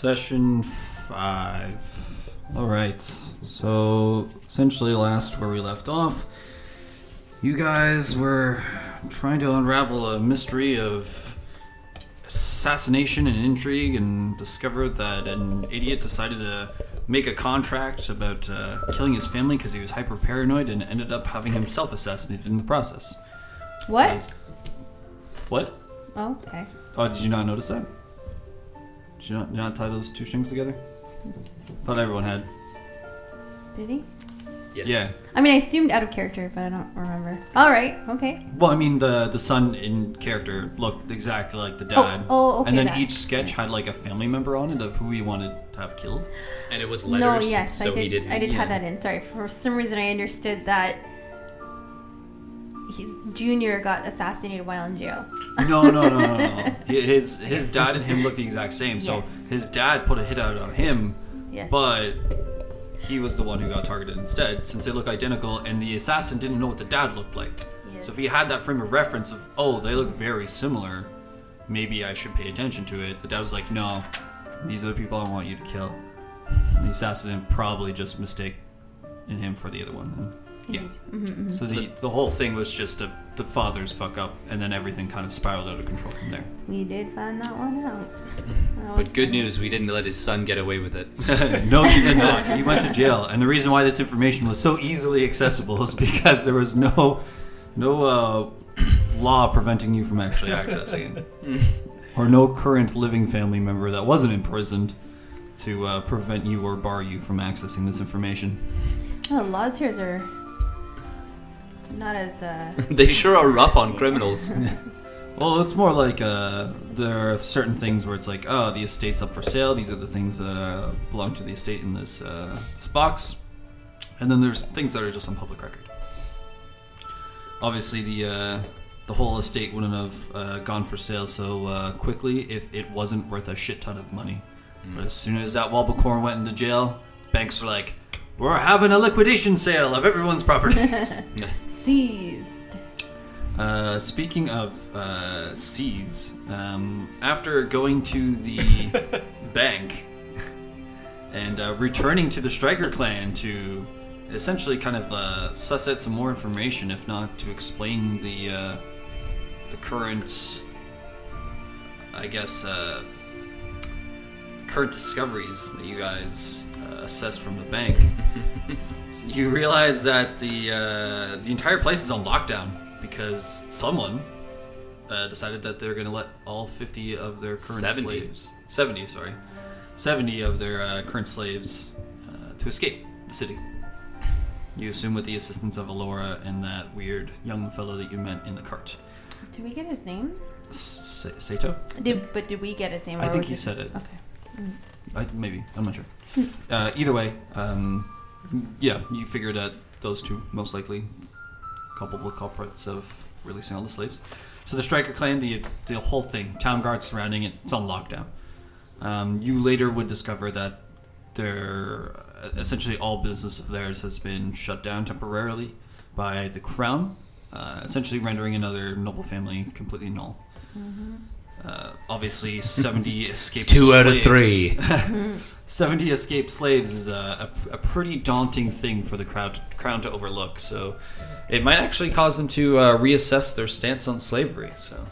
Session five. All right. So essentially, last where we left off, you guys were trying to unravel a mystery of assassination and intrigue, and discovered that an idiot decided to make a contract about uh, killing his family because he was hyper paranoid, and ended up having himself assassinated in the process. What? As- What? Oh, okay. Oh, did you not notice that? Did you not, did you not tie those two strings together? I Thought everyone had. Did he? Yes. Yeah. I mean, I assumed out of character, but I don't remember. All right. Okay. Well, I mean, the the son in character looked exactly like the oh, dad. oh, okay, And then that. each sketch had like a family member on it of who he wanted to have killed. And it was letters. no. Yes, so I did. he did. I did yeah. have that in. Sorry. For some reason, I understood that he, Junior got assassinated while in jail. No, no, no, no, no. His his dad and him looked the exact same. So Yes. his dad put a hit out on him, Yes. but he was the one who got targeted instead, since they look identical, and the assassin didn't know what the dad looked like. So if he had that frame of reference of, oh, they look very similar, maybe I should pay attention to it. The dad was like, no, these are the people I want you to kill. And the assassin probably just mistake in him for the other one. And yeah. So the, the whole thing was just a, the father's fuck up, and then everything kind of spiraled out of control from there. we did find that one out. That But good funny. news, we didn't let his son get away with it. no, he did not. He went to jail, and the reason why this information was so easily accessible is because there was no, no uh, law preventing you from actually accessing it, or no current living family member that wasn't imprisoned to uh, prevent you or bar you from accessing this information. Oh, laws here are not as uh. they sure are rough on criminals. Well, it's more like uh, there are certain things where it's like, oh, the estate's up for sale. These are the things that uh, belong to the estate in this uh, this box, and then there's things that are just on public record. Obviously, the uh, the whole estate wouldn't have uh, gone for sale so uh, quickly if it wasn't worth a shit ton of money. But as soon as that Walbacorn went into jail, banks were like, "We're having a liquidation sale of everyone's properties." seized. Uh, speaking of uh, C's, um, after going to the bank and uh, returning to the Striker clan to essentially kind of uh, suss out some more information, if not to explain the uh, the current, I guess, uh, current discoveries that you guys uh, assessed from the bank, you realize that the uh, the entire place is on lockdown because someone uh, decided that they're going to let all 50 of their current 70. slaves 70 sorry 70 of their uh, current slaves uh, to escape the city you assume with the assistance of Alora and that weird young fellow that you met in the cart Did we get his name? S- Sato Did but did we get his name? I think he it- said it. Okay. I, maybe I'm not sure. Uh, either way, um, yeah, you figure that those two most likely culpable culprits of releasing all the slaves. So the Striker clan, the the whole thing, town guards surrounding it, it's on lockdown. Um, you later would discover that their essentially all business of theirs has been shut down temporarily by the crown, uh, essentially rendering another noble family completely null. Uh, obviously, 70 escaped Two out of three. 70 escaped slaves is a, a, a pretty daunting thing for the crowd, crown to overlook. So it might actually cause them to uh, reassess their stance on slavery. So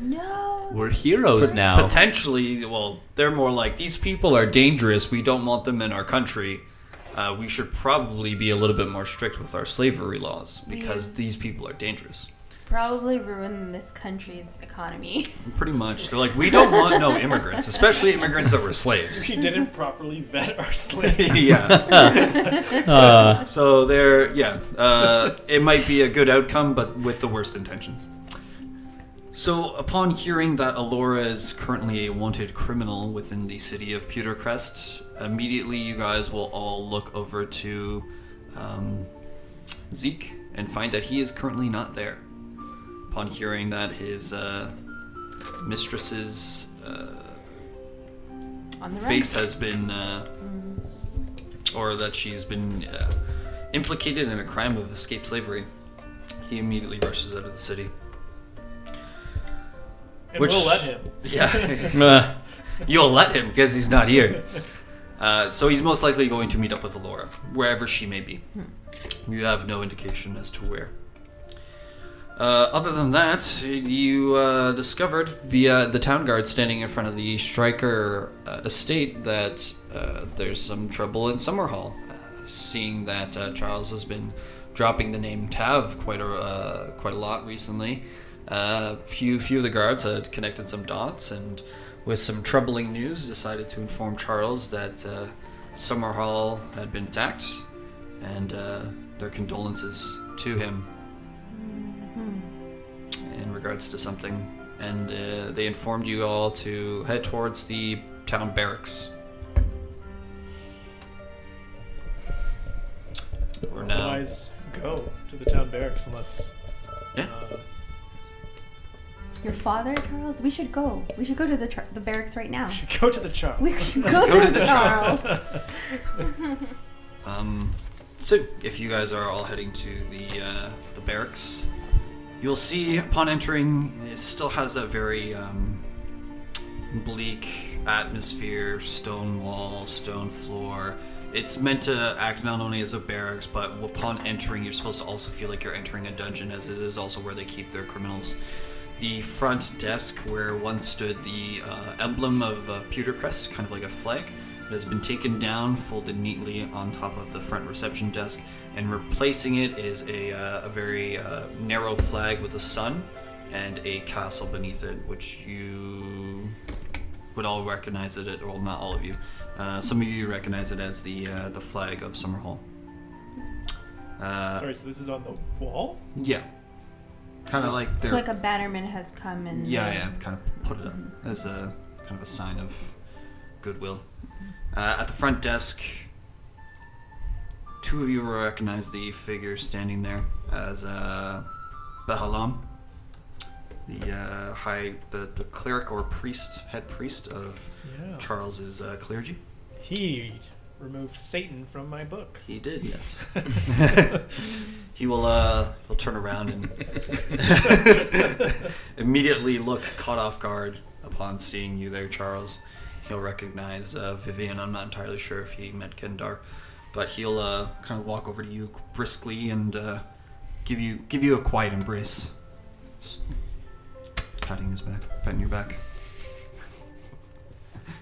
No. We're heroes now. potentially, well, they're more like these people are dangerous. We don't want them in our country. Uh, we should probably be a little bit more strict with our slavery laws because these people are dangerous. Probably ruin this country's economy. Pretty much, they're like we don't want no immigrants, especially immigrants that were slaves. We didn't properly vet our slaves. yeah. so there, yeah, uh, it might be a good outcome, but with the worst intentions. So, upon hearing that Alora is currently a wanted criminal within the city of Pewtercrest, immediately you guys will all look over to um, Zeke and find that he is currently not there. Upon hearing that his uh, mistress's uh, On the face has been, uh, or that she's been uh, implicated in a crime of escaped slavery, he immediately rushes out of the city. And Which- we'll let him. Yeah. You'll let him because he's not here. Uh, so he's most likely going to meet up with Alora, wherever she may be. You have no indication as to where. Uh, other than that, you uh, discovered via the town guard standing in front of the Striker uh, estate that uh, there's some trouble in Summerhall. Uh, seeing that uh, Charles has been dropping the name Tav quite a uh, quite a lot recently, uh, few few of the guards had connected some dots and, with some troubling news, decided to inform Charles that uh, Summerhall had been attacked, and uh, their condolences to him in regards to something, and uh, they informed you all to head towards the town barracks. We're now. Otherwise, go to the town barracks unless. Yeah. Uh, Your father, Charles? We should go. We should go to the tr- the barracks right now. we should go to the Charles. We should go, to, the Charles. Um, so if you guys are all heading to the uh, the barracks, you'll see upon entering, it still has that very um, bleak atmosphere, stone wall, stone floor. It's meant to act not only as a barracks, but upon entering, you're supposed to also feel like you're entering a dungeon, as it is also where they keep their criminals. The front desk, where once stood the uh, emblem of uh, Pewtercrest, kind of like a flag, has been taken down, folded neatly on top of the front reception desk, and replacing it is a, uh, a very uh, narrow flag with a sun and a castle beneath it, which you would all recognize it, or not all of you. Uh, some of you recognize it as the uh, the flag of Summerhall. Uh, Sorry, so this is on the wall? yeah, kind of like so they're like a bannerman has come and yeah, yeah, kind of put it up as a kind of a sign of goodwill. Uh, at the front desk, two of you will recognize the figure standing there as uh, Behelam, the uh, high, the, the cleric or priest, head priest of Yeah. Charles's uh, clergy. He removed Satan from my book. He did, yes. he will uh he'll turn around and immediately look caught off guard upon seeing you there, Charles. He'll recognize uh, Vivian. I'm not entirely sure if he meant Kendar, but he'll uh, kind of walk over to you briskly and uh, give you give you a quiet embrace, Just patting his back, patting your back.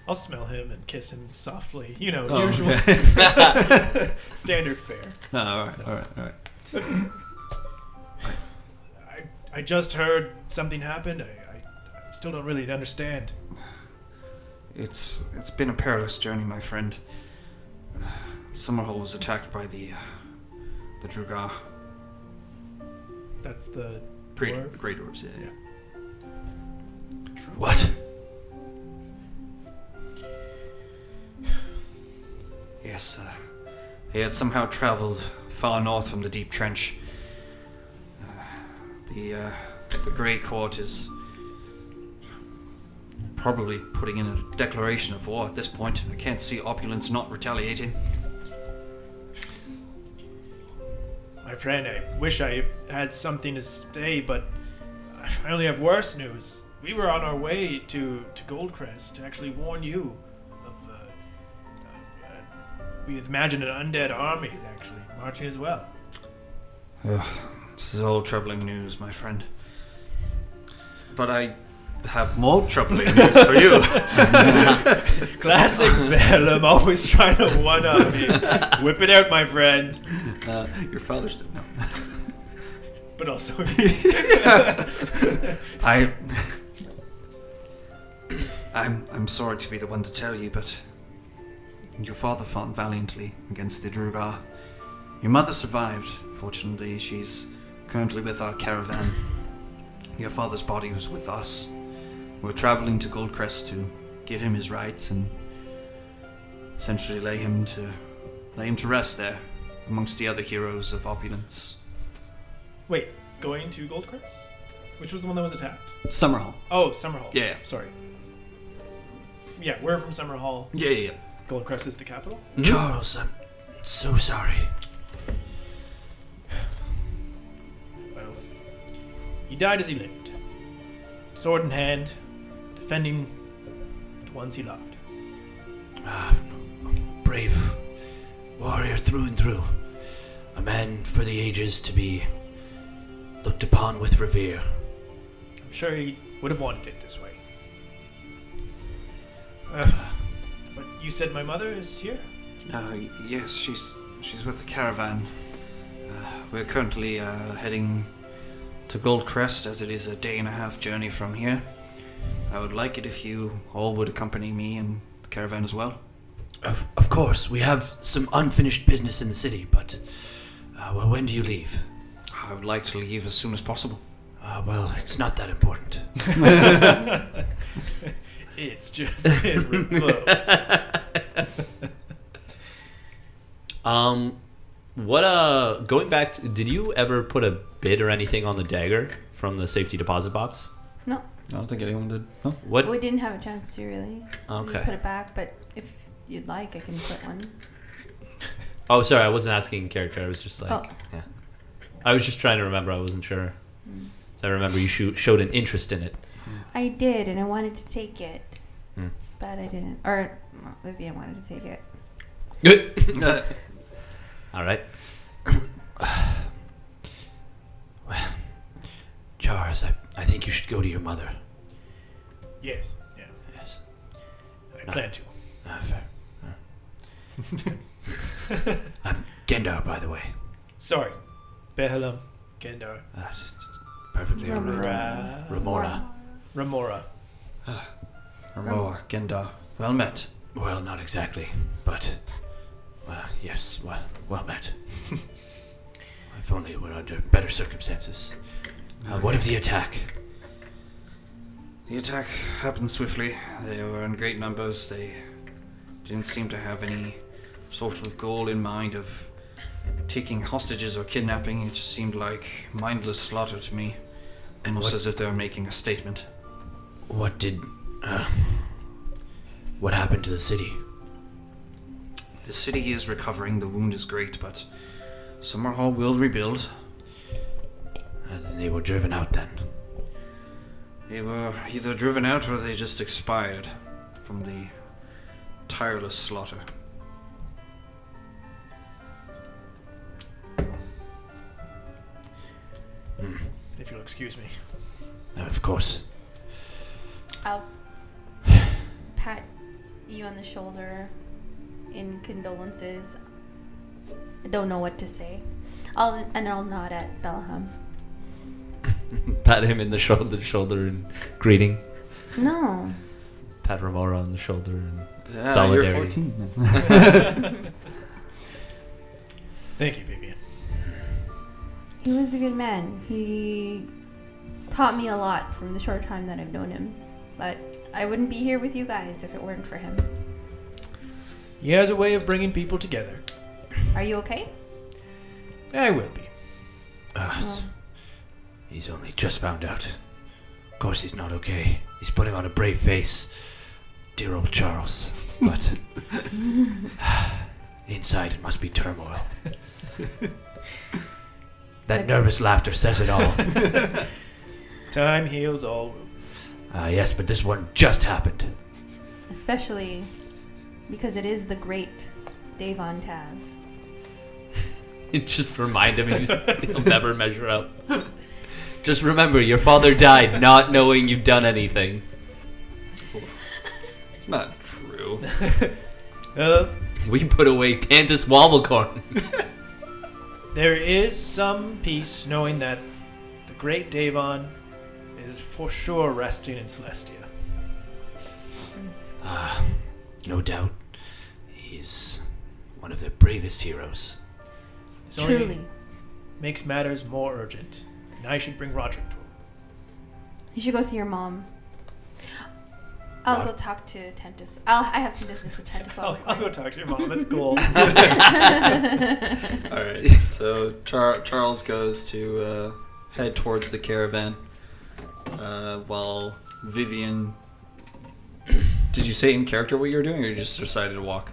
I'll smell him and kiss him softly. You know, Oh, usual okay. standard fare. Oh, all right, all right, all right. I, I just heard something happened. I, I still don't really understand. It's it's been a perilous journey, my friend. Summerhall was attacked by the uh, the Duergar. That's the Great, dwarf. great dwarves, yeah, yeah. What? Yes, uh, they had somehow traveled far north from the deep trench. Uh, the uh, the Grey Court is probably putting in a declaration of war at this point. I can't see opulence not retaliating. My friend, I wish I had something to say, but I only have worse news. We were on our way to, to Goldcrest to actually warn you of. Uh, uh, we imagined an undead army is actually marching as well. This is all troubling news, my friend. But I have more troubling news for you. Classic Bellum, always trying to one up me. Whip it out, my friend. Uh, your father's dead. No. But also, I. I'm I'm sorry to be the one to tell you, but your father fought valiantly against the Duergar. Your mother survived. Fortunately, she's currently with our caravan. Your father's body was with us. We're traveling to Goldcrest to give him his rights and essentially lay him to lay him to rest there, amongst the other heroes of opulence. wait, going to Goldcrest? Which was the one that was attacked? Summerhall. Oh, Summerhall. Yeah, yeah. Sorry. Yeah, we're from Summerhall. Yeah, yeah, yeah. Goldcrest is the capital. Mm-hmm. Charles, I'm so sorry. Well, he died as he lived. Sword in hand, defending the ones he loved. Ah, brave warrior through and through. A man for the ages to be looked upon with revere. I'm sure he would have wanted it this way. Uh, but you said my mother is here? Uh, yes, she's she's with the caravan. Uh, we're currently uh, heading to Goldcrest, as it is a day and a half journey from here. I would like it if you all would accompany me and the caravan as well. Of, of course, we have some unfinished business in the city, but uh, well, when do you leave? I would like to leave as soon as possible. Uh, well, it's not that important. It's just been revoked. Um, what uh, going back to, did you ever put a bid or anything on the dagger from the safety deposit box? No, I don't think anyone did. No. What? we didn't have a chance to really. We Okay. Just put it back, but if you'd like, I can put one. Oh, sorry, I wasn't asking in character. I was just like, Oh. yeah. I was just trying to remember. I wasn't sure. So I remember you sho- showed an interest in it. I did, and I wanted to take it, Hmm. but I didn't. Or well, Vivian wanted to take it. Good. All right. Charles, I, I think you should go to your mother. yes, yeah, Yes. I plan to. Ah, fair. I'm Gendar, by the way. Sorry. Behelam, Gendar, Ah, it's, just- it's perfectly all right. Remora. Remora. Remora. Ramor, Gendar. Well met. Well, not exactly, but well, yes, well, well met. if only it were under better circumstances. Uh, what of the attack? The attack happened swiftly. They were in great numbers. They didn't seem to have any sort of goal in mind of taking hostages or kidnapping. It just seemed like mindless slaughter to me. Almost what- as if they were making a statement. What did? Uh, what happened to the city? The city is recovering, the wound is great, but Summerhall will rebuild. Uh, they were driven out then. They were either driven out or they just expired from the tireless slaughter. If you'll excuse me. Uh, of course. I'll pat you on the shoulder in condolences. I don't know what to say. I'll and I'll nod at Belham. Pat him in the shoulder, shoulder and greeting. No, Pat Remora on the shoulder and Yeah, Solidarity. you're 14. Thank you, Vivian. he was a good man. He taught me a lot from the short time that I've known him. But I wouldn't be here with you guys if it weren't for him. He has a way of bringing people together. Are you okay? I will be. Uh, Well, he's only just found out. Of course, he's not okay. He's putting on a brave face. Dear old Charles. But inside it must be turmoil. that nervous laughter says it all. Time heals all wounds. Ah, yes, but this one just happened. especially because it is the great Davon Tav. it just remind him he's, he'll never measure up. Just remember, your father died not knowing you've done anything. it's not true. Uh, We put away Tantus Wobblecorn. there is some peace knowing that the great Davon is for sure resting in Celestia. Ah, no doubt. He's one of the bravest heroes. This only Truly. makes matters more urgent. And you should bring Roderick to him. You should go see your mom. I'll What? go talk to Tentis. I'll, I have some business with Tentis. I'll, I'll go talk to your mom. That's cool. All right. So Char- Charles goes to uh, head towards the caravan, uh, while Vivian. Did you say in character what you were doing, or you just decided to walk?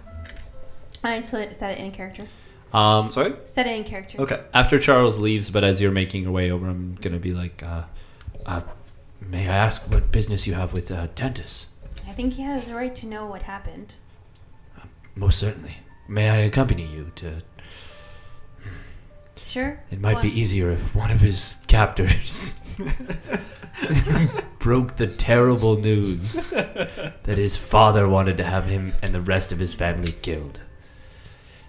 I said said it in character. Um, Sorry. Set it in character. Okay. after Charles leaves, but as you're making your way over, I'm gonna be like, uh, Uh, may I ask what business you have with uh, Dentis? I I think he has a right to know what happened. Most certainly. May I accompany you to. Sure. It might be easier if one of his captors broke the terrible news that his father wanted to have him and the rest of his family killed.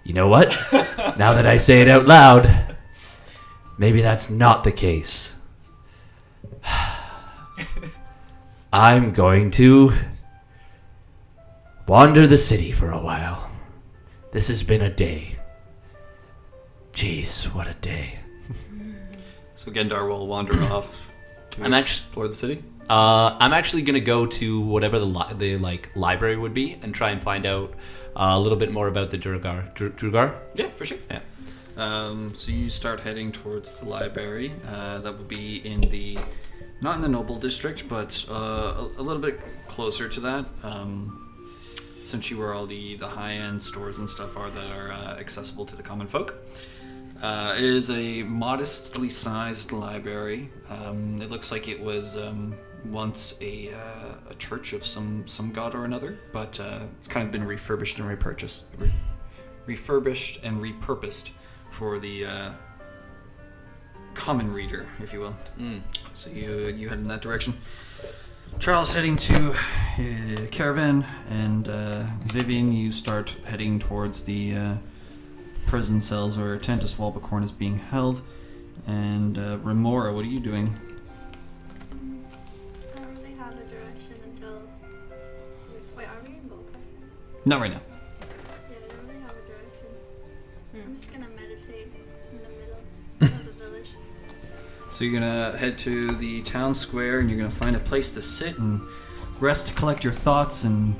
You know what? now that I say it out loud, maybe that's not the case. I'm going to wander the city for a while. This has been a day. Jeez, what a day. So Gendar will wander off. to I'm actu- explore the city. Uh, I'm actually gonna go to whatever the li- the like library would be and try and find out a little bit more about the Duergar. Dur- Duergar? Yeah, for sure. Yeah. Um, so you start heading towards the library. Uh, that will be in the, not in the noble district, but uh, a, a little bit closer to that. Um, essentially, where all the the high end stores and stuff are that are uh, accessible to the common folk. Uh, it is a modestly sized library. Um, it looks like it was um, once a, uh, a church of some some god or another, but uh, it's kind of been refurbished and repurchased, re- refurbished and repurposed for the uh, common reader, if you will. So you you head in that direction. Charles heading to uh, caravan, and uh, Vivian, you start heading towards the uh, prison cells where Tantus Walbacorn is being held. And uh, Remora, what are you doing? Not right now. Yeah, I don't really have a direction. Hmm. I'm just gonna meditate in the middle of the village. So you're gonna head to the town square, and you're gonna find a place to sit and rest to collect your thoughts and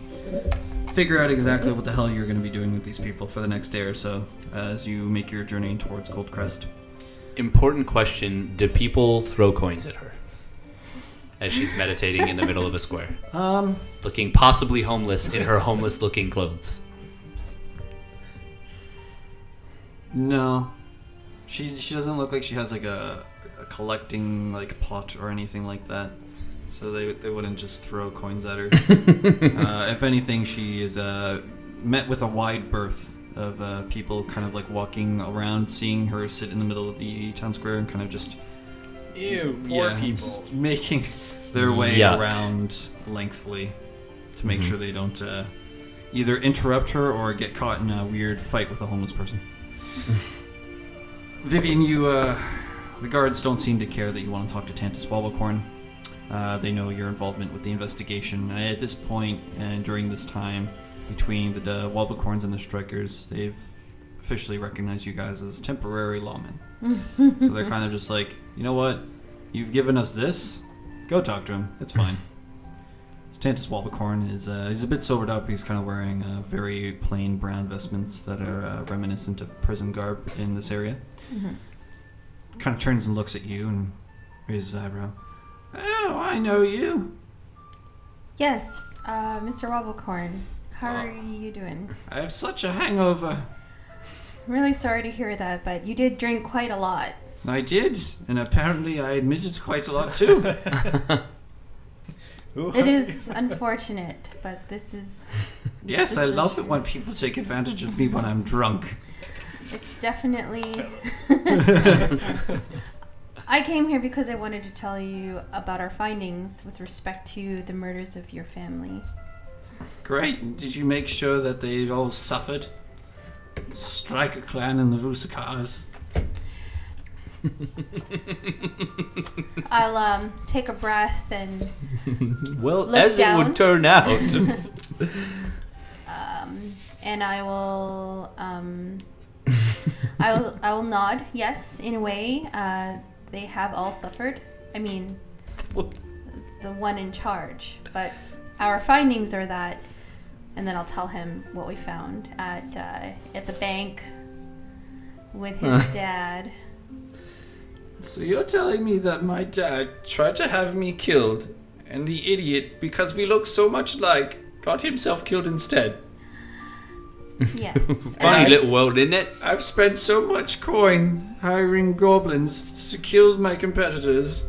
figure out exactly what the hell you're gonna be doing with these people for the next day or so as you make your journey towards Goldcrest. Important question: Do people throw coins at her as she's meditating in the middle of a square, Um, looking possibly homeless in her homeless-looking clothes? no, she she doesn't look like she has like a, a collecting like pot or anything like that. So they they wouldn't just throw coins at her. uh, if anything, she is uh, met with a wide berth of uh, people kind of like walking around, seeing her sit in the middle of the town square and kind of just Ew, poor yeah, people. just making their way Yuck. around lengthily to make Mhm. sure they don't uh, either interrupt her or get caught in a weird fight with a homeless person. Vivian, you uh, the guards don't seem to care that you want to talk to Tantus Walbacorn. Uh, they know your involvement with the investigation. Uh, at this point and during this time between the, the Walbacorns and the Strikers, they've officially recognized you guys as temporary lawmen. So they're kind of just like, you know what? You've given us this. Go talk to him. It's fine. So Tantus Walbacorn is uh, he's a bit sobered up. He's kind of wearing uh, very plain brown vestments that are uh, reminiscent of prison garb in this area. Kind of turns and looks at you and raises his eyebrow. Oh, I know you. Yes, uh, Mr. Wobblecorn. How are Oh. you doing? I have such a hangover. I'm really sorry to hear that, but you did drink quite a lot. I did, and apparently I admitted quite a lot too. It is unfortunate, but this is. yes, I love it when people take advantage of me when I'm drunk. It's definitely. Yes. I came here because I wanted to tell you about our findings with respect to the murders of your family. Great. Did you make sure that they all suffered? Striker clan and the Rusakars. I'll um, take a breath and Well, Look as it would turn out, um, and I will um, I will I will nod yes in a way. Uh, they have all suffered. I mean, the one in charge, but our findings are that, and then I'll tell him what we found at uh, at the bank with his dad. So you're telling me that my dad tried to have me killed, and the idiot, because we look so much alike, got himself killed instead? Yes. funny little world, isn't it? I've spent so much coin hiring goblins to kill my competitors,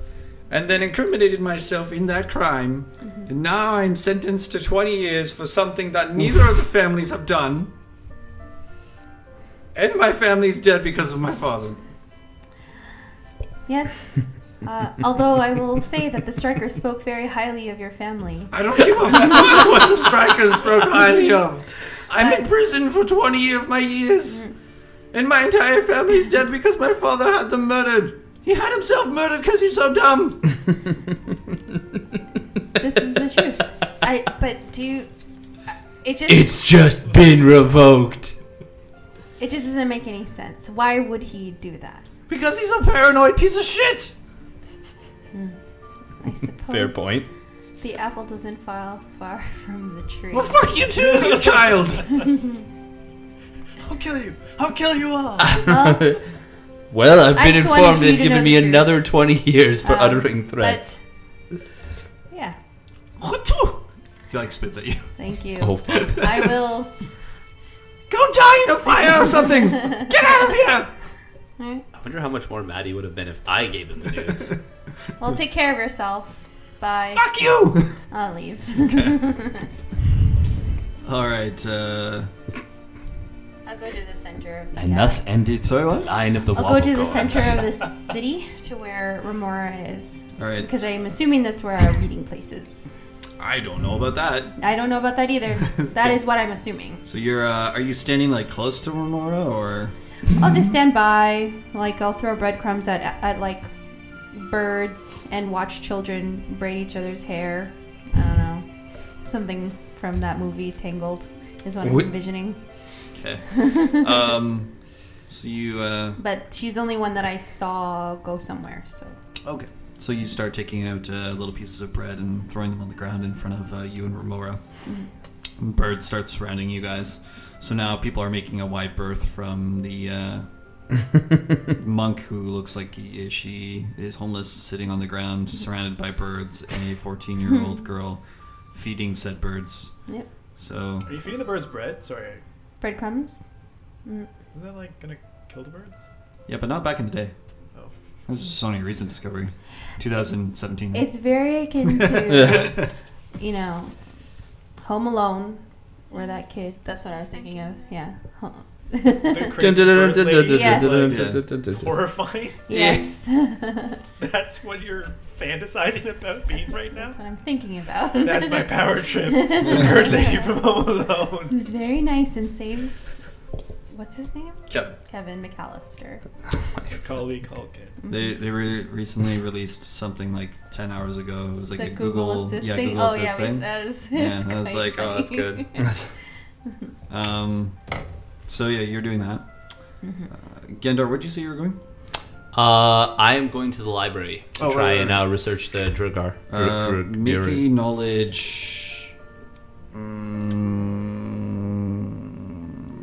and then incriminated myself in that crime. Mm-hmm. And now I'm sentenced to 20 years for something that neither of the families have done. And my family's dead because of my father. Yes. Uh, although I will say that the striker spoke very highly of your family. I don't give a fuck what the strikers spoke highly of. I'm in uh, prison for 20 of my years. Mm. And my entire family's dead because my father had them murdered. He had himself murdered because he's so dumb. This is the truth. I. But do you? uh, It just. It's just been revoked. It just doesn't make any sense. Why would he do that? Because he's a paranoid piece of shit. I suppose. Fair point. The apple doesn't fall far from the tree. Well, fuck you too, you child. I'll kill you. I'll kill you all. Well, Well, I've been informed they've given me another 20 years for um, uttering threats. But, yeah. He like spits at you. Thank you. Oh. I will. Go die in a fire or something. Get out of here. Alright. I wonder how much more mad he would have been if I gave him the news. Well, take care of yourself. Bye. Fuck you. I'll leave. All right. Uh, I'll go to the center of the And thus ended sorry, what? Line of the I'll go to the Wobble center of the city to where Remora is. All right. Because I'm assuming that's where our meeting place is. I don't know about that. I don't know about that either. That is what I'm assuming. So you're uh, are you standing like close to Remora or? I'll just stand by, like I'll throw breadcrumbs at at like birds and watch children braid each other's hair. I don't know, something from that movie Tangled is what I'm Wh- envisioning. Okay. um. So you uh. But she's the only one that I saw go somewhere. So Okay. So you start taking out uh, little pieces of bread and throwing them on the ground in front of uh, you and Remora. Birds start surrounding you guys. So now people are making a wide berth from the uh, monk who looks like he, she is homeless, sitting on the ground, surrounded by birds, and a 14 year old girl feeding said birds. Yep. So Are you feeding the birds bread? Sorry. Breadcrumbs. Mm. Isn't that like gonna kill the birds? yeah, but not back in the day. Oh. This is just only a recent discovery. 2017. It's very akin to, you know, Home Alone, where that kid. That's what I was thinking of. Yeah. Ho- The crazy bird lady Yes. is, like, horrifying. yes. That's what you're fantasizing about being right now. That's what I'm thinking about. That's my power trip. Bird lady from Home Alone. Who's very nice and saves. What's his name? Kevin. Kevin McAllister. Macaulay Culkin. They they re- recently released something like ten hours ago. It was like the a Google, Google, Assist yeah thing. Google oh Assist yeah, thing. that was, Yeah, I was quite like, oh, that's good. Um, so yeah, you're doing that. Mm-hmm. Uh, Gendar, where'd you say you were going? Uh, I am going to the library to Oh, try right, and right. uh, research the Duergar. Uh, Dr- Dr- make Dr- knowledge.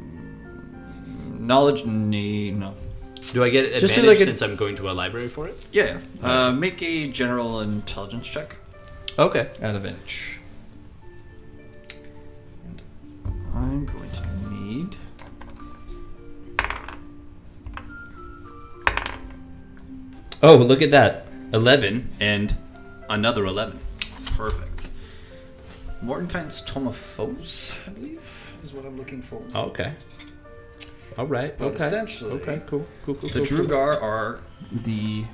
Mm, knowledge, nee, no. Do I get Just do advantage like since I'm going to a library for it? Yeah, yeah. Uh, make a general intelligence check. Okay. Out of inch. And I'm going to Oh, look at that. 11 and another 11. Perfect. Mordenkainen's Tome of Foes, I believe, is what I'm looking for. Okay. All right. But okay. essentially, Okay. Cool. Cool. Cool. the cool, cool. Duergar are the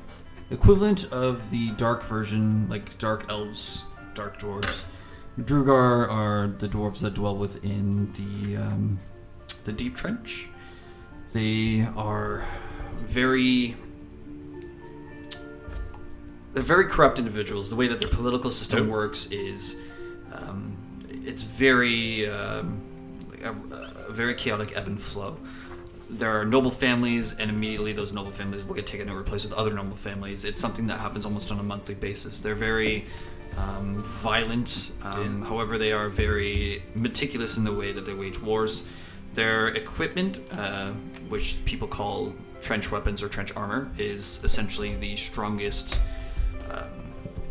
equivalent of the dark version, like dark elves, dark dwarves. Duergar are the dwarves that dwell within the um, the deep trench. They are very they're very corrupt individuals. The way that their political system works is um, it's very um, a, a very chaotic ebb and flow. There are noble families, and immediately those noble families will get taken and replaced with other noble families. It's something that happens almost on a monthly basis. They're very um, violent, um, however, they are very meticulous in the way that they wage wars. Their equipment, uh, which people call trench weapons or trench armor, is essentially the strongest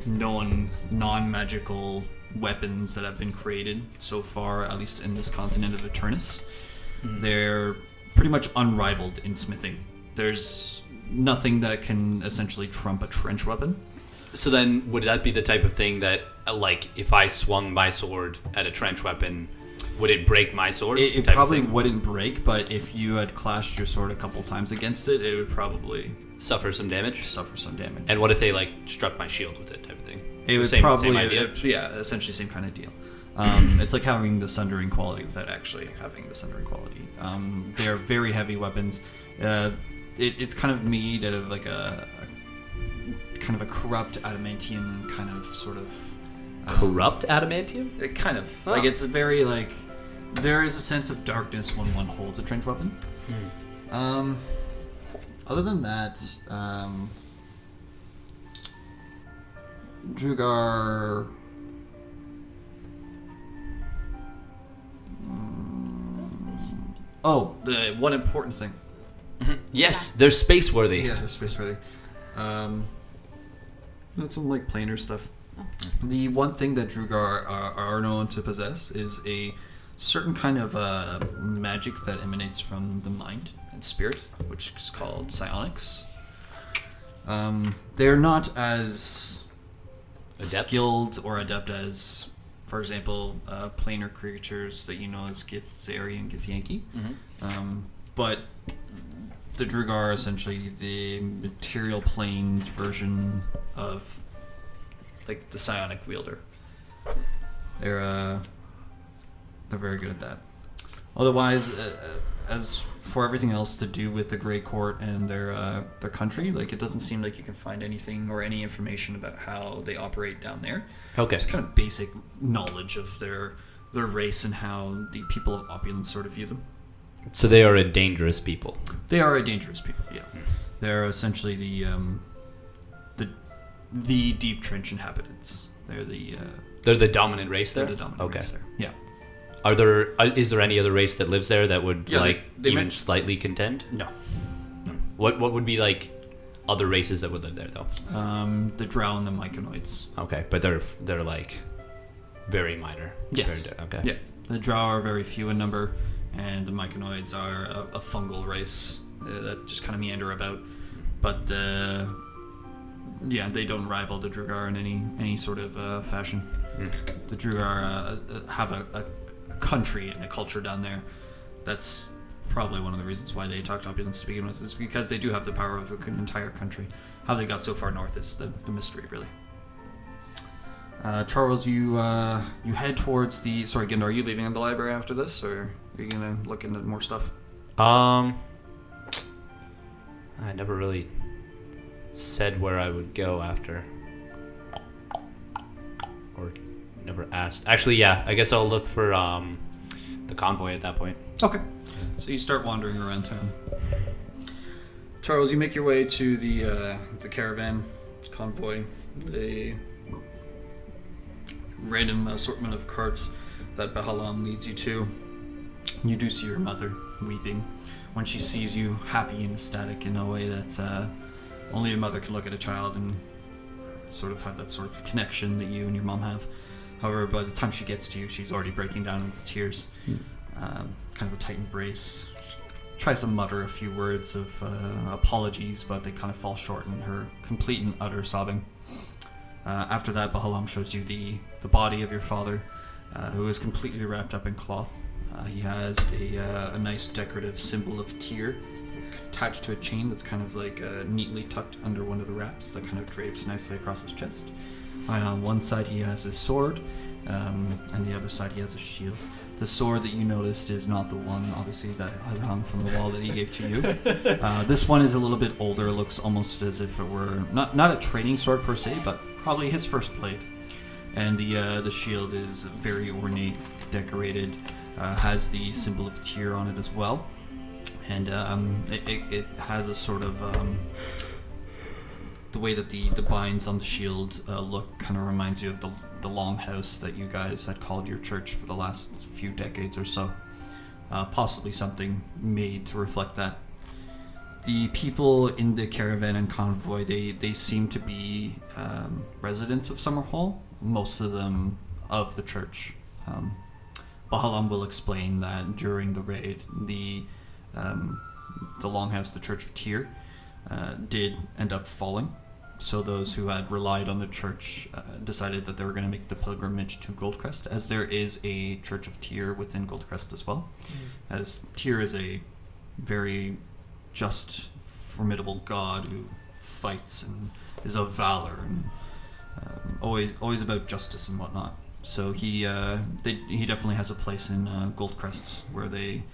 known non-magical weapons that have been created so far, at least in this continent of Eternus. They're pretty much unrivaled in smithing. There's nothing that can essentially trump a trench weapon. So then, would that be the type of thing that, uh, like, if I swung my sword at a trench weapon, would it break my sword? It, it probably wouldn't break, but if you had clashed your sword a couple times against it, it would probably suffer some damage. suffer some damage. And what if they like struck my shield with it, type of thing? it would same, probably, same idea. it- yeah, essentially same kind of deal. Um, it's like having the sundering quality without actually having the sundering quality. Um, they're very heavy weapons. Uh, it, it's kind of made out of like a, a kind of a corrupt adamantium kind of sort of um, Corrupt adamantium? It kind of like it's a very like there is a sense of darkness when one holds a trench weapon. Um, other than that, um, Duergar. Oh, the one important thing. Yes, they're space worthy. Yeah, the space ready. Um, that's some like planar stuff. The one thing that Duergar are, are known to possess is a certain kind of uh, magic that emanates from the mind and spirit, which is called psionics. Um, they're not as Adept? skilled or adept as, for example, uh, planar creatures that you know as Githzerai and Githyanki. Um, but the Duergar are essentially the material planes version of like the psionic wielder. They're uh, they're very good at that. Otherwise, uh, as for everything else to do with the Grey Court and their uh, their country, like it doesn't seem like you can find anything or any information about how they operate down there. Okay. It's kind of basic knowledge of their their race and how the people of opulence sort of view them. So they are a dangerous people. They are a dangerous people. Yeah, they're essentially the um, the the deep trench inhabitants. They're the uh, They're the dominant race they're there. the dominant okay. race there. Yeah. Are there? uh, Is there any other race that lives there that would Yeah, they- like they even men- slightly contend? No. What What would be like other races that would live there though? Um, the Drow and the Myconoids. Okay, but they're they're like very minor. Yes. compared to- okay. Yeah. The Drow are very few in number, and the Myconoids are a, a fungal race uh, that just kind of meander about. But uh, yeah, they don't rival the Duergar in any any sort of uh, fashion. The Duergar uh, uh, have a, a country and a culture down there. That's probably one of the reasons why they talk to opulence to begin with, is because they do have the power of an entire country. How they got so far north is the, the mystery, really. Uh, Charles, you uh, you head towards the. Sorry, Gindar, are you leaving the library after this, or are you gonna look into more stuff? Um, I never really said where I would go after, or never asked. Actually, yeah, I guess I'll look for um the convoy at that point. Okay. So you start wandering around town. Charles, you make your way to the uh, the caravan convoy, the random assortment of carts that Behelam leads you to. You do see your mother weeping when she sees you happy and ecstatic in a way that uh, only a mother can look at a child and sort of have that sort of connection that you and your mom have. However, by the time she gets to you, she's already breaking down into tears. Um, kind of a tight embrace. She tries to mutter a few words of uh, apologies, but they kind of fall short in her complete and utter sobbing. Uh, after that, Behelam shows you the, the body of your father, uh, who is completely wrapped up in cloth. Uh, he has a, uh, a nice decorative symbol of Tyr attached to a chain that's kind of like uh, neatly tucked under one of the wraps that kind of drapes nicely across his chest. And on one side he has his sword, um, and the other side he has a shield. The sword that you noticed is not the one, obviously, that had hung from the wall that he gave to you. Uh, this one is a little bit older. It looks almost as if it were not not a training sword per se, but probably his first blade. And the uh, the shield is very ornate, decorated, uh, has the symbol of Tyr on it as well, and um, it, it, it has a sort of um, the way that the, the binds on the shield uh, look kind of reminds you of the, the longhouse that you guys had called your church for the last few decades or so. Uh, possibly something made to reflect that. The people in the caravan and convoy, they, they seem to be um, residents of Summerhall, most of them of the church. Um, Behelam will explain that during the raid, the um, the longhouse, the Church of Tyr, uh, did end up falling so those who had relied on the church uh, decided that they were going to make the pilgrimage to Goldcrest, as there is a Church of Tyr within Goldcrest as well. As Tyr is a very just, formidable god who fights and is of valor and um, always always about justice and whatnot. So he uh, they, he definitely has a place in uh, Goldcrest where they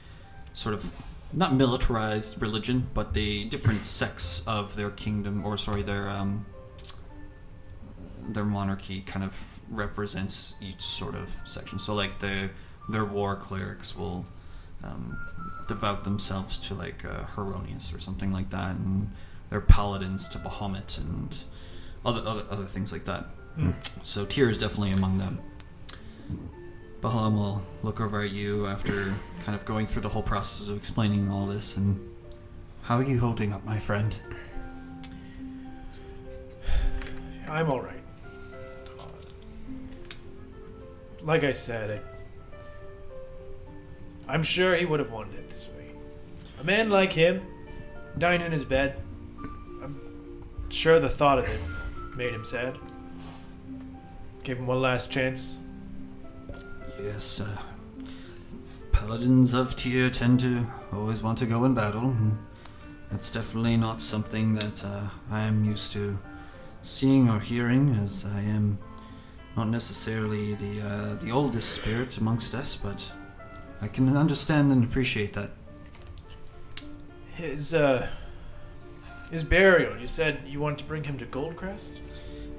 sort of not militarized religion, but the different sects of their kingdom, or sorry, their um, their monarchy kind of represents each sort of section. So like the their war clerics will um, devote themselves to like uh, Heironeous or something like that, and their paladins to Bahamut and other other, other things like that. Hmm. So Tyr is definitely among them. Behelam will look over at you after kind of going through the whole process of explaining all this and how are you holding up, my friend? I'm all right. Like I said, I, I'm sure he would have wanted it this way. A man like him, dying in his bed, I'm sure the thought of it made him sad. Gave him one last chance. Yes, uh, paladins of Tyr tend to always want to go in battle. That's definitely not something that uh, I am used to seeing or hearing, as I am not necessarily the uh, the oldest spirit amongst us, but I can understand and appreciate that. His, uh, his burial, you said you wanted to bring him to Goldcrest?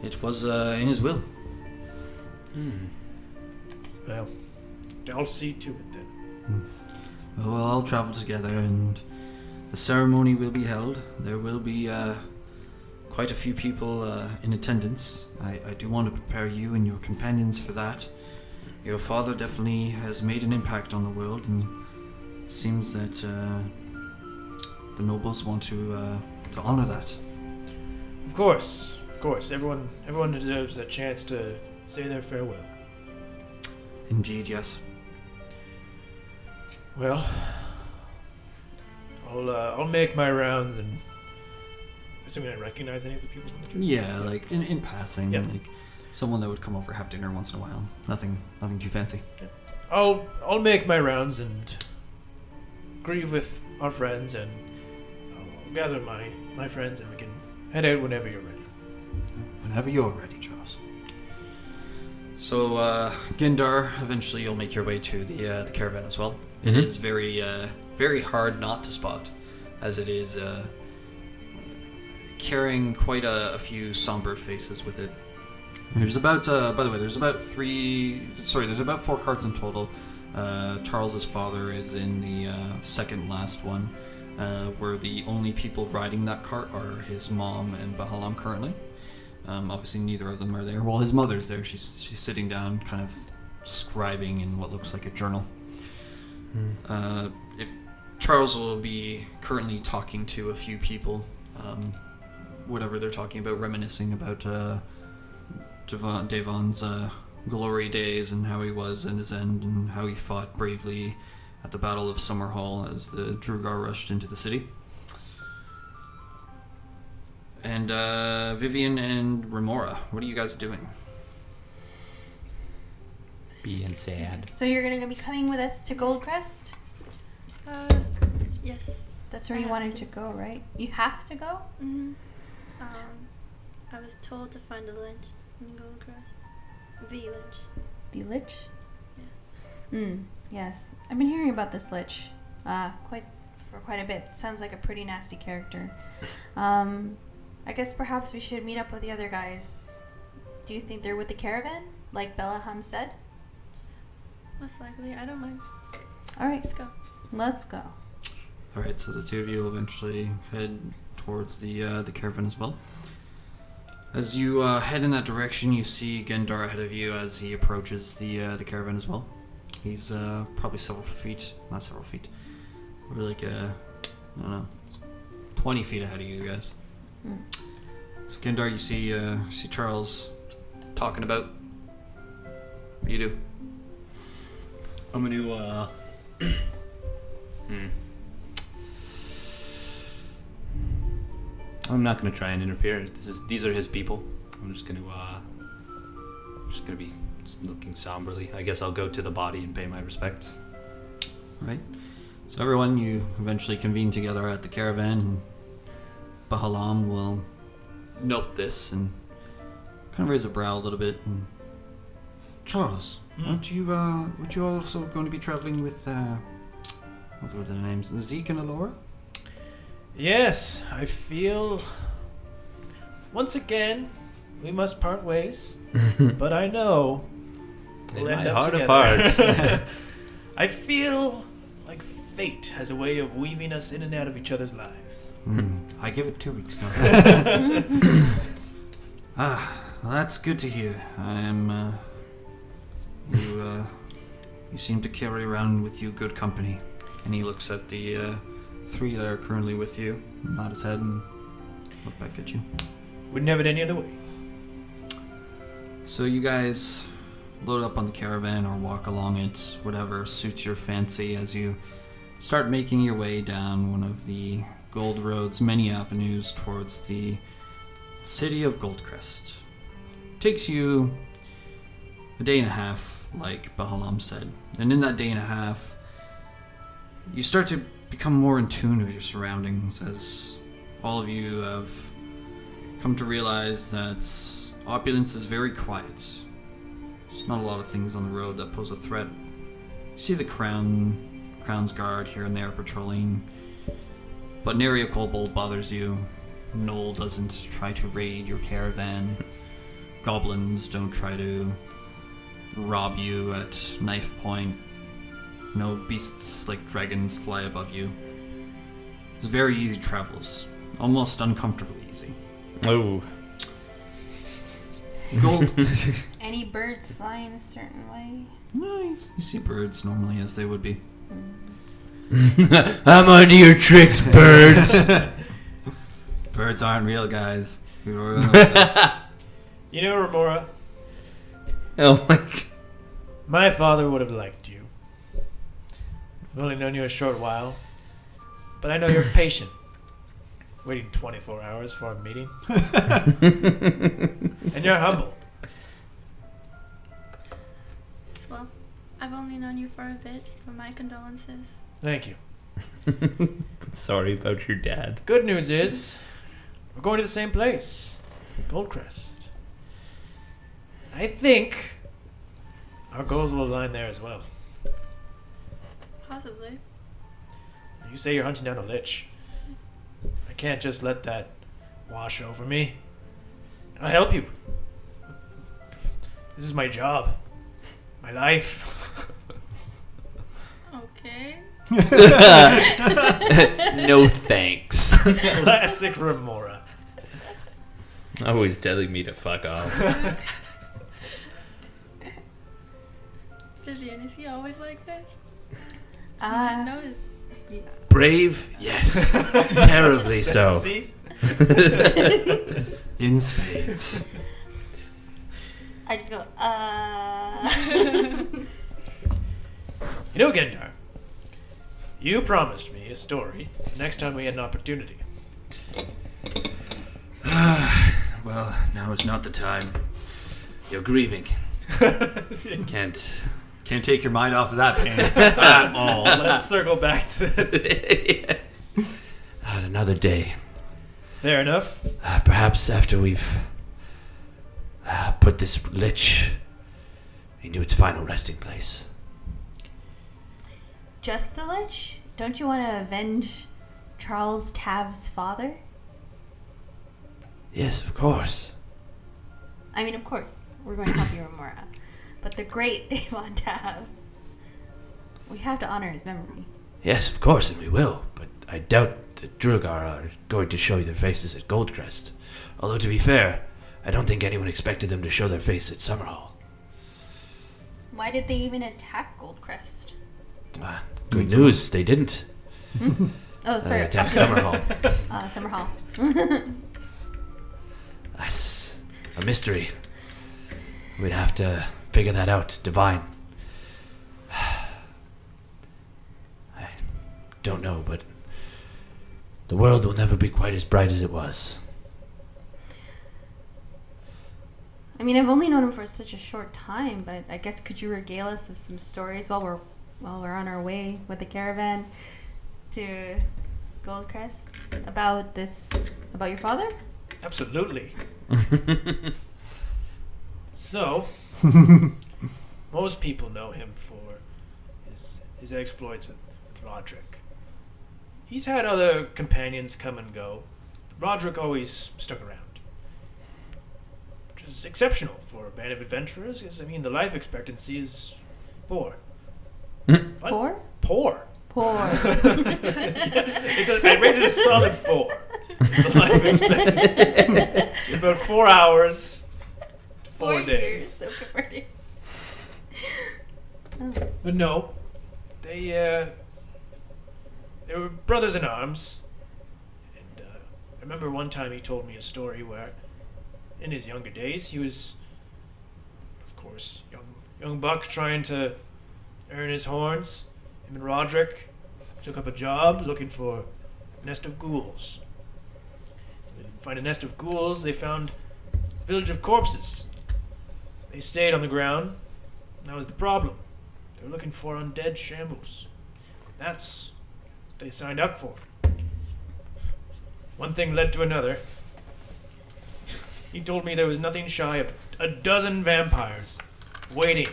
It was uh, in his will. Well, I'll see to it then. Well, we'll all travel together, and the ceremony will be held. There will be uh, quite a few people uh, in attendance. I, I do want to prepare you and your companions for that. Your father definitely has made an impact on the world, and it seems that uh, the nobles want to uh, to honor that. Of course, of course. Everyone, everyone deserves a chance to say their farewell. Indeed, yes. Well, I'll uh, I'll make my rounds and assuming I recognize any of the people in the church. Yeah, like in, in passing, Yep. like someone that would come over have dinner once in a while. Nothing, nothing too fancy. I'll I'll make my rounds and grieve with our friends and I'll gather my my friends and we can head out whenever you're ready. Whenever you're ready. So, uh, Gendar, eventually you'll make your way to the uh, the caravan as well. It Mhm. is very uh, very hard not to spot, as it is uh, carrying quite a, a few somber faces with it. There's about, uh, by the way, there's about three. Sorry, there's about four carts in total. Uh, Charles's father is in the uh, second last one, uh, where the only people riding that cart are his mom and Behelam currently. Um, obviously, neither of them are there. Well, his mother's there. She's she's sitting down, kind of scribing in what looks like a journal. Uh, if Charles will be currently talking to a few people, um, whatever they're talking about, reminiscing about. Uh, Devon, Devon's uh, glory days and how he was in his end and how he fought bravely at the Battle of Summerhall as the Duergar rushed into the city. And uh, Vivian and Remora, what are you guys doing? Being sad. So you're gonna be coming with us to Goldcrest? Uh, yes. That's where I you wanted to. to go, right? You have to go. hmm Um, I was told to find a lynch in Goldcrest. The lynch. The Lich? Yeah. Hmm. Yes. I've been hearing about this Lich, uh, quite for quite a bit. Sounds like a pretty nasty character. Um, I guess perhaps we should meet up with the other guys. Do you think they're with the caravan, like Belaham said? Most likely. I don't mind. All right, Let's go. let's go. All right, so the two of you will eventually head towards the uh, the caravan as well. As you uh, head in that direction, you see Gendar ahead of you as he approaches the uh, the caravan as well. He's uh, probably several feet, not several feet, we're like uh, I don't know, twenty feet ahead of you guys. Hmm. So Gendar, you see uh, see Charles talking about. What do you do? I'm gonna uh I'm not gonna try and interfere. This is these are his people. I'm just gonna uh, just gonna be looking somberly. I guess I'll go to the body and pay my respects. Right. So everyone, you eventually convene together at the caravan, and Behelam will note this and kind of raise a brow a little bit. And Charles, aren't you? Uh, would you also going to be traveling with? Uh, what were their names? Zeke and Alora. Yes, I feel. Once again, we must part ways. but I know. In we'll my end up heart of hearts. I feel like fate has a way of weaving us in and out of each other's lives. Hmm. I give it two weeks now. ah, well, that's good to hear. I am. Uh, you. Uh, you seem to carry around with you good company. And he looks at the uh, three that are currently with you, nod his head, and look back at you. Wouldn't have it any other way. So you guys load up on the caravan or walk along it, whatever suits your fancy, as you start making your way down one of the Gold Road's many avenues towards the city of Goldcrest. Takes you a day and a half, like Behelam said, and in that day and a half, you start to become more in tune with your surroundings as all of you have come to realize that opulence is very quiet. There's not a lot of things on the road that pose a threat. You see the crown, crown's guard here and there patrolling, but nary a kobold bothers you. Gnoll doesn't try to raid your caravan. Goblins don't try to rob you at knife point. No beasts like dragons fly above you. It's very easy travels, almost uncomfortably easy. oh, Gold. Any birds flying a certain way? no, you you see birds normally as they would be. Hmm. I'm onto your tricks, birds. Birds aren't real, guys. We've already know this. You know, Remora, oh my god. my father would have liked you. I've only known you a short while, but I know you're patient. Waiting 24 hours for a meeting. and you're humble. Well, I've only known you for a bit, but my condolences. Thank you. Sorry about your dad. Good news is, we're going to the same place, Goldcrest. I think our goals will align there as well. Possibly. You say you're hunting down a lich. I can't just let that wash over me. I'll help you. This is my job, my life. Okay. no thanks. Classic Remora. Always telling me to fuck off. Vivian, is he always like this? Uh, no, is yeah. Brave, yes. Terribly so. In spades. I just go, uh. You know, Gendar, you promised me a story next time we had an opportunity. Well, now is not the time. You're grieving. Can't. Can't take your mind off of that pain at all. Let's circle back to this. On another day. Fair enough. Uh, perhaps after we've uh, put this lich into its final resting place. Just the Lich? Don't you want to avenge Charles Tav's father? Yes, of course. I mean, of course, we're going to help you, Remora. But the great Davon Tav. We have to honor his memory. Yes, of course, and we will. But I doubt the Duergar are going to show their faces at Goldcrest. Although, to be fair, I don't think anyone expected them to show their face at Summerhall. Why did they even attack Goldcrest? Ah, good news, they didn't Oh, uh, sorry. attack Summerhall. Uh, Summer Hall. That's a mystery. We'd have to figure that out, Divine. I don't know, but The world will never be quite as bright as it was. I mean, I've only known him for such a short time, but I guess could you regale us of some stories while we're while we're on our way with the caravan to Goldcrest about this about your father? Absolutely. so, most people know him for his his exploits with, with Roderick. He's had other companions come and go, but Roderick always stuck around. Which is exceptional for a band of adventurers, because, I mean, the life expectancy is poor. What? Poor? Poor. Poor. It's a, I rated a solid four. It's the life expectancy. About four hours, four, years. days. Okay, four days. But no, they uh, they were brothers in arms. And uh, I remember one time he told me a story where, in his younger days, he was, of course, young young buck trying to his horns. Him and Roderick took up a job looking for a nest of ghouls. They didn't find a nest of ghouls. They found a village of corpses. They stayed on the ground. That was the problem. They were looking for undead shambles. That's what they signed up for. One thing led to another. He told me there was nothing shy of a dozen vampires waiting.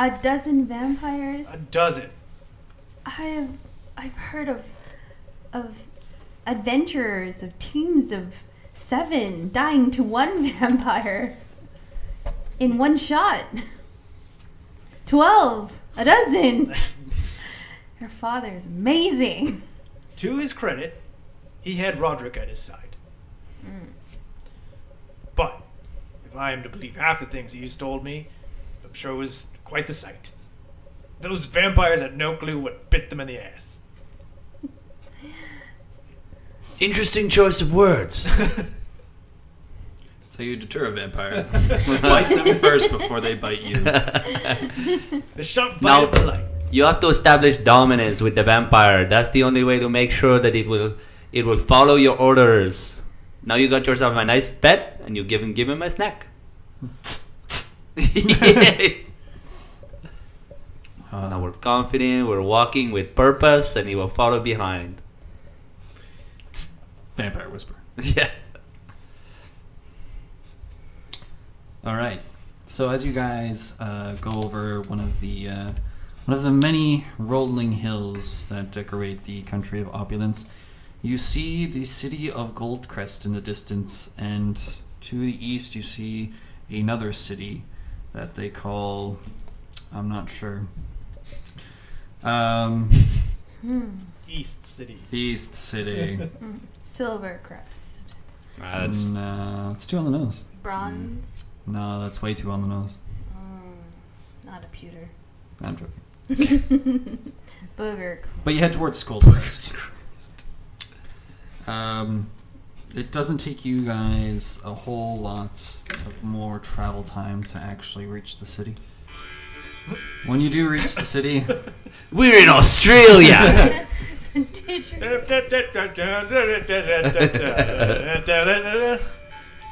A dozen vampires. A dozen. I have I've heard of of adventurers of teams of seven dying to one vampire in one shot. Twelve, a dozen. Your father is amazing. To his credit, he had Roderick at his side. Hmm. But if I am to believe half the things he's told me, I'm sure it was quite the sight. Those vampires had no clue what bit them in the ass. Interesting choice of words. So you deter a vampire. bite them first before they bite you. The sharp Now- of the light. You have to establish dominance with the vampire. That's the only way to make sure that it will it will follow your orders. Now you got yourself a nice pet, and you give him give him a snack. Now we're confident. We're walking with purpose, and he will follow behind. Vampire whisper. yeah. All right. So as you guys uh, go over one of the uh, one of the many rolling hills that decorate the country of opulence, you see the city of Goldcrest in the distance, and to the east you see another city that they call I'm not sure. Um, East City. East City. Silvercrest. Ah, that's no, it's too on the nose. Bronze. No, that's way too on the nose. Mm, not a pewter. I'm joking. Booger. But you head towards Goldcrest. Um, it doesn't take you guys a whole lot of more travel time to actually reach the city. When you do reach the city, we're in Australia.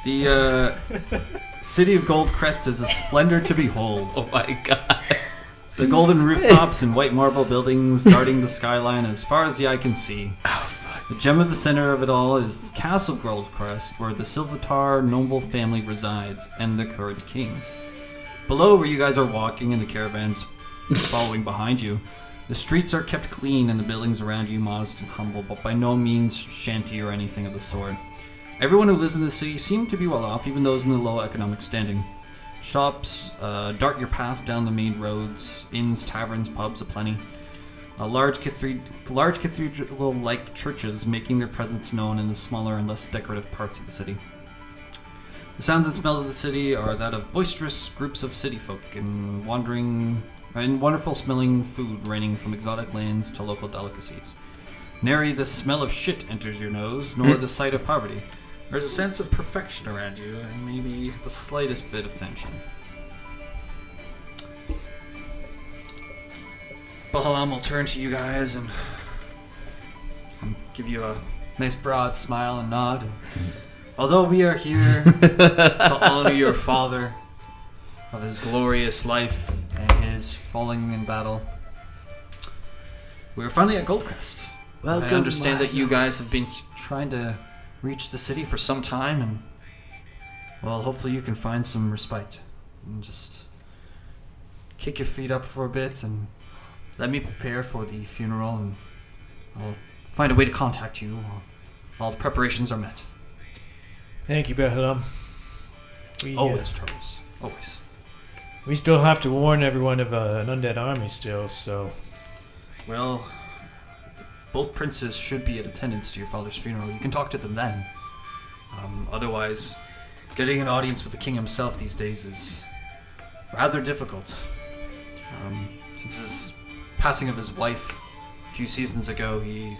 The uh, city of Goldcrest is a splendor to behold. oh my god. The golden rooftops and white marble buildings darting the skyline as far as the eye can see. The gem of the center of it all is Castle Goldcrest, where the Silvatar noble family resides and the current king. Below, where you guys are walking and the caravans following behind you, the streets are kept clean and the buildings around you modest and humble, but by no means shanty or anything of the sort. Everyone who lives in the city seem to be well off, even those in the low economic standing. Shops uh, dart your path down the main roads, inns, taverns, pubs aplenty. Uh, large, cathedral, large cathedral-like churches making their presence known in the smaller and less decorative parts of the city. The sounds and smells of the city are that of boisterous groups of city folk and wandering and wonderful smelling food raining from exotic lands to local delicacies. Nary the smell of shit enters your nose, nor hmm. the sight of poverty. There's a sense of perfection around you, and maybe the slightest bit of tension. Behelam will turn to you guys and, and give you a nice broad smile and nod. Although we are here to honor your father of his glorious life and his falling in battle, we're finally at Goldcrest. Well, I understand that you guys have been trying to reach the city for some time, and well, hopefully you can find some respite and just kick your feet up for a bit and let me prepare for the funeral, and I'll find a way to contact you while all the preparations are met. Thank you, Behelam. We, uh, Always, Charles. Always. We still have to warn everyone of uh, an undead army still, so Well, both princes should be in attendance to your father's funeral. You can talk to them then. Um, otherwise, getting an audience with the king himself these days is rather difficult. Um, since his passing of his wife a few seasons ago, he,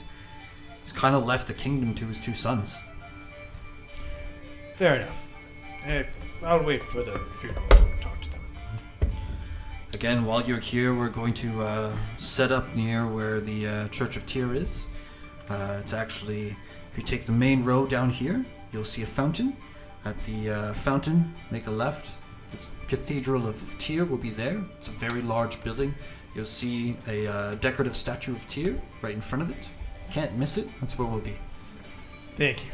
he's kind of left the kingdom to his two sons. fair enough. Eh, I'll wait for the funeral Again, while you're here, we're going to uh, set up near where the uh, Church of Tyr is. Uh, it's actually, if you take the main road down here, you'll see a fountain. At the uh, fountain, make a left. The Cathedral of Tyr will be there. It's a very large building. You'll see a uh, decorative statue of Tyr right in front of it. Can't miss it. That's where we'll be. Thank you.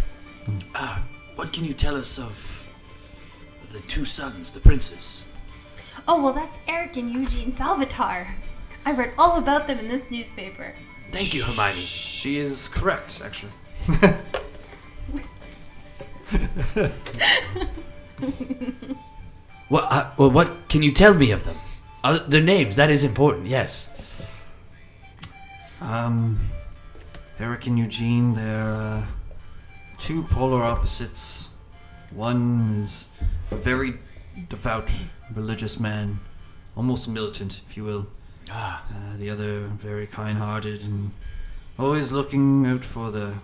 Ah, what can you tell us of the two sons, the princes? Oh, well, that's Eric and Eugene Salvatore. I read all about them in this newspaper. Thank you, Hermione. She is correct, actually. What? Uh, well, what can you tell me of them? Uh, their names. That is important. Yes. Um, Eric and Eugene, they're uh, two polar opposites. One is a very devout religious man, almost militant, if you will. Ah, Uh, the other very kind-hearted and always looking out for the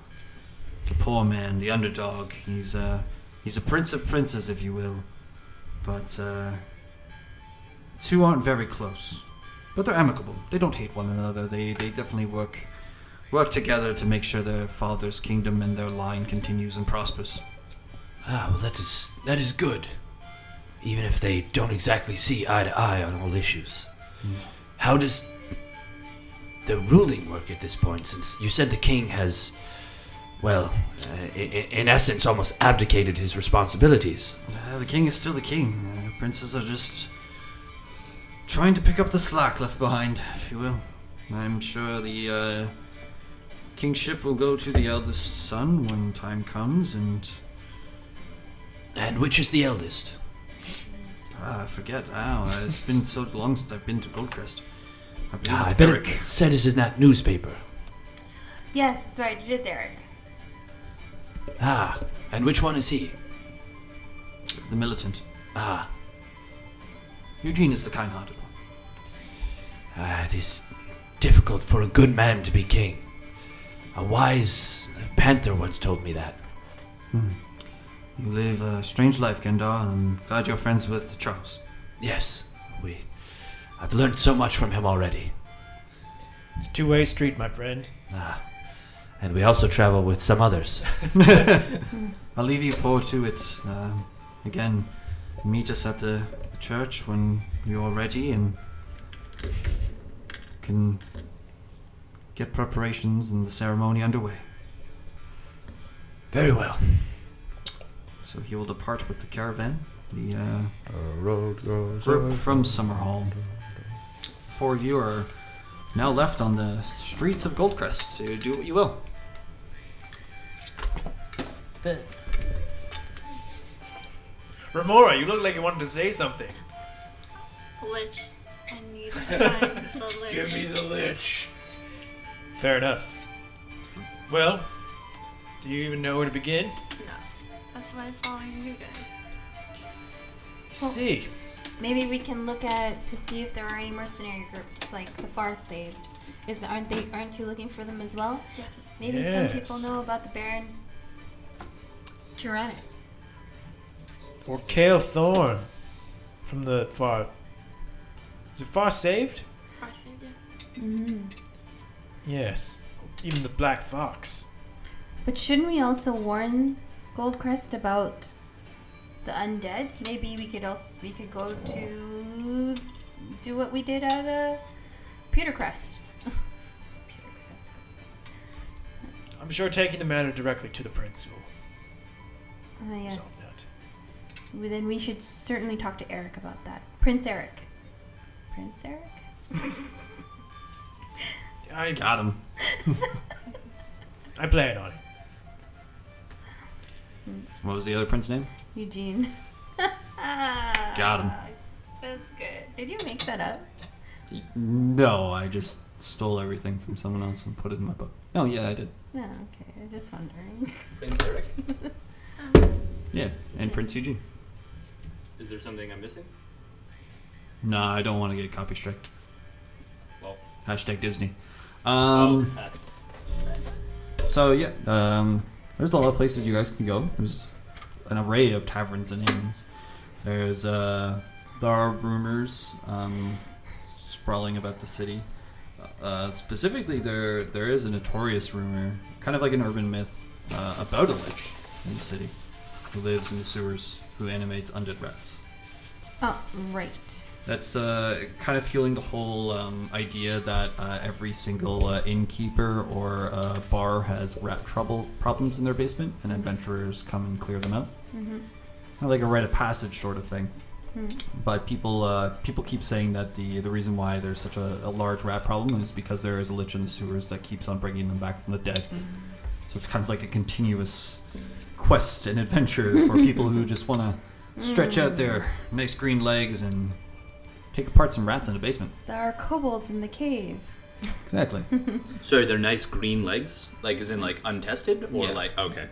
the poor man, the underdog. He's uh he's a prince of princes, if you will. But uh, the two aren't very close, but they're amicable. They don't hate one another. They they definitely work work together to make sure their father's kingdom and their line continues and prospers. ah. Well, that is that is good. Even if they don't exactly see eye to eye on all issues. How does the ruling work at this point? Since you said the king has, well, uh, in, in essence, almost abdicated his responsibilities. Uh, the king is still the king. Uh, princes are just trying to pick up the slack left behind, if you will. I'm sure the uh, kingship will go to the eldest son when time comes, and And which is the eldest? Ah, I forget. Ow, uh, it's been so long since I've been to Goldcrest. I believe Ah, it's I Eric. it said it in that newspaper. Yes, that's right. It is Eric. Ah, and which one is he? the militant. Ah, Eugene is the kind-hearted one. ah, it is difficult for a good man to be king. A wise panther once told me that. You live a strange life, Gendar, and I'm glad you're friends with Charles. Yes, we. I've learned so much from him already. It's a two-way street, my friend. Ah, and we also travel with some others. I'll leave you four to it. Um, again, meet us at the, the church when you're ready and can get preparations and the ceremony underway. Very well. So he will depart with the caravan, the uh, road goes group from Summerhall. Four of you are now left on the streets of Goldcrest to do what you will. Remora, you look like you wanted to say something. Lich. I need to find the lich. Give me the lich. Fair enough. Well, do you even know where to begin? No. That's why I'm following you guys. I see. Maybe we can look at to see if there are any mercenary groups like the Far Saved. Is aren't they? Aren't you looking for them as well? Yes. Maybe some people Yes. know about the Baron Tyrannus. Or Kale Thorn from the far. Is it far saved? Far saved, yeah. Mm-hmm. Yes. Even the Black Fox. But shouldn't we also warn Goldcrest about the undead? Maybe we could also we could go to do what we did at uh, Pewtercrest. Pewtercrest. I'm sure taking the matter directly to the prince will Ah, solve yes. that. Well, then we should certainly talk to Eric about that. Prince Eric. Prince Eric? I, Got him. I plan on it. What was the other prince name? Eugene. Got him. That's good. Did you make that up? No, I just stole everything from someone else and put it in my book. Oh yeah, I did. No, okay. I'm just wondering. Prince Eric. Yeah, and Prince Eugene. Is there something I'm missing? Nah, I don't want to get copy striked. Well, Hashtag Disney. Um. oh, So yeah, um, there's a lot of places you guys can go. There's an array of taverns and inns. There's uh, there are rumors um, sprawling about the city. Uh, specifically, there there is a notorious rumor, kind of like an urban myth, uh, about a lich in the city who lives in the sewers, who animates undead rats. Oh, right. That's uh, kind of fueling the whole um, idea that uh, every single uh, innkeeper or uh, bar has rat trouble problems in their basement, and adventurers come and clear them out. Mm-hmm. Kind of like a rite of passage sort of thing. Hmm. But people uh, people keep saying that the the reason why there's such a, a large rat problem is because there is a lich in the sewers that keeps on bringing them back from the dead. So it's kind of like a continuous quest and adventure for people who just want to stretch out their nice green legs and take apart some rats in the basement. There are kobolds in the cave. Exactly. Sorry, they're nice green legs, like as in like untested, or Yeah. like okay.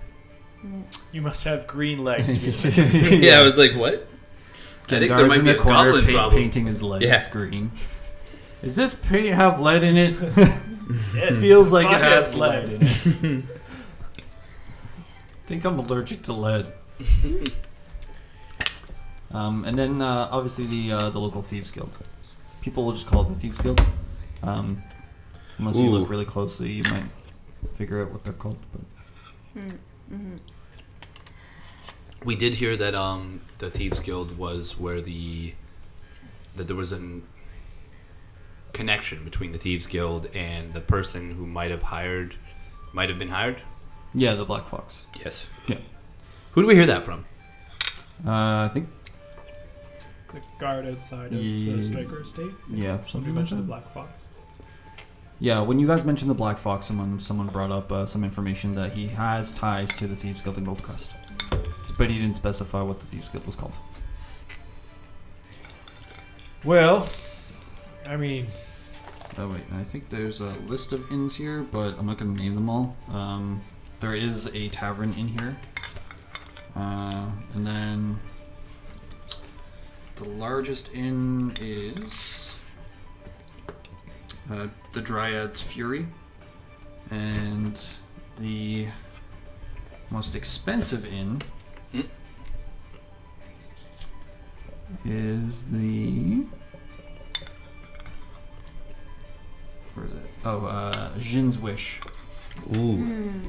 Mm. You must have green legs. to Yeah, I was like, what? I think there might in be the a corner goblin pa- problem. painting his legs Yeah. green. Does this paint have lead in it? yes, Feels like it has is lead in it. I think I'm allergic to lead. Um, and then uh, obviously the uh, the local thieves guild. People will just call it the thieves guild. Um, unless you Ooh. look really closely, you might figure out what they're called. But Mm-hmm. We did hear that um the thieves guild was where the that there was an connection between the thieves guild and the person who might have hired might have been hired. yeah, the Black Fox. Yes. Yeah. Who do we hear that from? Uh, I think the guard outside of Ye- the striker estate. yeah, Somebody something like mentioned the black fox. Yeah, when you guys mentioned the Black Fox, someone someone brought up uh, some information that he has ties to the Thieves Guild in Goldcrest, but he didn't specify what the Thieves Guild was called. Well, I mean, Oh wait, I think there's a list of inns here, but I'm not going to name them all. Um, there is a tavern in here, uh, and then the largest inn is uh, the Dryad's Fury, and the most expensive inn Hmm. is the where is it? Oh, uh, Jin's Wish. Ooh. Hmm.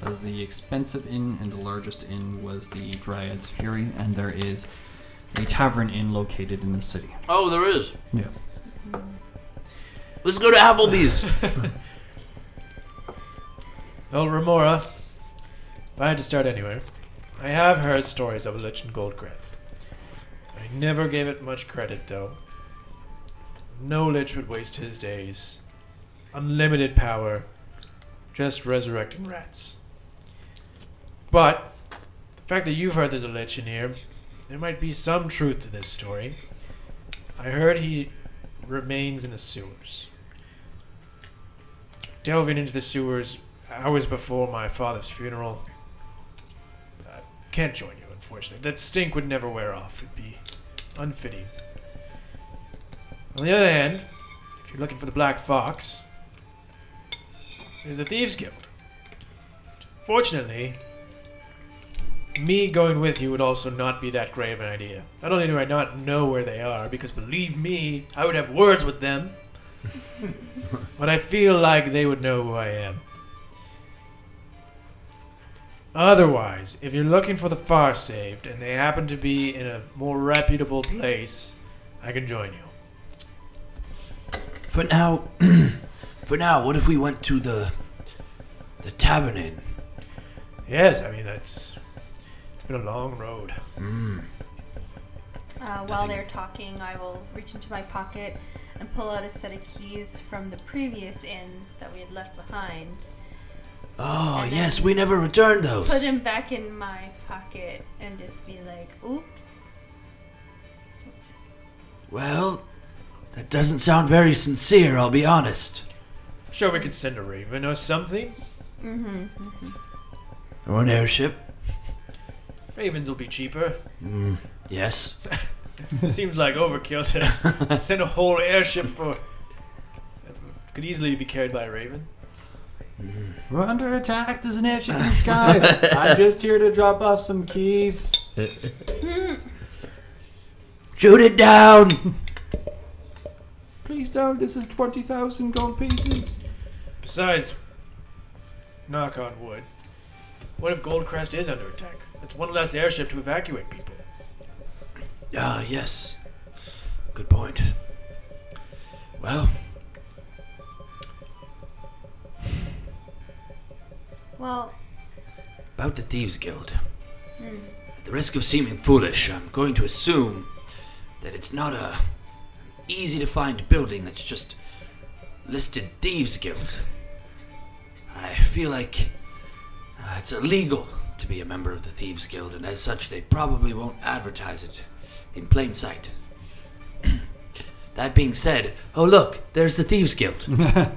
So the expensive inn and the largest inn was the Dryad's Fury, and there is a tavern inn located in the city. Oh, there is. Yeah. Let's go to Applebee's. well, Remora, if I had to start anywhere, I have heard stories of a lich in Goldcrest. I never gave it much credit, though. No lich would waste his days. Unlimited power, just resurrecting rats. But the fact that you've heard there's a lich in here, there might be some truth to this story. I heard he remains in the sewers. Delving into the sewers hours before my father's funeral. I can't join you, unfortunately. That stink would never wear off. It'd be unfitting. On the other hand, if you're looking for the Black Fox, there's a Thieves Guild. Fortunately, me going with you would also not be that great of an idea. Not only do I not know where they are, because believe me, I would have words with them, but I feel like they would know who I am. Otherwise, if you're looking for the far saved and they happen to be in a more reputable place, I can join you. For now, for now, what if we went to the the tavern inn? Yes, I mean that's it's been a long road. Mm. Uh, while they're talking, I will reach into my pocket and pull out a set of keys from the previous inn that we had left behind. Oh yes, we never returned those. Put them back in my pocket and just be like, oops. Just, Well, that doesn't sound very sincere. I'll be honest. I'm sure we could send a raven or something. mm-hmm. Or an airship. Ravens will be cheaper. Mm, yes. Seems like overkill to send a whole airship for. Could easily be carried by a raven. We're under attack. There's an airship in the sky. I'm just here to drop off some keys. Shoot it down. Please don't. This is 20,000 gold pieces. Besides, knock on wood, what if Goldcrest is under attack? It's one less airship to evacuate people. Ah, yes. Good point. Well, Well, about the Thieves Guild. mm, At the risk of seeming foolish, I'm going to assume that it's not a easy to find building that's just listed Thieves Guild. I feel like uh, it's illegal to be a member of the Thieves Guild, and as such, they probably won't advertise it in plain sight. that being said, oh look, there's the Thieves Guild. I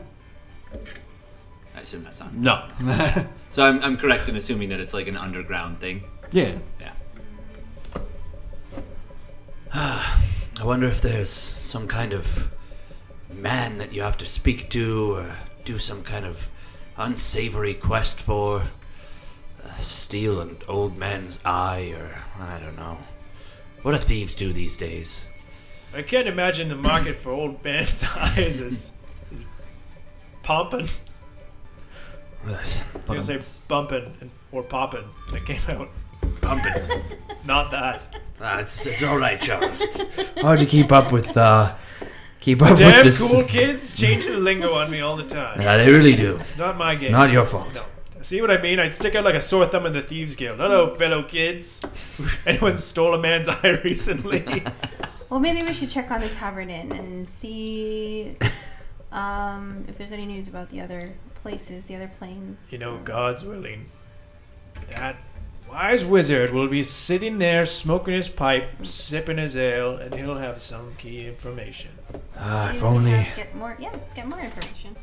assume that's not. No. So I'm, I'm correct in assuming that it's like an underground thing. yeah. Yeah. I wonder if there's some kind of man that you have to speak to or do some kind of unsavory quest for. Uh, steal an old man's eye or I don't know. What do thieves do these days? I can't imagine the market for old man's eyes is, is pumping. I was gonna say bumping and, or popping. That came out Pumping. not that. Ah, it's, it's all right, Charles. It's hard to keep up with. uh Keep up with Damn this. cool kids changing the lingo on me all the time. Yeah, they really do. Not my game. Not your fault. No. See what I mean? I'd stick out like a sore thumb in the Thieves Guild. Hello, fellow kids. Anyone stole a man's eye recently? well, maybe we should check on the tavern inn and see um, if there's any news about the other places, the other planes. you know, God's willing. That wise wizard will be sitting there smoking his pipe, sipping his ale, and he'll have some key information. Ah, Maybe if we only. have- Get more, yeah, get more information.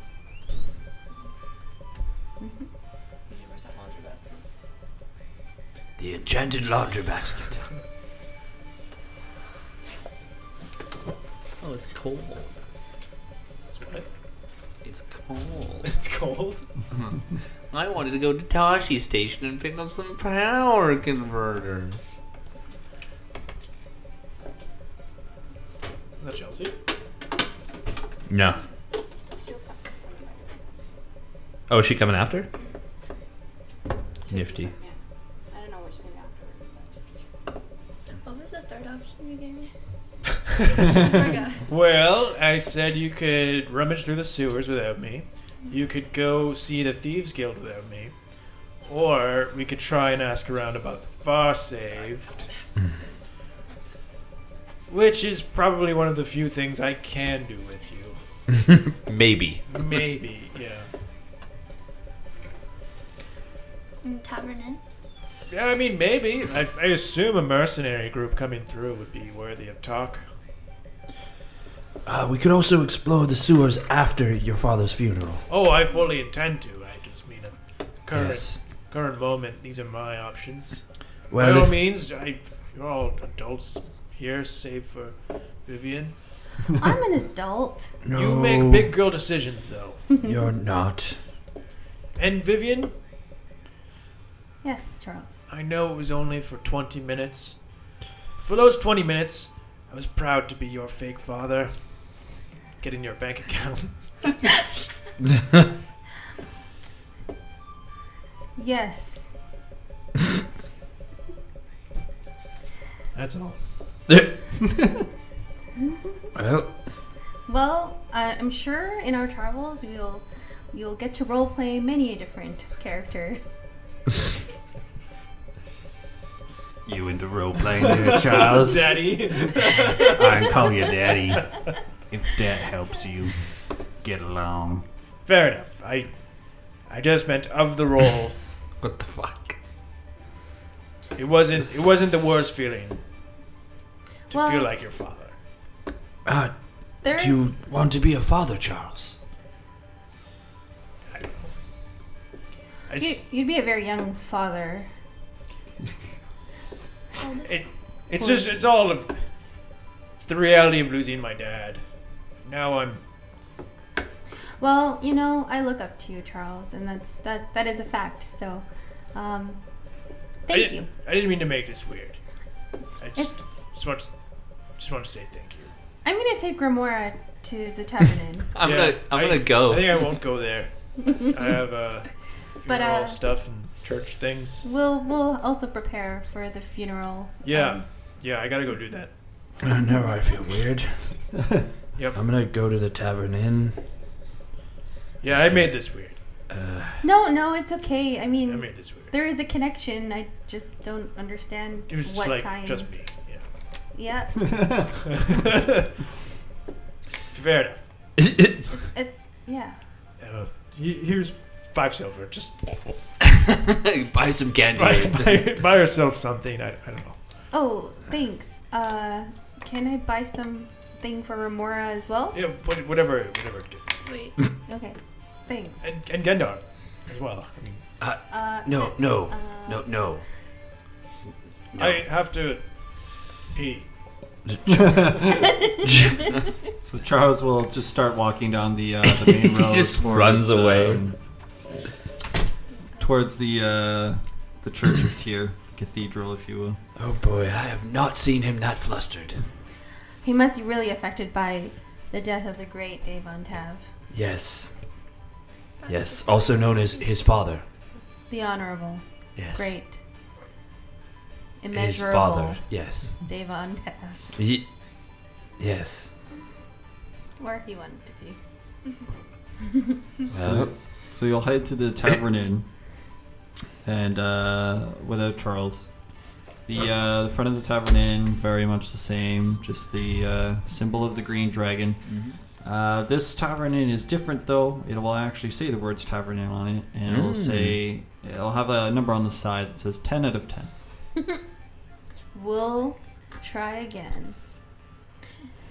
The enchanted laundry basket. Oh, it's cold. That's what. It's cold. It's cold. I wanted to go to Tosche Station and pick up some power converters. Is that Chelsea? No. Oh, is she coming after? Nifty. Option you gave me? Well, I said you could rummage through the sewers without me. You could go see the Thieves Guild without me. Or we could try and ask around about the Far Saved. Which is probably one of the few things I can do with you. Maybe. Maybe, yeah. Tavern Inn. Yeah, I mean, maybe. I, I assume a mercenary group coming through would be worthy of talk. Uh, we could also explore the sewers after your father's funeral. Oh, I fully intend to. I just mean at current Yes. current moment. These are my options. Well, By all means, I, you're all adults here, save for Vivian. I'm an adult. no, You make big girl decisions, though. You're not. And Vivian, Yes, Charles. I know it was only for 20 minutes. For those 20 minutes, I was proud to be your fake father. Get in your bank account. yes. That's all. well, well, I'm sure in our travels we'll you'll get to roleplay many a different character. You into role playing there, Charles? Daddy. I can call you Daddy if that helps you get along. Fair enough. I I just meant of the role. What the fuck? It wasn't it wasn't the worst feeling to Well- feel like your father. uh, There's do you want to be a father, Charles? I s- you, you'd be a very young father. it, it's just it's all of it's the reality of losing my dad. Now I'm Well, you know, I look up to you, Charles, and that's that that is a fact. So, um, I thank didn't, you. I didn't mean to make this weird. I just just want to, just want to say thank you. I'm gonna take Remora to the tavern inn. I'm Yeah, gonna I'm I- gonna go. I think I won't go there. I have uh, But, funeral uh, stuff and church things. We'll we'll also prepare for the funeral. Yeah, um, yeah, I gotta go do that. Uh, now I feel weird. Yep. I'm gonna go to the tavern inn. Yeah, I made this weird. Uh, no, no, it's okay. I mean, I made this weird. there is a connection. I just don't understand It was just what like kind. just me. Yeah, Yeah. Fair enough. it's yeah. Uh, here's five silver. Just Buy some candy. buy, buy, buy yourself something. I, I don't know. Oh, thanks. Uh, can I buy something for Remora as well? Yeah, whatever, whatever it gets. Sweet. Okay, thanks. And, and Gendorf as well. I mean, Uh, no, no, uh, no, no. I have to pee. So Charles will just start walking down the uh, the main road. he just runs away. um, towards the uh, the Church of Tyr, cathedral, if you will. Oh boy, I have not seen him that flustered. He must be really affected by the death of the great Davon Tav, Yes. Yes, also known as his father. the honorable, Yes. great, His immeasurable father. Yes. Davon Tav, Ye- yes. where he wanted to be. So, so you'll head to the tavern inn, and uh, without Charles, the uh, the front of the tavern inn very much the same, just the uh, symbol of the green dragon. Uh, this tavern inn is different though. It will actually say the words tavern inn on it, and it'll Mm. say it'll have a number on the side that says ten out of ten. We'll try again.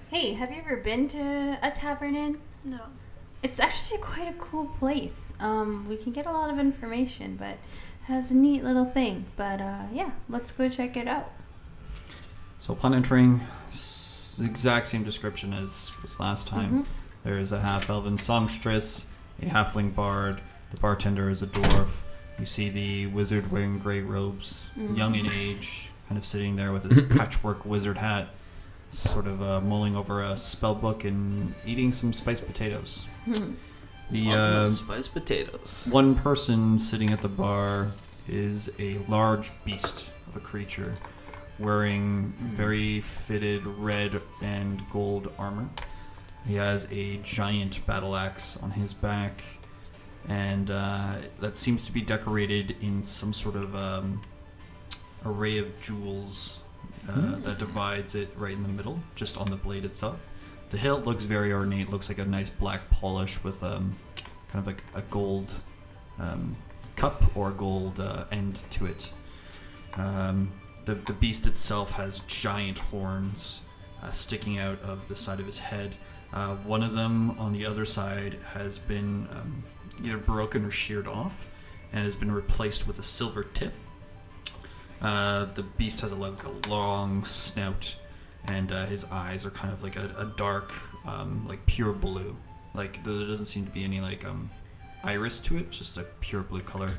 Hey, have you ever been to a tavern inn? No. It's actually quite a cool place. Um, we can get a lot of information, but it has a neat little thing. But uh, yeah, let's go check it out. So upon entering, s- exact same description as was last time. Mhm. There is a half elven songstress, a halfling bard, the bartender is a dwarf. You see the wizard wearing grey robes, Mhm. young in age, kind of sitting there with his patchwork wizard hat, sort of uh, mulling over a spell book and eating some spiced potatoes. Hmm. The uh, spiced potatoes. one person sitting at the bar is a large beast of a creature wearing very fitted red and gold armor. He has a giant battle axe on his back, and uh, that seems to be decorated in some sort of um, array of jewels uh, that divides it right in the middle, just on the blade itself. The hilt looks very ornate, looks like a nice black polish with um, kind of like a gold um, cup or gold uh, end to it. Um, the, the beast itself has giant horns uh, sticking out of the side of his head. Uh, one of them on the other side has been um, either broken or sheared off and has been replaced with a silver tip. Uh, the beast has a, like a long snout, and uh, his eyes are kind of like a, a dark, um, like pure blue. Like there doesn't seem to be any like um, iris to it. It's just a pure blue color.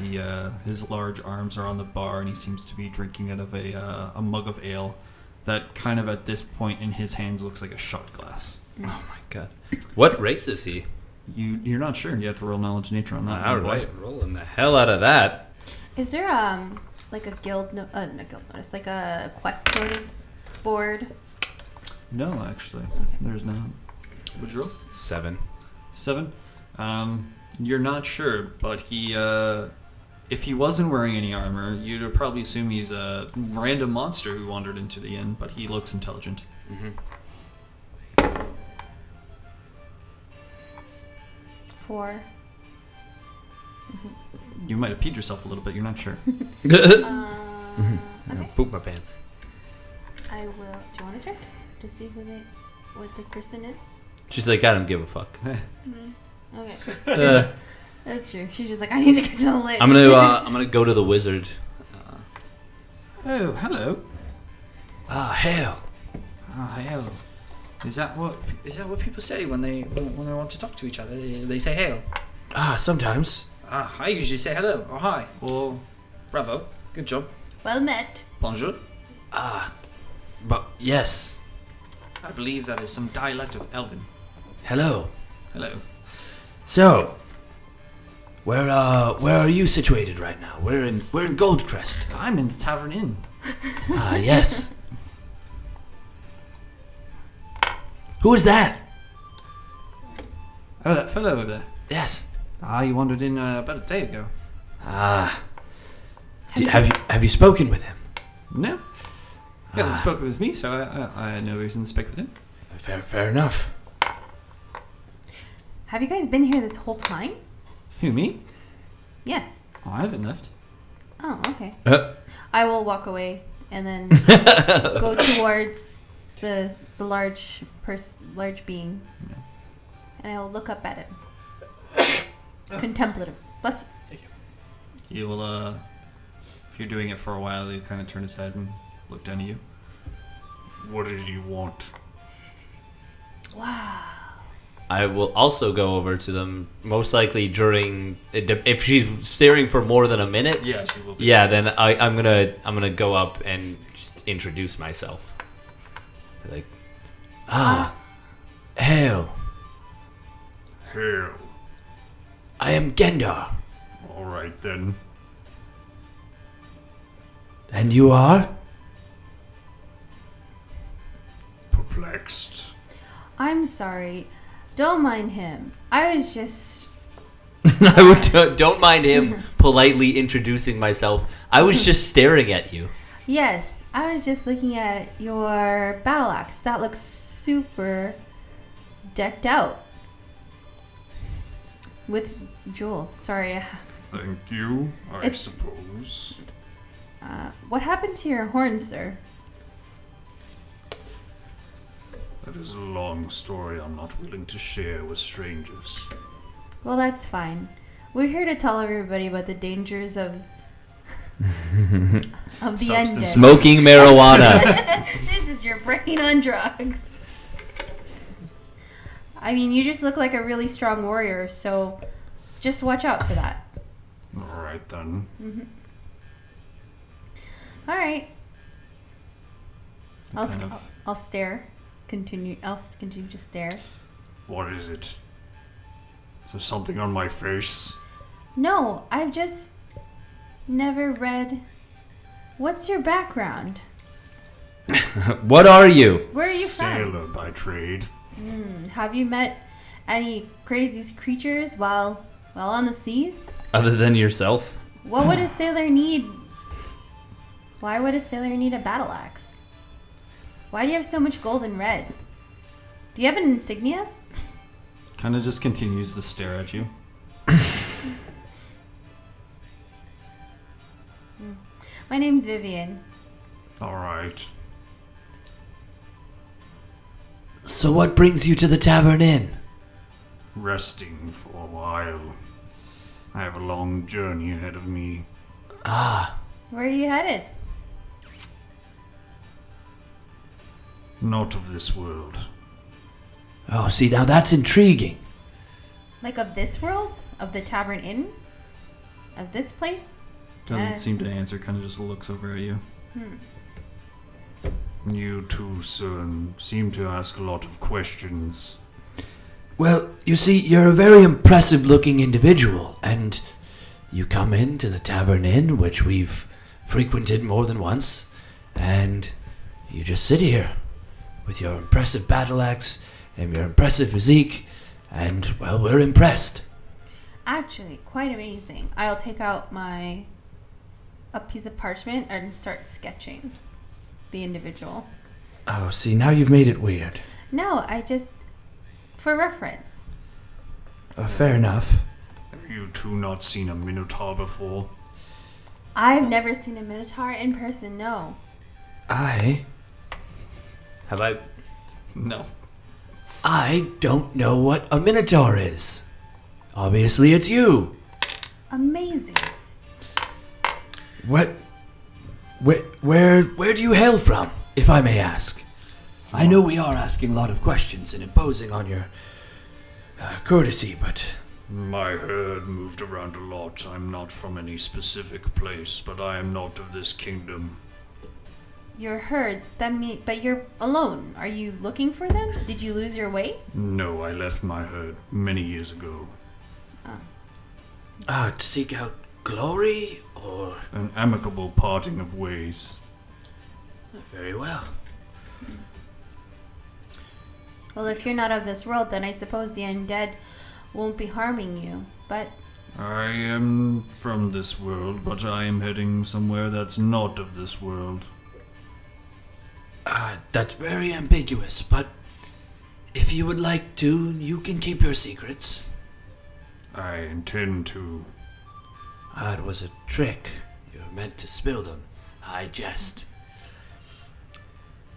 He, uh, his large arms are on the bar, and he seems to be drinking out of a uh, a mug of ale that kind of at this point in his hands looks like a shot glass. Oh my god. What race is he? You you're not sure. You have to roll knowledge nature on that. All one, boy. rolling the hell out of that. Is there um like a guild no- uh, not guild notice, like a quest notice board? No, actually, there's not. Would you roll? Seven. Seven. Um, you're not sure, but he, uh, if he wasn't wearing any armor, you'd probably assume he's a random monster who wandered into the inn. But he looks intelligent. Four. You might have peed yourself a little bit. You're not sure. Uh, okay. Poop my pants. I will. Do you want to check to see who they, what this person is? She's like, I don't give a fuck. Okay, Uh, that's true. She's just like, I need to get to the lich. I'm gonna uh, I'm gonna go to the wizard. Oh, hello. Ah, hell. Ah, hell. Is that what is that what people say when they when, when they want to talk to each other? They, they say hail. Ah, sometimes. Ah, I usually say hello or hi or bravo. Good job. well met. Bonjour. Ah, but yes. I believe that is some dialect of Elven. Hello. Hello. So, where uh, where are you situated right now? We're in we're in Goldcrest. I'm in the tavern inn. Ah, yes. Who is that? Oh, that fellow over there. Yes. Ah, you wandered in uh, about a day ago. Ah. Do- have you have you spoken with him? No. He hasn't Ah. spoken with me, so I, I, I had no reason to speak with him. Fair fair enough. Have you guys been here this whole time? Who, me? Yes. Oh, I haven't left. Oh, okay. Uh. I will walk away and then go towards the the large pers- large being, Yeah. and I will look up at it. Contemplative. Bless Thank you. He will, uh, if you're doing it for a while, he'll kind of turn his head and look down at you. What did you want? Wow. I will also go over to them, most likely during if she's staring for more than a minute. Yeah, she will be. Yeah, then I, I'm gonna I'm gonna go up and just introduce myself. Like, Ah. Hail. Hail. I am Gendar. All right then. And you are? Perplexed. I'm sorry. Don't mind him. I was just. I would don't mind him politely introducing myself. I was just staring at you. Yes, I was just looking at your battle axe. That looks super decked out with jewels. Sorry. Thank you, I It's- suppose. Uh, what happened to your horn, sir? That is a long story I'm not willing to share with strangers. Well, that's fine. We're here to tell everybody about the dangers of of the Substance undead. Smoking marijuana. this is your brain on drugs. I mean, you just look like a really strong warrior, so just watch out for that. All right then. Mm-hmm. All right. I'll, Kind I'll, of- I'll stare. Continue. I'll continue to stare. What is it? Is there something on my face? No, I've just never read. What's your background? what are you? Where are you from? Sailor by trade. Hmm, have you met any crazy creatures while while on the seas? Other than yourself? What would a sailor need? Why would a sailor need a battle axe? Why do you have so much gold and red? Do you have an insignia? Kind of just continues to stare at you. My name's Vivian. All right. So what brings you to the Tavern Inn? Resting for a while. I have a long journey ahead of me. Ah, Where are you headed? Not of this world. oh, see, now that's intriguing. Like of this world? Of the Tavern Inn? Of this place? Doesn't Uh, seem to answer, kind of just looks over at you. You too, sir, seem to ask a lot of questions. Well, you see, you're a very impressive looking individual, and you come into the Tavern Inn, which we've frequented more than once, and you just sit here with your impressive battle axe and your impressive physique, and well, we're impressed. Actually, quite amazing. I'll take out my a piece of parchment and start sketching the individual. Oh, see, now you've made it weird. No, I just for reference. Uh, fair enough. Have you two not seen a minotaur before? I've never seen a minotaur in person. No. I, Have I? No. I don't know what a minotaur is. Obviously, it's you. Amazing. What? Where, where, where do you hail from, if I may ask? I know we are asking a lot of questions and imposing on your uh, courtesy, but My herd moved around a lot. I'm not from any specific place, but I am not of this kingdom. You're herd. That mean, but you're alone. Are you looking for them? Did you lose your way? No, I left my herd many years ago. uh, to seek out glory or An amicable parting of ways. very well. Well, if you're not of this world, then I suppose the undead won't be harming you. But I am from this world, but I am heading somewhere that's not of this world. Uh, that's very ambiguous, but if you would like to, you can keep your secrets. I intend to. Ah, it was a trick. You were meant to spill them. I jest.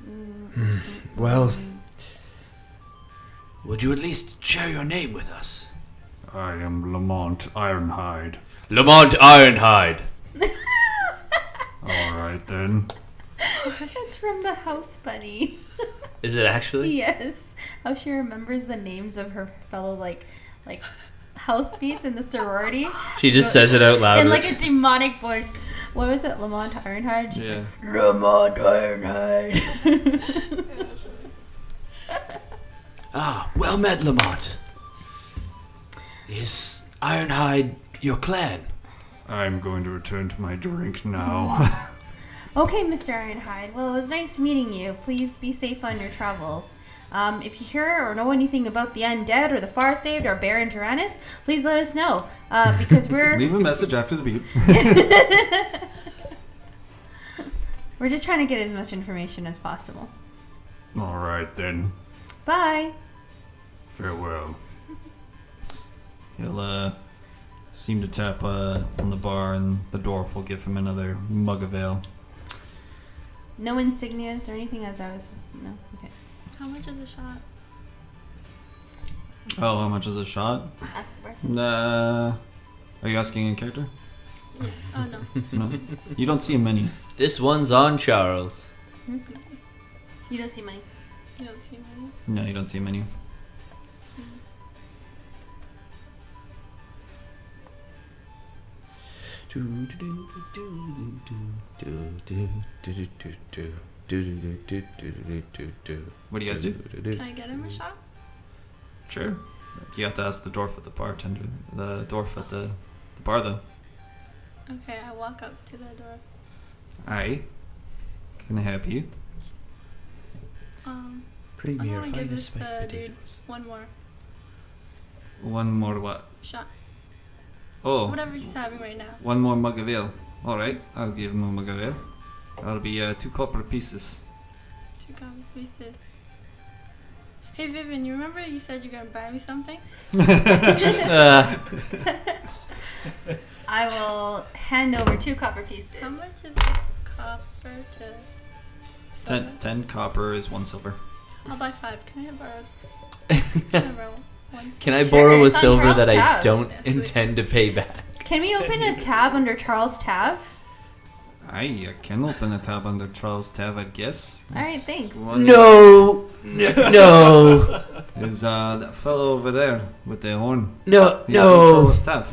Hmm, Well, would you at least share your name with us? I am Lamont Ironhide. Lamont Ironhide. Alright then. it's from the House Bunny. Is it actually? yes. How she remembers the names of her fellow like like housemates in the sorority. She just says it out loud. in like a demonic voice. What was it, Lamont Ironhide? She's Yeah. Lamont Ironhide. ah, well met, Lamont. Is Ironhide your clan? I'm going to return to my drink now. Okay, Mr. Ironhide. Well, it was nice meeting you. Please be safe on your travels. Um, if you hear or know anything about the undead or the far saved or Baron Tyrannus, please let us know. Uh, because we're Leave a message after the beep. we're just trying to get as much information as possible. Alright then. Bye. Farewell. He'll uh, seem to tap uh, on the bar, and the dwarf will give him another mug of ale. No insignias or anything as I was. No. Okay. How much is a shot? Oh, how much is a shot? Ask the bartender. Nah. Are you asking in character? Oh no. No. you don't see many. This one's on Charles. You don't see money. You don't see money. No, you don't see many. What do you guys do? Can I get him a shot? Sure. You have to ask the dwarf at the bartender. The dwarf at the, the bar, though. Okay, I walk up to the door. Aye. Can I help you? Um, Bring I me your want to give finest this spiced uh, dude potatoes. one more One more what? shot. Oh, Whatever he's having right now. one more mug of ale. Alright, I'll give him a mug of ale. That'll be uh, two copper pieces. Two copper pieces. Hey Vivian, you remember you said you're gonna buy me something? Uh, I will hand over two copper pieces. How much is a copper to silver? Ten, ten copper is one silver. I'll buy five. Can I borrow? Can I borrow one? can I Sure, a silver that I tab. don't Yes, intend to pay back? Can we open a tab under Charles Tab? Aye, I can open a tab under Charles Tab, I guess. Alright, Is thanks. one- No, no, no, Is uh, that fellow over there with the horn? no, Is he no. Charles Tab?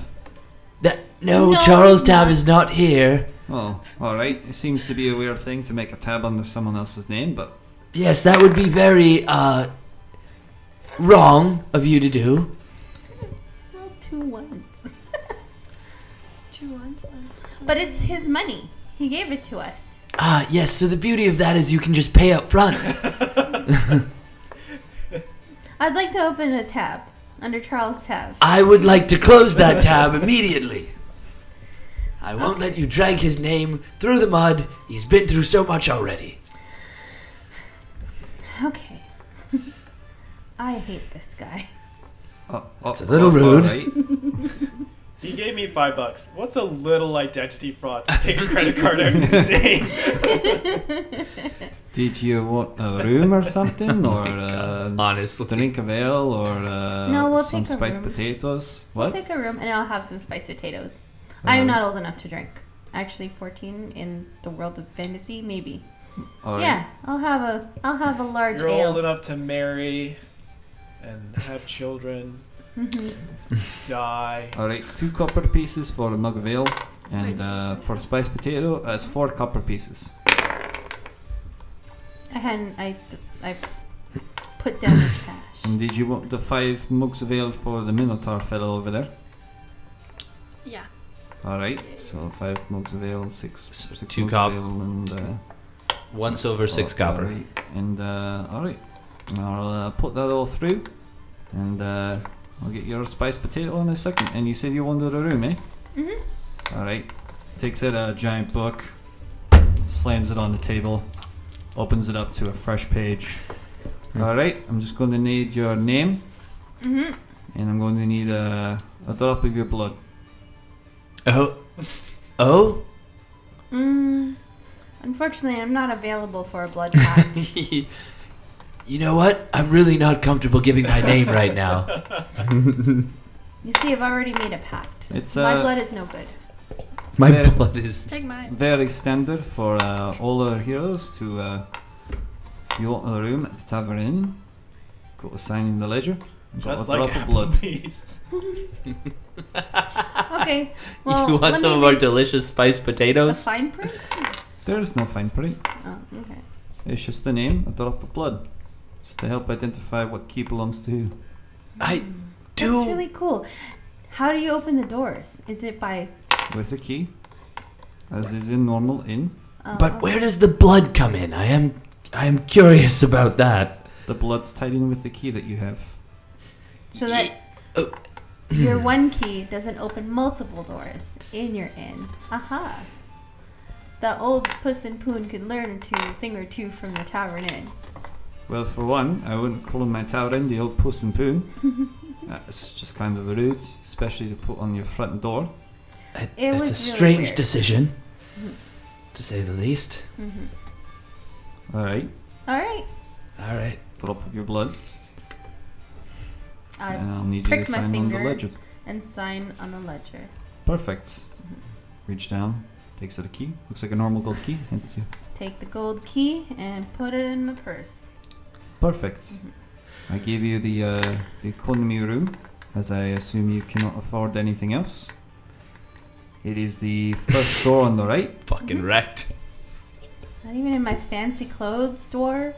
That no, No, Charles he's Tab not. is not here. Oh, alright. It seems to be a weird thing to make a tab under someone else's name, but Yes, that would be very uh wrong of you to do. Well, two ones. But it's his money. He gave it to us. Ah, yes. So the beauty of that is you can just pay up front. I'd like to open a tab under Charles' tab. I would like to close that tab immediately. I won't let you drag his name through the mud. He's been through so much already. Okay. I hate this guy. Oh, It's a little uh, rude. alright. He gave me five bucks. What's a little identity fraud to take a credit card out of his name? Did you want a room or something, or uh, Honestly. drink of ale, or uh, No, we'll some take a spiced room. potatoes? We'll take a room and I'll have some spiced potatoes. Uh, I'm not old enough to drink. Actually, 14 in the world of fantasy, maybe. Alright. Yeah, I'll have a I'll have a large You're ale. old enough to marry and have children. Die. Alright, two copper pieces for a mug of ale, and uh, for spiced potato, that's four copper pieces. I hadn't I I put down the cash. And did you want the five mugs of ale for the Minotaur fellow over there? Yeah. Alright, so five mugs of ale, six, So six two mugs cop- of ale, and uh, One silver, six oh, copper. alright, And uh, alright, I'll uh, put that all through, and uh, I'll get your spiced potato in a second. And you said you wanted a room, eh? Mhm. Alright. Takes out a giant book, slams it on the table, opens it up to a fresh page. Alright, I'm just going to need your name, Mhm. and I'm going to need a, a drop of your blood. Oh. Oh? Mm. Unfortunately, I'm not available for a blood pact. you know what? I'm really not comfortable giving my name right now. you see, I've already made a pact. It's My uh, blood is no good. it's My ve- blood is. Take mine. very standard for uh, all our heroes to, uh, if you want a room at the tavern inn, go to sign in the ledger, and got Just a like drop of blood. Applebee's. Okay. Well, you want let some me of our read delicious spiced potatoes? a potatoes? fine print? There's no fine print. Oh, okay. It's just the name, a drop of blood. Just to help identify what key belongs to who. I mm. do. That's really cool. How do you open the doors? Is it by? With a key. As is in normal inn. Oh, But okay. where does the blood come in? I am. I am curious about that. The blood's tied in with the key that you have. So that Oh. your one key doesn't open multiple doors in your inn. Aha. The old Puss and Poon could learn a thing or two from the tavern inn. Well, for one, I wouldn't call my tower in the old Puss and Poon. That's just kind of rude, especially to put on your front door. It- It it's was a really strange weird. decision, to say the least. Mm-hmm. Alright, All right. All right. drop of your blood, I and I'll need you to prick my sign on the finger. ledger. and sign on the ledger. Perfect. Reach down, takes out a key. Looks like a normal gold key, hands it to you. Take the gold key and put it in the purse. Perfect. I gave you the uh, the economy room, as I assume you cannot afford anything else. It is the first door on the right. Fucking wrecked. Not even in my fancy clothes, dwarf.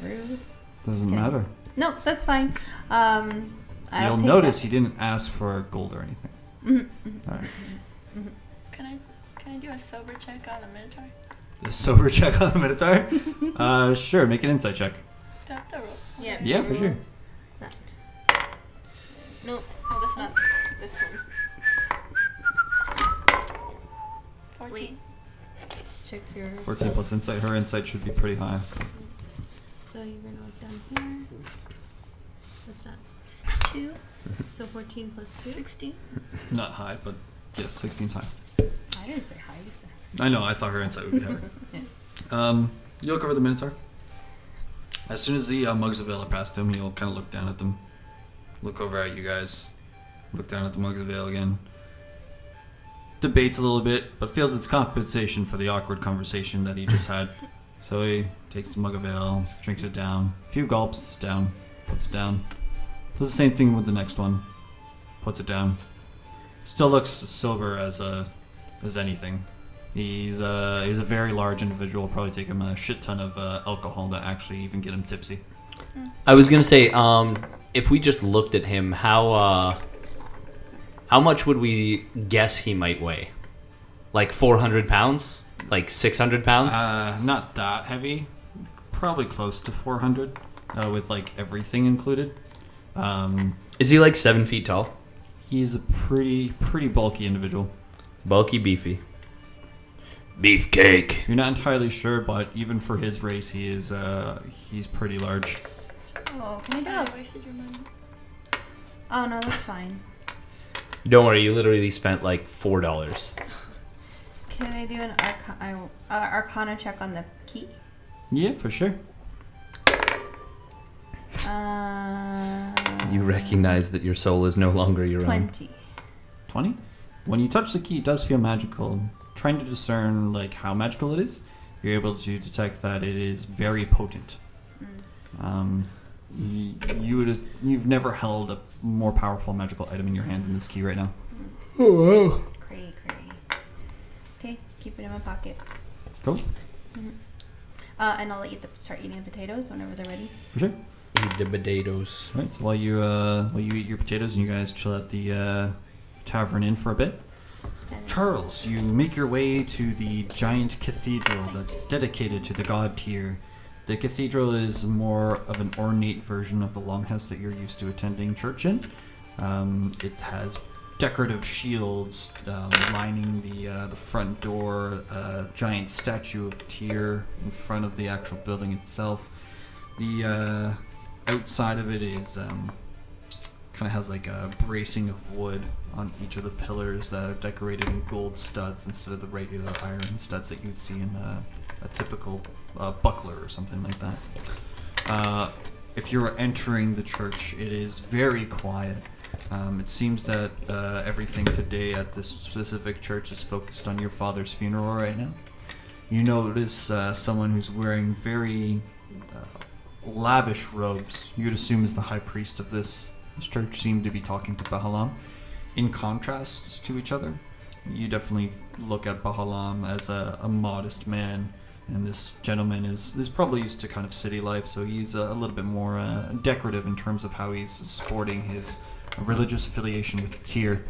Rude. Doesn't matter. No, that's fine. Um, I'll You'll take notice that. he didn't ask for gold or anything. Mhm, Alright. Can I can I do a sober check on the Minotaur? The sober check on the Minotaur? uh, sure, make an insight check. Do I have to roll? Yeah. Yeah, for sure. That. No, Oh, this not this, this one. Fourteen. Check your. 14 plus insight. Her insight should be pretty high. So you're gonna look down here. What's that? Two. So 14 plus 2? Sixteen. Not high, but yes, 16's high. I didn't say high, you said. I know, I thought her insight would be higher. um, you look over the Minotaur. As soon as the uh, mugs of ale are past him, he'll kind of look down at them, look over at you guys, look down at the mugs of ale again. Debates a little bit, but feels it's compensation for the awkward conversation that he just had. So he takes the mug of ale, drinks it down, a few gulps, it's down, puts it down. Does the same thing with the next one, puts it down. Still looks sober as a as anything. He's uh, he's a very large individual. Probably take him a shit ton of uh, alcohol to actually even get him tipsy. I was gonna say, um, if we just looked at him, how uh, how much would we guess he might weigh? Like 400 pounds? Like 600 pounds? Uh, not that heavy. Probably close to 400, uh, with like everything included. Um, Is he like seven feet tall? he's a pretty pretty bulky individual. Bulky, beefy. Beefcake. You're not entirely sure, but even for his race, he is uh, he's pretty large. Oh, can I do Sorry, a- I wasted your money. Oh no, that's fine. Don't worry, you literally spent like four dollars. Can I do an arca- uh, Arcana check on the key? Yeah, for sure. Uh, You recognize that your soul is no longer your own. twenty. 20 when you touch the key it does feel magical trying to discern like how magical it is you're able to detect that it is very potent um, you, you would you've never held a more powerful magical item in your hand than this key right now Cray, cray. Okay, keep it in my pocket. Cool. Uh, and I'll let you th- start eating the potatoes whenever they're ready. for sure Eat the potatoes. All right so while you uh, while you eat your potatoes and you guys chill at the uh, tavern inn for a bit And Charles, you make your way to the giant cathedral that's dedicated to the god Tyr. The cathedral is more of an ornate version of the longhouse that you're used to attending church in. Um, it has decorative shields um, lining the uh, the front door, a giant statue of Tyr in front of the actual building itself. The uh, outside of it is um, kind of has like a bracing of wood on each of the pillars that are decorated in gold studs instead of the regular iron studs that you'd see in a, a typical uh, buckler or something like that. Uh, if you're entering the church, it is very quiet. Um, it seems that uh, everything today at this specific church is focused on your father's funeral right now. You notice uh, someone who's wearing very uh, lavish robes. You'd assume is the high priest of this this church seemed to be talking to Behelam. In contrast to each other, you definitely look at Behelam as a, a modest man, and this gentleman is, is probably used to kind of city life, so he's a, a little bit more uh, decorative in terms of how he's sporting his religious affiliation with Tyr.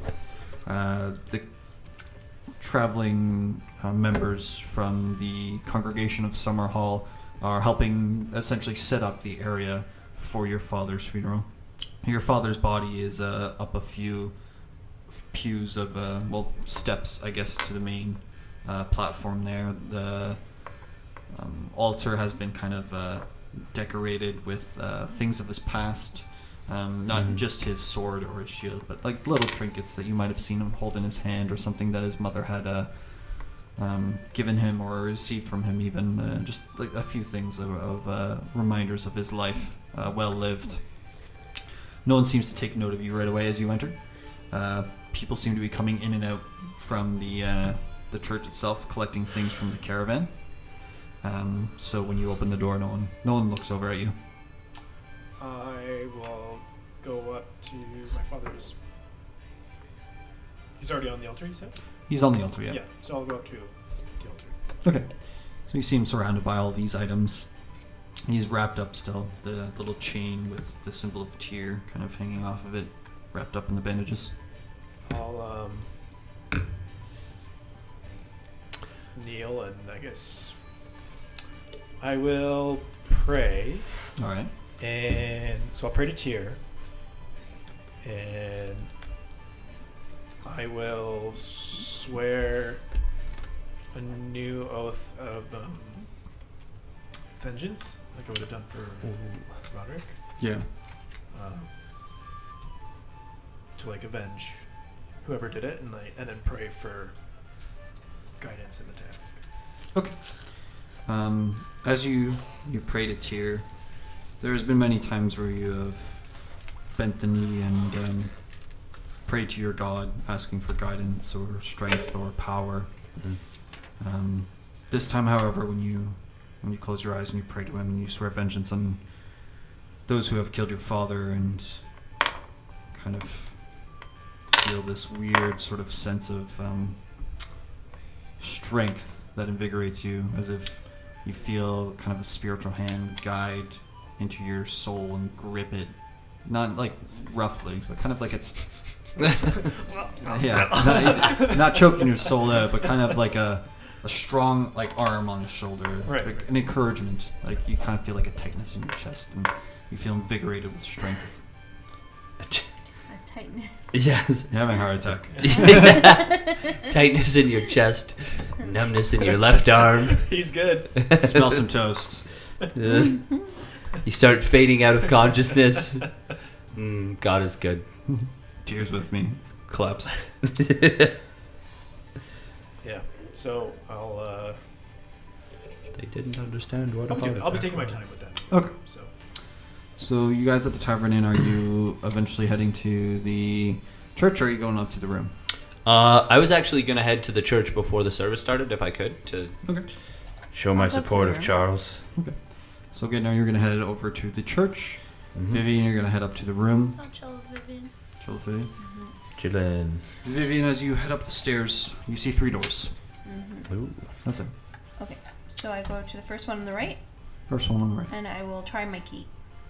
Uh, the traveling uh, members from the congregation of Summer Hall are helping essentially set up the area for your father's funeral. Your father's body is uh, up a few pews of uh, well steps, I guess, to the main uh, platform there. The um, altar has been kind of uh, decorated with uh, things of his past. Um, not Mhm. just his sword or his shield, but like little trinkets that you might have seen him hold in his hand, or something that his mother had uh, um, given him or received from him. Even uh, just like a few things of, of uh, reminders of his life, uh, well lived. No one seems to take note of you right away as you enter. Uh, people seem to be coming in and out from the uh, the church itself, collecting things from the caravan. Um, so when you open the door, no one no one looks over at you. I will go up to my father's. He's already on the altar, you said? He's on the altar, yeah. Yeah, so I'll go up to the altar. Okay. So you see him surrounded by all these items. He's wrapped up still, the little chain with the symbol of Tyr kind of hanging off of it, wrapped up in the bandages. I'll um, kneel and I guess I will pray. All right. And so I'll pray to Tyr, And I will swear a new oath of um, vengeance, like I would have done for Roderick, Yeah. um, to like avenge whoever did it, and like, and then pray for guidance in the task. Okay. Um, as you you pray to Tyr, there's been many times where you have bent the knee and um, prayed to your God, asking for guidance or strength or power. Mhm. Um, this time, however, when you when you close your eyes and you pray to Him and you swear vengeance on those who have killed your father and kind of feel this weird sort of sense of um, strength that invigorates you, as if you feel kind of a spiritual hand guide into your soul and grip it, not like roughly, but kind of like a yeah, not, not choking your soul out, but kind of like a, a strong like arm on his shoulder, Right, like an encouragement. Like you kind of feel like a tightness in your chest, and you feel invigorated with strength. A tighten. yes. You're having a heart attack. Tightness in your chest, numbness in your left arm. He's good. Smell some toast. You start fading out of consciousness. Mm, God is good. Tyr's with me. Claps. Yeah. So I'll uh, They didn't understand what I'll, a be, heart I'll be taking my time with that. Okay. So So you guys at the tavern inn, are you eventually heading to the church, or are you going up to the room? Uh, I was actually gonna head to the church before the service started, if I could, to Okay. show my I'll go support of her. Charles. So again, now you're gonna head over to the church. Mhm. Vivian, you're gonna head up to the room. I'll chill with Vivian. Chill with Vivian. Chillin'. Vivian, as you head up the stairs, you see three doors. Ooh. That's it. Okay, so I go to the first one on the right, First one on the right. and I will try my key.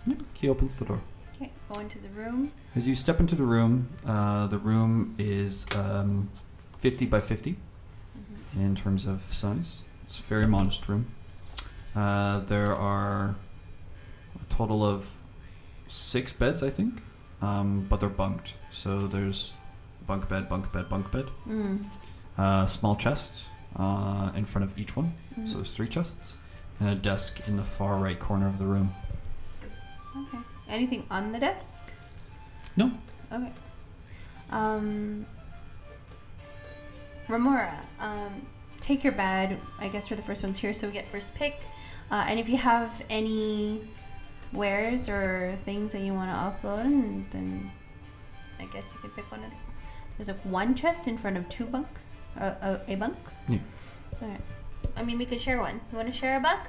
Yeah, key opens the door. Okay, go into the room. As you step into the room, uh, the room is um, 50 by 50 Mm-hmm. in terms of size. It's a very modest room. Uh, there are a total of six beds, I think, um, but they're bunked. So there's bunk bed, bunk bed, bunk bed. Mm. A small chest uh, in front of each one. Mm. So there's three chests. And a desk in the far right corner of the room. Okay. Anything on the desk? No. Okay. Um. Remora, um, take your bed. I guess we're the first ones here, so we get first pick. Uh, and if you have any wares or things that you want to upload, then I guess you can pick one of. them. there's like one chest in front of two bunks. Uh, a, a bunk. Yeah. Alright. I mean, we could share one. You want to share a buck?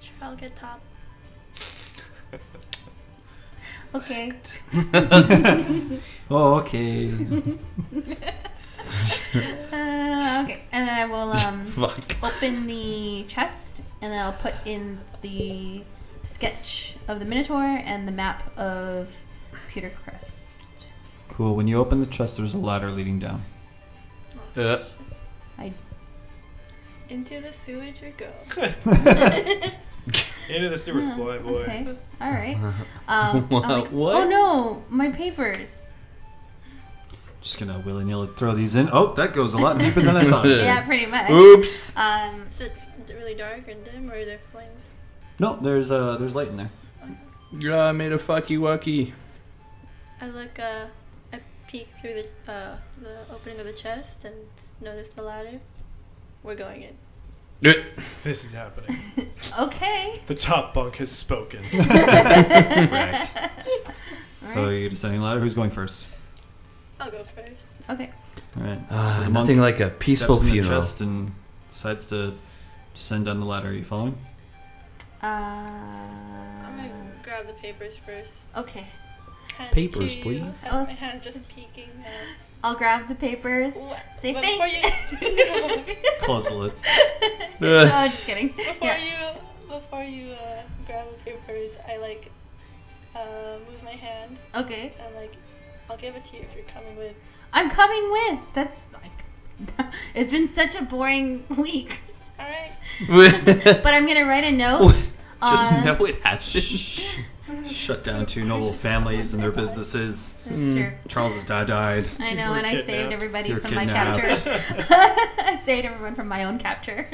Sure, I'll get top. Okay. Oh, okay. Uh, okay. And then I will um. Fuck. open the chest and then I'll put in the sketch of the Minotaur and the map of Pewter Crest. cool. When you open the chest, there's a ladder leading down. Uh, Into the sewage we go. into the sewers, Yeah, fly boy. Okay. All right. Um, I'm like, What? Oh no, my papers. Just gonna willy nilly throw these in. Oh, that goes a lot deeper than I thought. yeah, pretty much. oops. Um, Is it really dark and dim, or are there flames? No, there's uh, there's light in there. Yeah, I made a fucky wucky. I look, uh, I peek through the, uh, the opening of the chest and notice the ladder. We're going in. This is happening. okay. The top bunk has spoken. Correct. So Alright. you're deciding ladder. Who's going first? I'll go first. Okay. All right. Ah, so the nothing like a peaceful steps in the funeral. chest and decides to descend down the ladder. Are you following? Uh, I'm gonna grab the papers first. okay. Hand Papers, to you. please. Oh. My hand's just peeking. Uh, I'll grab the papers. what? Say but thanks. Before you, Close the lid. oh, just kidding. before Yeah. you, before you uh, grab the papers, I like uh, move my hand Okay. and like I'll give it to you if you're coming with. I'm coming with. That's like. it's been such a boring week. All right. But I'm gonna write a note. Just on- know it has been. Shh. Shut down two noble families and their businesses. That's true. Charles's dad died. I know, and I saved everybody You're from my capture. I saved everyone from my own capture.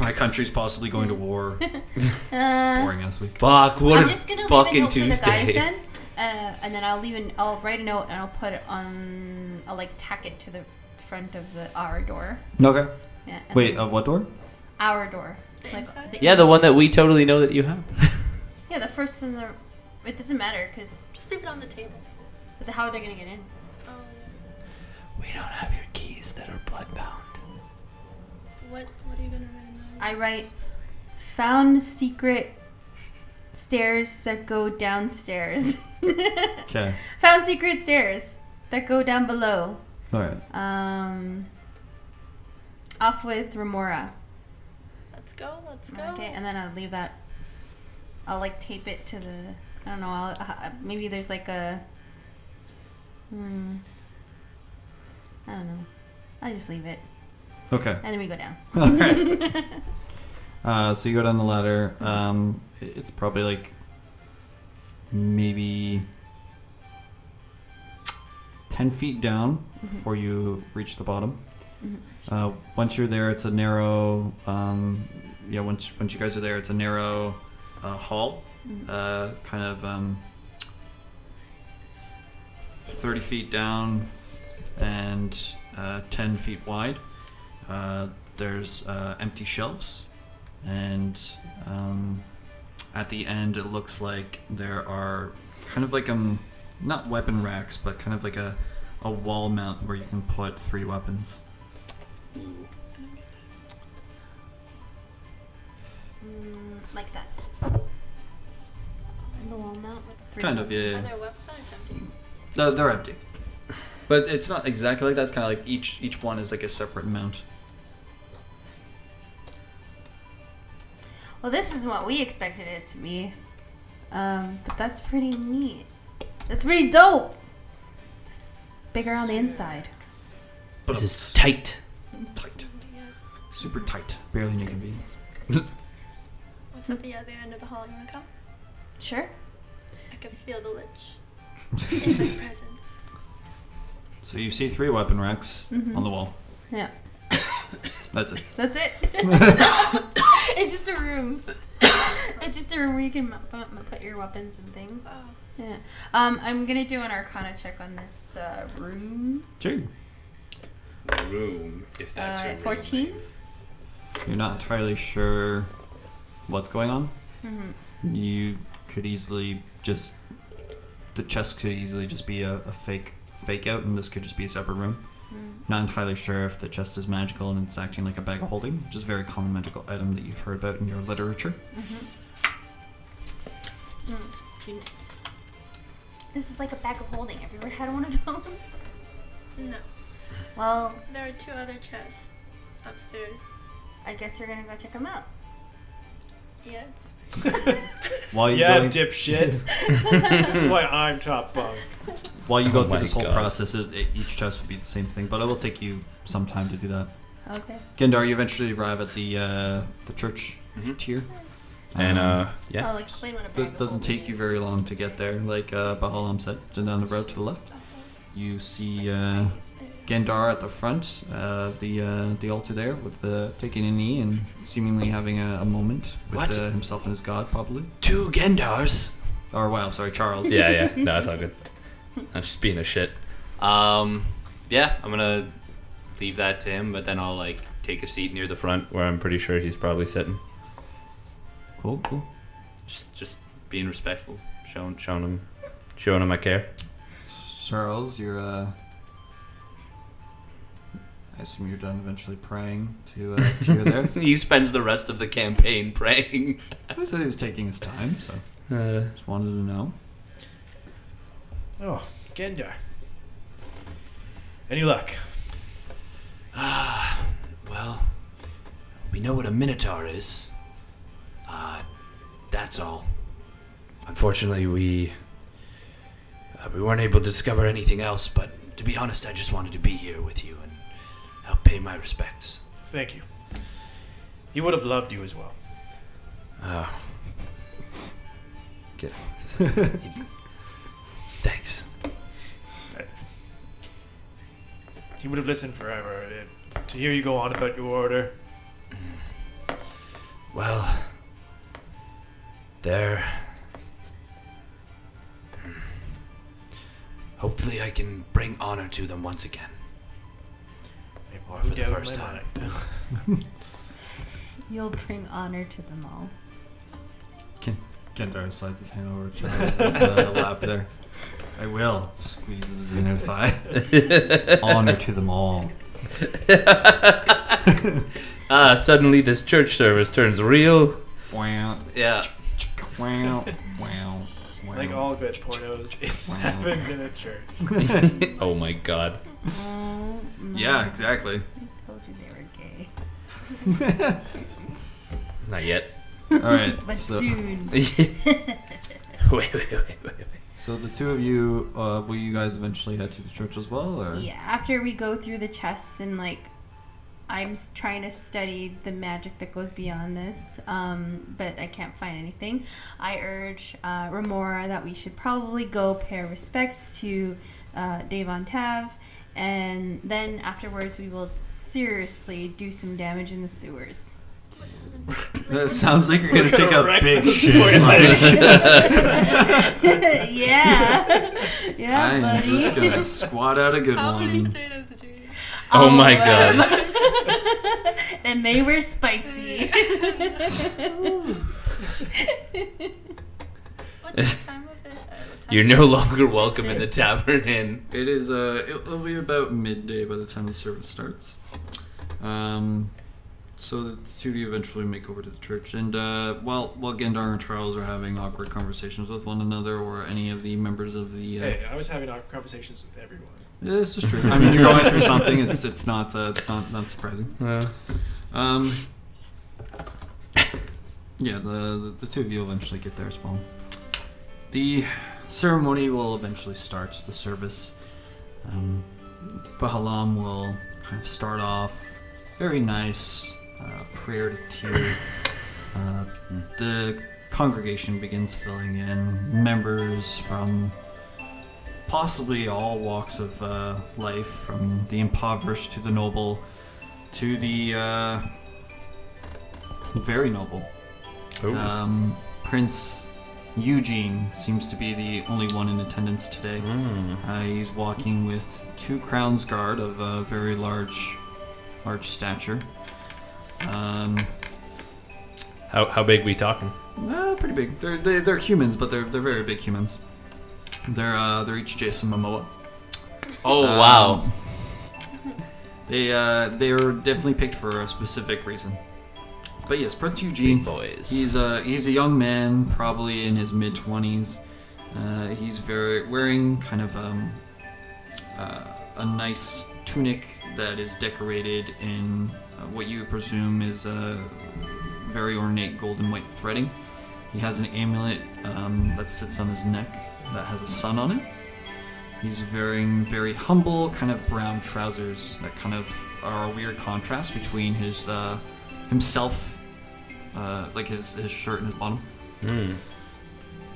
My country's possibly going to war. It's Uh, boring as week. Fuck, what I'm a just gonna leave a fucking note for the guys Tuesday. then, uh, and then I'll leave an. I'll write a note and I'll put it on. I'll like tack it to the front of the our door. Okay. Yeah. Wait, uh, what door? our door. The? Yeah, the one that we totally know that you have. Yeah, the first and the. It doesn't matter because Just leave it on the table. But how are they gonna get in? Oh yeah. We don't have your keys that are bloodbound. What What are you gonna write in I write, found secret stairs that go downstairs. Okay. found secret stairs that go down below. All right. Um, off with Remora. Let's go. Let's go. Okay, and then I'll leave that. I'll like tape it to the. I don't know. I'll, uh, maybe there's like a. Hmm. I don't know. I'll just leave it, Okay. and then we go down. All right. uh, so you go down the ladder. Um, it's probably like maybe ten feet down before you reach the bottom. Uh, once you're there, it's a narrow. Um, yeah, once once you guys are there, it's a narrow uh, hall, uh, kind of um, thirty feet down and uh, ten feet wide. Uh, there's uh, empty shelves, and um, at the end, it looks like there are kind of like um, not weapon racks, but kind of like a a wall mount where you can put three weapons. Mm, like that. And the wall mount with three. Kind of, yeah. Are yeah. there weapons empty? No, they're empty. But it's not exactly like that. It's kind of like each each one is like a separate mount. Well, this is what we expected it to be. Um, but that's pretty neat. That's pretty dope. It's bigger on the inside. But This is tight. tight, my god. super tight, barely an inconvenience. What's at the other end of the hall? You wanna come? Sure. I can feel the lich in my presence. So you see three weapon racks Mhm. on the wall. Yeah. That's it. That's it. it's just a room. it's just a room where you can mu- mu- put your weapons and things. Oh, Yeah. Um, I'm gonna do an Arcana check on this uh, room. Two. Room, if that's Uh, your real 14. name. You're not entirely sure what's going on. Mm-hmm. You could easily just the chest could easily just be a, a fake fake out, and this could just be a separate room. Mm-hmm. Not entirely sure if the chest is magical and it's acting like a bag of holding, which is a very common magical item that you've heard about in your literature. Mm-hmm. Mm. This is like a bag of holding. Have you ever had one of those? no. Well, There are two other chests upstairs. I guess you're gonna go check them out. Yes. While you Yeah, go, dipshit. this is why I'm top bunk. while you go Oh through my this whole God. process, it, it- each test would be the same thing, but it will take you some time to do that. Okay. Gendar, you eventually arrive at the uh, the church Mhm. Tyr. And Um, uh, yeah. I'll explain what a bag It doesn't holding take you very long to get there. Like uh, Behelam said, and down the road to the left, you see uh, Gendar at the front of the uh, the altar there, with uh, taking a knee and seemingly having a, a moment with What? uh, himself and his god, probably. Two Gendars. Or wow, sorry, Charles. Yeah, yeah. No, it's all good. I'm just being a shit. Um, yeah, I'm gonna leave that to him, but then I'll like take a seat near the front. Front where I'm pretty sure he's probably sitting. Cool, cool. Just, just being respectful. Showing, showing him, showing him I care. Charles, you're. Uh, I assume you're done eventually praying to uh, to your there. he spends the rest of the campaign praying. I said he was taking his time, so Uh, just wanted to know. Oh, Gendar. Any luck? Ah, Well, we know what a minotaur is. Uh, that's all. Unfortunately, we uh, we weren't able to discover anything else. But to be honest, I just wanted to be here with you help pay my respects. Thank you. He would have loved you as well. Uh, get, thanks. He would have listened forever. To hear you go on about your order, Well, there. Hopefully, I can bring honor to them once again. I have Or for the first time. You'll bring honor to them all. Gendar slides his hand over Charles's uh, lap there. I will. Squeezes his inner thigh. Honor to them all. ah, suddenly this church service turns real. Wow, Yeah. wow, wow, wow. Like all good pornos, it happens in a church. Oh my god. Oh. Yeah, exactly. I told you they were gay. Not yet. All right, But so soon. wait, wait, wait, wait, wait. So the two of you, uh, will you guys eventually head to the church as well, or? Yeah, after we go through the chests and like, I'm trying to study the magic that goes beyond this, um, but I can't find anything. I urge uh, Remora that we should probably go pay respects to uh, Davon Tav, and then afterwards we will seriously do some damage in the sewers. That sounds like you're gonna take a Correct big the shit. toilet. yeah, yeah, I'm buddy. just gonna squat out a good How many one. potatoes did you eat? Oh my god. and they were spicy. What time of it? What time You're no longer welcome in the tavern inn. It is. Uh, it'll be about midday by the time the service starts. Um, so the two of you eventually make over to the church, and uh, while while Gendar and Charles are having awkward conversations with one another, or any of the members of the. Uh, Hey, I was having awkward conversations with everyone. Yeah, This is true. I mean, you're going through something. It's it's not uh, it's not not surprising. Yeah. Um. Yeah, the, the the two of you eventually get there as well. The ceremony will eventually start. The service. Um, Behelam will kind of start off very nice uh, prayer to Tyr. Uh, the congregation begins filling in members from possibly all walks of uh, life, from the impoverished to the noble, to the uh, very noble. Um, Prince Eugene seems to be the only one in attendance today. Uh, he's walking with two crowns guard of a very large, large stature. Um, How, how big we talking? uh, pretty big. They're they, they're humans, but they're they're very big humans. They're uh, they're each Jason Momoa. Oh Um, wow. They uh, they were definitely picked for a specific reason. But yes, Prince Eugene. boys. He's a he's a young man, probably in his mid twenties. Uh, he's very wearing kind of um, uh, a nice tunic that is decorated in uh, what you would presume is a very ornate gold and white threading. He has an amulet um, that sits on his neck that has a sun on it. He's wearing very humble, kind of brown trousers that kind of are a weird contrast between his uh, himself, uh, like his, his shirt and his bottom.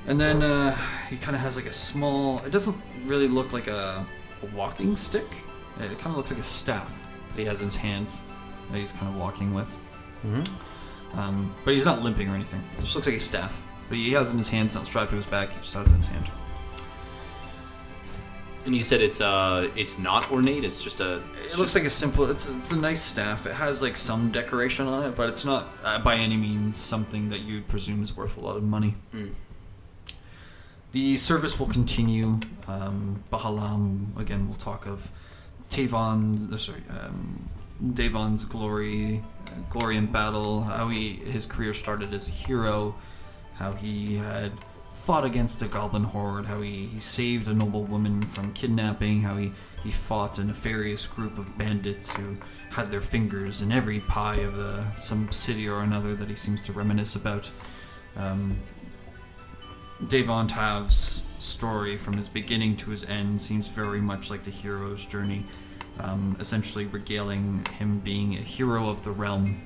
And then uh, he kind of has like a small. It doesn't really look like a, a walking stick. It kind of looks like a staff that he has in his hands that he's kind of walking with. Um, but he's not limping or anything. It just looks like a staff. But he has it in his hands, not strapped to his back. He just has it in his hand. And you said it's uh it's not ornate. It's just a. It looks like a simple. It's it's a nice staff. It has like some decoration on it, but it's not uh, by any means something that you'd presume is worth a lot of money. Mm. The service will continue. Um, Behelam again. We'll talk of Tavon's. Uh, sorry, um, Davon's glory, uh, glory in battle. How he his career started as a hero. How he had fought against the goblin horde, how he, he saved a noble woman from kidnapping, how he, he fought a nefarious group of bandits who had their fingers in every pie of uh, some city or another that he seems to reminisce about. Um, Davon Tav's story from his beginning to his end seems very much like the hero's journey, um, essentially regaling him being a hero of the realm.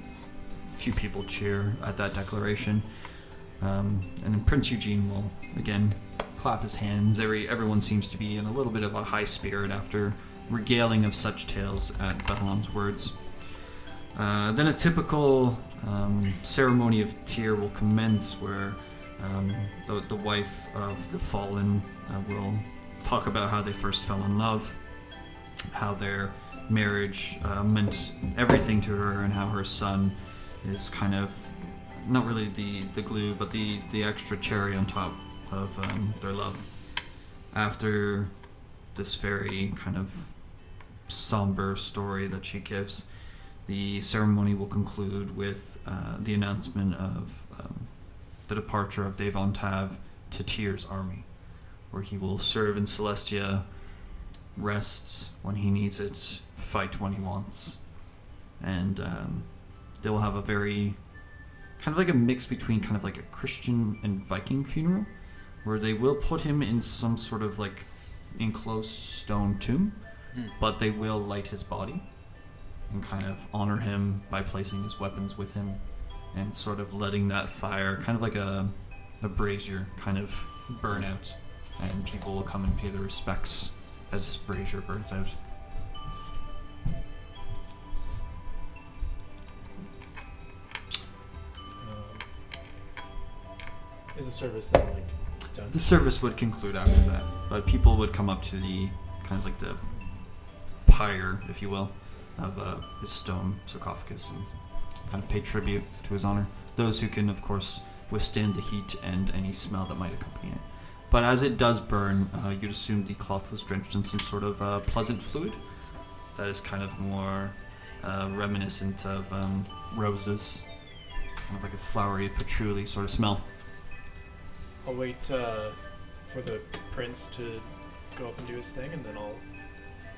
Few people cheer at that declaration. Um, and then Prince Eugene will again clap his hands. Every everyone seems to be in a little bit of a high spirit after regaling of such tales at Behelam's words. Uh, then a typical um, ceremony of Tyr will commence, where um, the, the wife of the fallen uh, will talk about how they first fell in love, how their marriage uh, meant everything to her, and how her son is kind of not really the, the glue, but the, the extra cherry on top of um, their love. After this very kind of somber story that she gives, the ceremony will conclude with uh, the announcement of um, the departure of Devon Tav to Tyr's army, where he will serve in Celestia, rest when he needs it, fight when he wants, and um, they will have a very kind of like a mix between kind of like a Christian and Viking funeral, where they will put him in some sort of like enclosed stone tomb, hmm. but they will light his body and kind of honor him by placing his weapons with him and sort of letting that fire, kind of like a, a brazier, kind of burn hmm. out. And people will come and pay their respects as this brazier burns out. Is the service then like done? The service would conclude after that, but people would come up to the kind of like the pyre, if you will, of uh, his stone sarcophagus and kind of pay tribute to his honor. Those who can, of course, withstand the heat and any smell that might accompany it. But as it does burn, uh, you'd assume the cloth was drenched in some sort of uh, pleasant fluid that is kind of more uh, reminiscent of um, roses, kind of like a flowery patchouli sort of smell. I'll wait uh, for the prince to go up and do his thing, and then I'll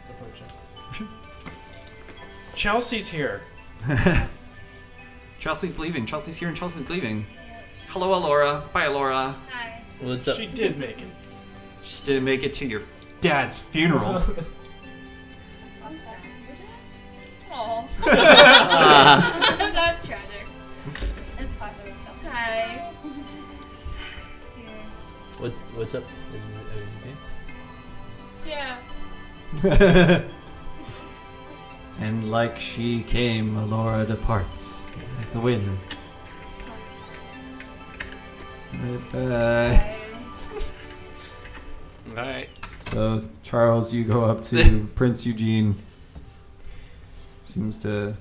approach him. Chelsea's here. Chelsea's leaving. Chelsea's here and Chelsea's leaving. Hello, Alora. Bye, Alora. Hi. What's up? She did make it. Just didn't make it to your dad's funeral. Aw. That's tragic. It's possible. It's possible. Hi. Here. What's what's up? Everything okay? Yeah. and like she came, Alora departs like the wind. Bye. All right. So, Charles, you go up to Prince Eugene. Seems to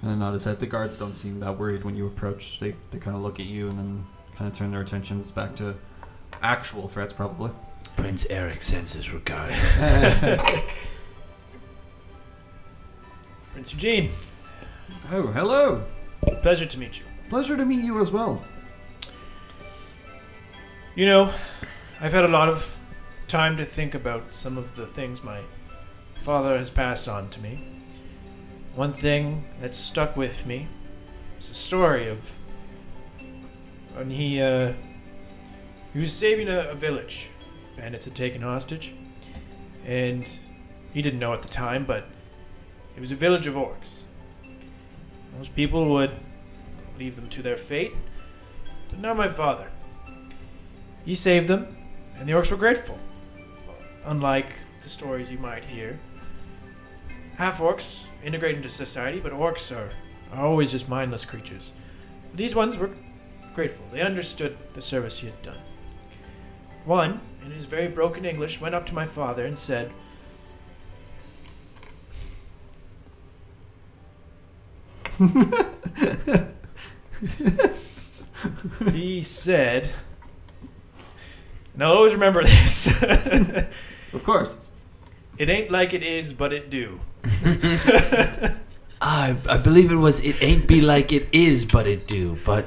kind of nod his head. The guards don't seem that worried when you approach. They, they kind of look at you and then kind of turn their attentions back to actual threats, probably. Prince Eric sends his regards. Prince Eugene, oh, hello. pleasure to meet you. Pleasure to meet you as well. You know, I've had a lot of time to think about some of the things my father has passed on to me. One thing that stuck with me is the story of when he uh, he was saving a, a village. Bandits had taken hostage, and he didn't know at the time, but it was a village of orcs. Most people would leave them to their fate, but not my father. He saved them, and the orcs were grateful. Unlike the stories you might hear, half orcs integrate into society, but orcs are, are always just mindless creatures. But these ones were grateful. They understood the service he had done. One, in his very broken English, went up to my father and said, he said, and I'll always remember this. Of course. it ain't like it is, but it do. I I believe it was. It ain't be like it is, but it do. But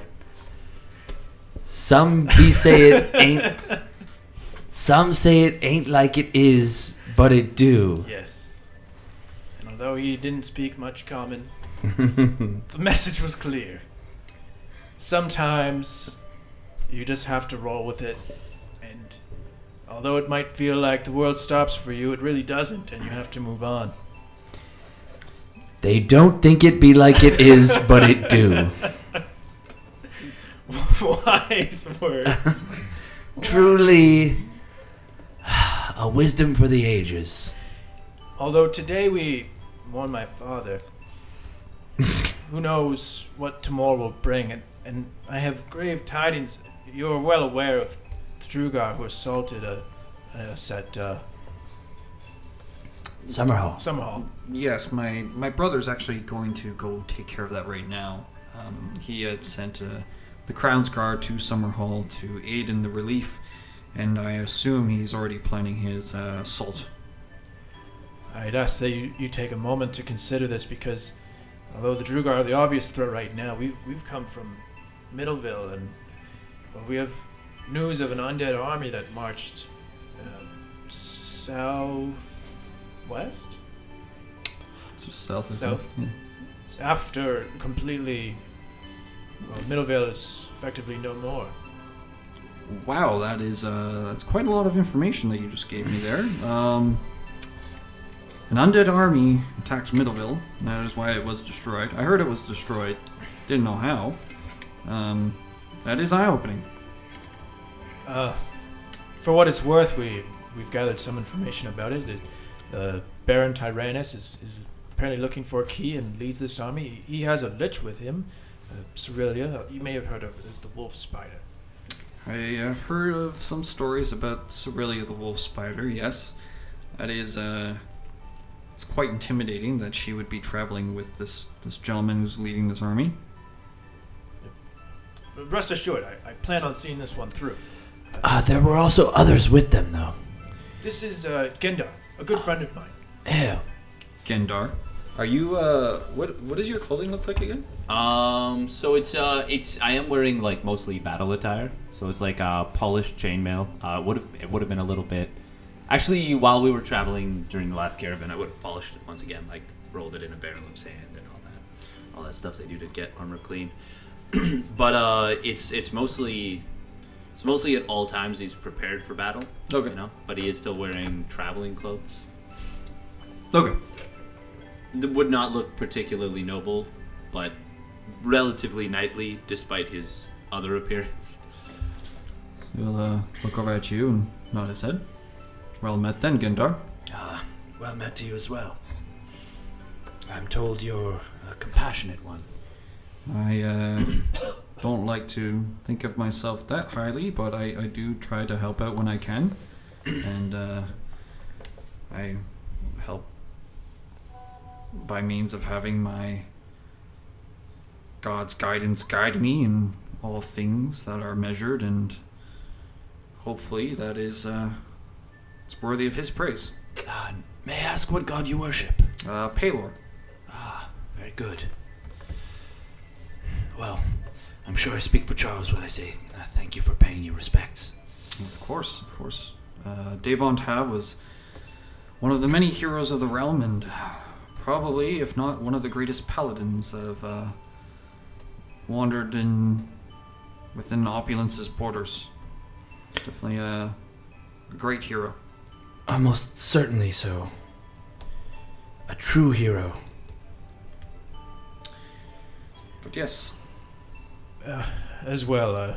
some be say it ain't. Some say it ain't like it is, but it do. Yes. And although he didn't speak much common, the message was clear. Sometimes you just have to roll with it, and although it might feel like the world stops for you, it really doesn't, and you have to move on. They don't think it be like it is, but it do. Wise words. Truly, a wisdom for the ages. Although today we mourn my father, who knows what tomorrow will bring, and, and I have grave tidings. You are well aware of the Duergar who assaulted a, us at uh, Summerhall. Summerhall. Yes, my my brother's actually going to go take care of that right now. Um, he had sent uh, the Crown's Guard to Summerhall to aid in the relief, and I assume he's already planning his uh, assault. I'd ask that you, you take a moment to consider this because although the Duergar are the obvious threat right now, we've, we've come from Middleville and well, we have news of an undead army that marched um, southwest So south South. yeah. after completely. Well, Middleville is effectively no more. Wow, that is uh, that's quite a lot of information that you just gave me there. Um, an undead army attacked Middleville. That is why it was destroyed. I heard it was destroyed. Didn't know how. Um, that is eye-opening. Uh, for what it's worth, we we've gathered some information about it. It, uh, Baron Tyrannus is, is apparently looking for a key and leads this army. He has a lich with him, uh. You may have heard of it as the Wolf Spider. I have heard of some stories about Cerelia the wolf spider. Yes, that is. Uh, it's quite intimidating that she would be traveling with this this gentleman who's leading this army. Rest assured, I, I plan on seeing this one through. Uh, there were also others with them, though. This is uh, Gendar, a good friend of mine. Ew. Gendar, are you? Uh, what what does your clothing look like again? Um, so it's uh, it's I am wearing like mostly battle attire, so it's like uh, polished chainmail. Uh, would have it would have been a little bit. Actually, while we were traveling during the last caravan, I would have polished it once again, like rolled it in a barrel of sand and all that, all that stuff they do to get armor clean. but uh, it's it's mostly it's mostly at all times he's prepared for battle. Okay. You know, but he is still wearing traveling clothes. Okay. That would not look particularly noble, but relatively knightly despite his other appearance. He'll uh, look over at you and nod his head. Well met then, Gendar. Ah, well met to you as well. I'm told you're a compassionate one. I uh, don't like to think of myself that highly, but I, I do try to help out when I can. And uh, I help by means of having my God's guidance guide me in all things that are measured, and hopefully that is uh, it's worthy of His praise. Uh, may I ask what god you worship? Uh, Pelor. Ah, very good. Well, I'm sure I speak for Charles when I say uh, thank you for paying your respects. Of course, of course. Uh, Davon Tav was one of the many heroes of the realm, and probably, if not one of the greatest paladins that have uh, wandered in within opulence's borders. He's definitely a, a great hero. Almost certainly so. A true hero. But yes, Uh, as well, uh,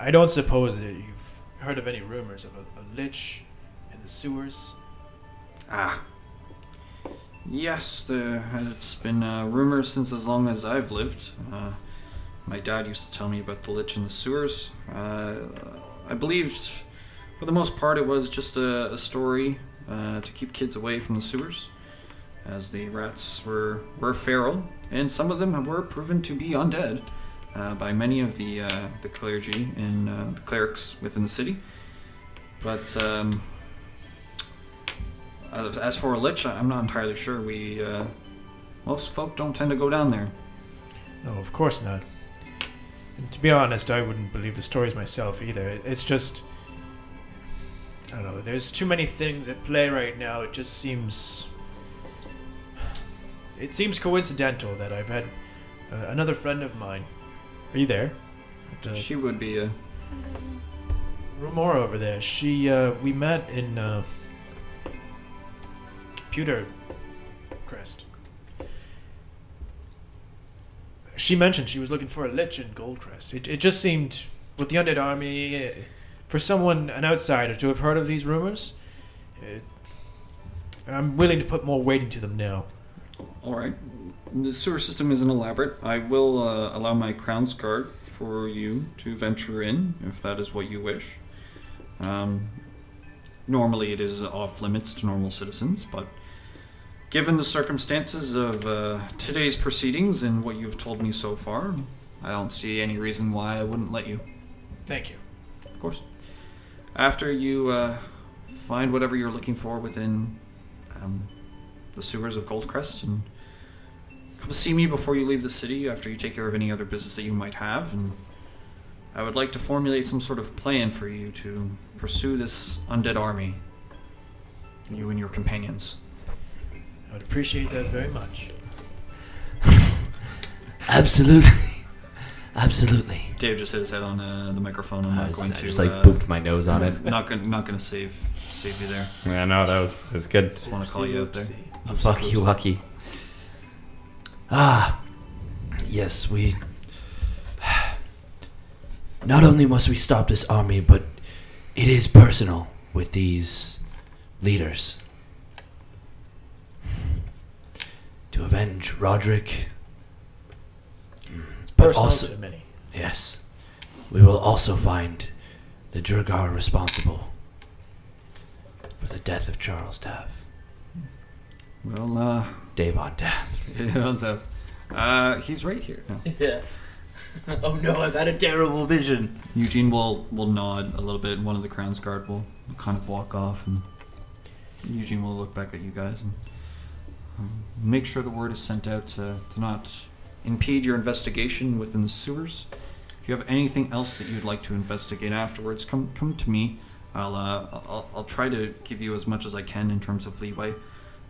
I don't suppose that you've heard of any rumors of a, a lich in the sewers. ah, yes, there it's been uh, rumors since as long as I've lived. Uh, my dad used to tell me about the lich in the sewers. Uh, I believed, for the most part, it was just a, a story uh, to keep kids away from the sewers, as the rats were were feral, and some of them were proven to be undead uh, by many of the uh, the clergy and uh, the clerics within the city. But um, as as for a lich, I'm not entirely sure. We uh, most folk don't tend to go down there. No, of course not. And to be honest, I wouldn't believe the stories myself either. It's just. I don't know. There's too many things at play right now. It just seems. It seems coincidental that I've had uh, another friend of mine. Are you there? Uh, She would be a Remora over there. She, uh, we met in, Pewter Crest. She mentioned she was looking for a lich in Goldcrest. It, it just seemed, with the undead army, uh, for someone, an outsider, to have heard of these rumors, it, I'm willing to put more weight into them now. All right. The sewer system isn't elaborate. I will uh, allow my crown's guard for you to venture in, if that is what you wish. Um, normally, it is off limits to normal citizens, but given the circumstances of uh, today's proceedings and what you've told me so far, I don't see any reason why I wouldn't let you. Thank you. Of course. After you uh, find whatever you're looking for within um, the sewers of Goldcrest, and come see me before you leave the city. After you take care of any other business that you might have, and I would like to formulate some sort of plan for you to pursue this undead army. You and your companions. I would appreciate that very much. Absolutely. Absolutely. Dave just hit his head on uh, the microphone. I'm I, not was, going I to. just like uh, booped my nose on it. Not gonna, not gonna save save you there. Yeah, no, that was that was good. Just want to call you out there. Oh, fuck you, Lucky. Ah, yes, we. Not only must we stop this army, but it is personal with these leaders. To avenge Roderick. But Personal also, to many. yes, we will also find the Duergar responsible for the death of Charles Taff. Well, uh, Davon Taff. yeah, so, uh, he's right here. No. Yeah. oh no, I've had a terrible vision. Eugene will will nod a little bit. and One of the Crown's Guard will kind of walk off, and Eugene will look back at you guys and um, make sure the word is sent out to, to not impede your investigation within the sewers. If you have anything else that you'd like to investigate afterwards, come come to me. I'll uh, I'll, I'll try to give you as much as I can in terms of leeway.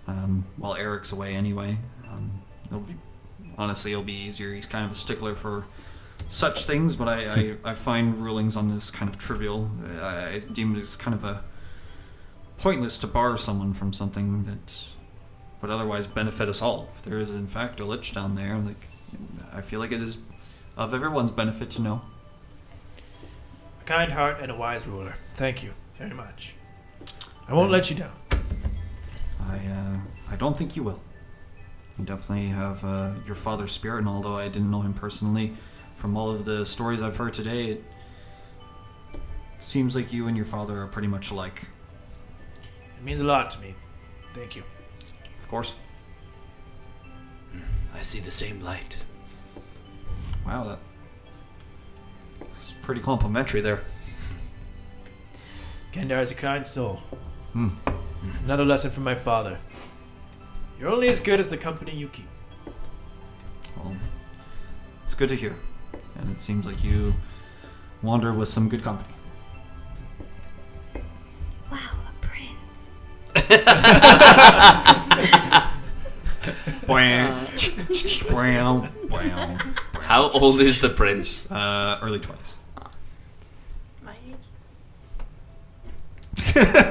Um, while Eric's away anyway, um, it'll be honestly it'll be easier. He's kind of a stickler for such things, but I, I, I find rulings on this kind of trivial. I, I deem it as kind of a pointless to bar someone from something that would otherwise benefit us all. If there is in fact a lich down there, like I feel like it is of everyone's benefit to know. A kind heart and a wise ruler. Thank you very much. I won't let you down. I uh, I don't think you will. You definitely have uh, your father's spirit, and although I didn't know him personally, from all of the stories I've heard today, it seems like you and your father are pretty much alike. It means a lot to me. Thank you. Of course. I see the same light. Wow, that's pretty complimentary there. Gendar is a kind soul. Hmm. Another lesson from my father. You're only as good as the company you keep. Well, it's good to hear, and it seems like you wander with some good company. Wow, How old is the prince? Uh, early twenties. My age.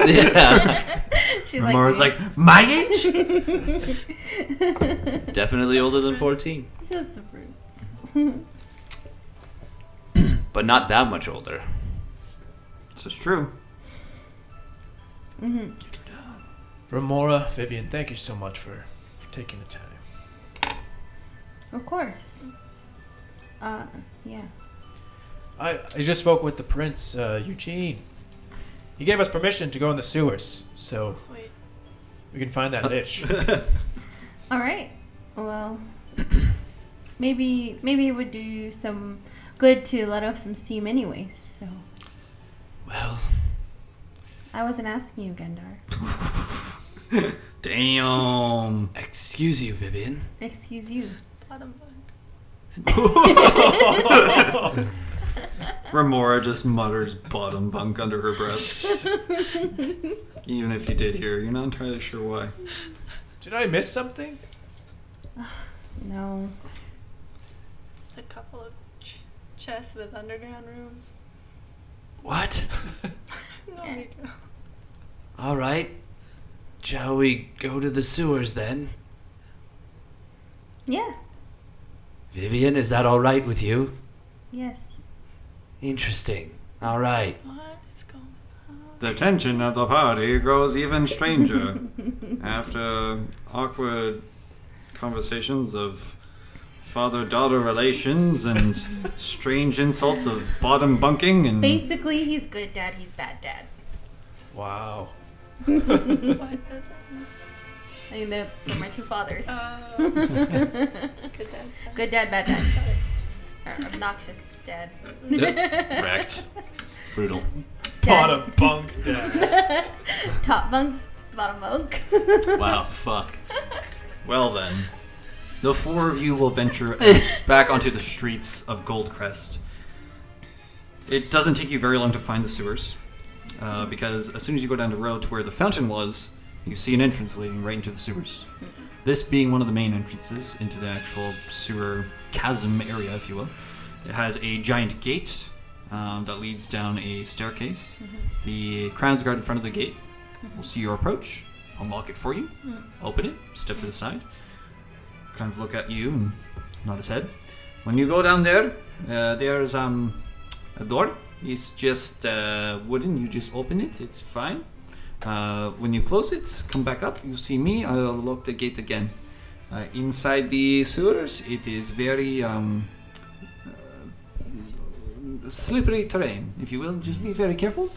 yeah, She's Laura's like, like, my age? definitely older than 14, just a prince. but not that much older. This is true. Remora, Vivian, thank you so much for, for taking the time. Of course. Uh, yeah. I, I just spoke with the prince, uh, Eugene. He gave us permission to go in the sewers, so Sweet. we can find that niche. All right. Well, maybe maybe it would do you some good to let off some steam, anyways. So Well, I wasn't asking you, Gendar. Damn. excuse you, Vivian. Excuse you. Bottom bunk. Remora just mutters bottom bunk under her breath. Even if you did hear, you're not entirely sure why. Did I miss something? No. Just a couple of ch- chests with underground rooms. What? No Yeah. All right. Shall we go to the sewers then? Yeah. Vivian, is that all right with you? Yes. Interesting. All right. What is going on? The tension of the party grows even stranger after awkward conversations of father daughter relations and strange insults of bottom bunking and Basically, he's good dad. He's bad dad. Wow. What does that mean? I mean, they're, they're my two fathers. Uh, good dad. Good dad, bad dad. Or obnoxious dad. wrecked. Brutal. Bottom bunk dad. Top bunk, bottom bunk. Wow, fuck. Well then, the four of you will venture back onto the streets of Goldcrest. It doesn't take you very long to find the sewers, uh, because as soon as you go down the road to where the fountain was, you see an entrance leading right into the sewers. This being one of the main entrances into the actual sewer chasm area, if you will. It has a giant gate um, that leads down a staircase. The Crown's Guard in front of the gate will see your approach, unlock it for you, open it, step to the side, kind of look at you and nod his head. When you go down there, uh, there's um, a door. It's just uh, wooden. You just open it. It's fine. Uh, when you close it, come back up. You see me. I'll lock the gate again. Uh, inside the sewers, it is very um, uh, slippery terrain, if you will. Just be very careful.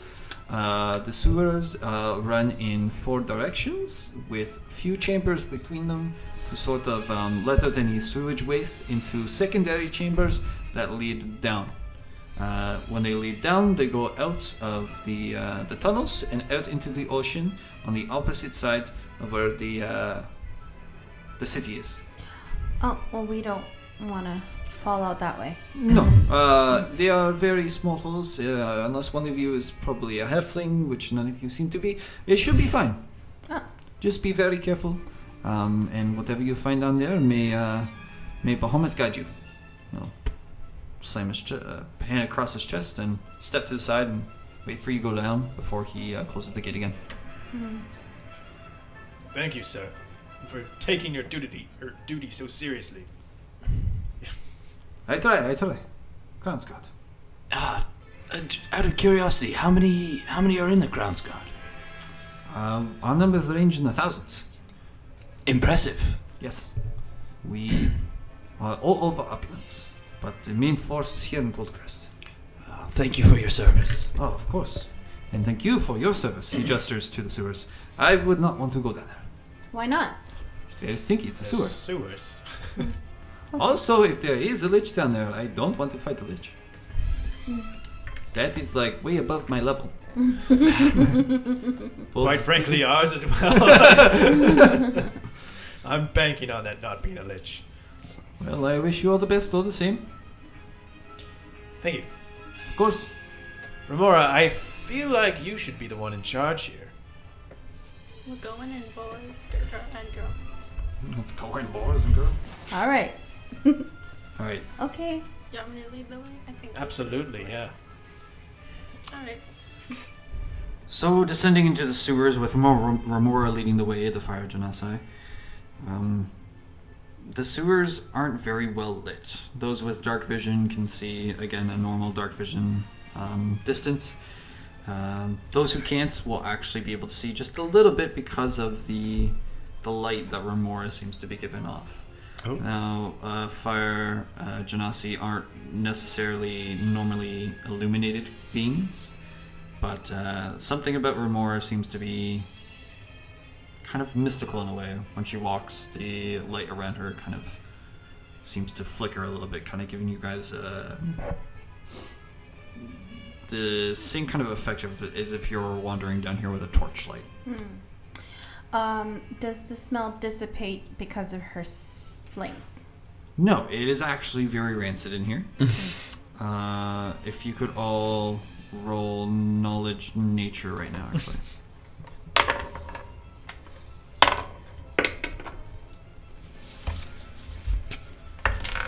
Uh, the sewers uh, run in four directions with few chambers between them to sort of um, let out any sewage waste into secondary chambers that lead down. Uh, when they lead down, they go out of the uh, the tunnels and out into the ocean on the opposite side of where the uh, the city is. Oh, well, we don't want to fall out that way. No, uh, they are very small holes. Uh, unless one of you is probably a halfling, which none of you seem to be, it should be fine. Ah. Just be very careful, um, and whatever you find down there, may uh, may Bahamut guide you. Slam his ch- uh, hand across his chest and step to the side and wait for you to go down before he uh, closes the gate again. Thank you, sir, for taking your duty or duty so seriously. I try, I try. Crown's guard. Uh, uh, out of curiosity, how many how many are in the Crown's Guard? Um, our numbers range in the thousands. Impressive. Yes. We are all over opulence, but the main force is here in Goldcrest. Uh, thank you for your service. Oh, of course. And thank you for your service. He gestures to the sewers. I would not want to go down there. Why not? It's very stinky. It's a sewer. Sewers. Also, if there is a lich down there, I don't want to fight the lich. That is like way above my level. Quite frankly, ours as well. I'm banking on that not being a lich. Well, I wish you all the best, all the same. Thank you. Of course. Remora, I feel like you should be the one in charge here. We're going in, boys girl, and girl. Let's go in, boys and girls. All right. All right. Okay. You want me to lead the way? I think. Absolutely, yeah. All right. So, descending into the sewers with Remora Remora leading the way, the fire genasi. Um, the sewers aren't very well lit. Those with dark vision can see, again, a normal dark vision um, distance. Um, those who can't will actually be able to see just a little bit because of the the light that Remora seems to be giving off. Oh. Now, uh, fire uh, genasi aren't necessarily normally illuminated beings. But uh, something about Remora seems to be kind of mystical in a way. When she walks, the light around her kind of seems to flicker a little bit, kind of giving you guys uh, the same kind of effect of, as if you were wandering down here with a torchlight. Um, does the smell dissipate because of her s- flames? No, it is actually very rancid in here. uh, if you could all roll knowledge nature right now, actually.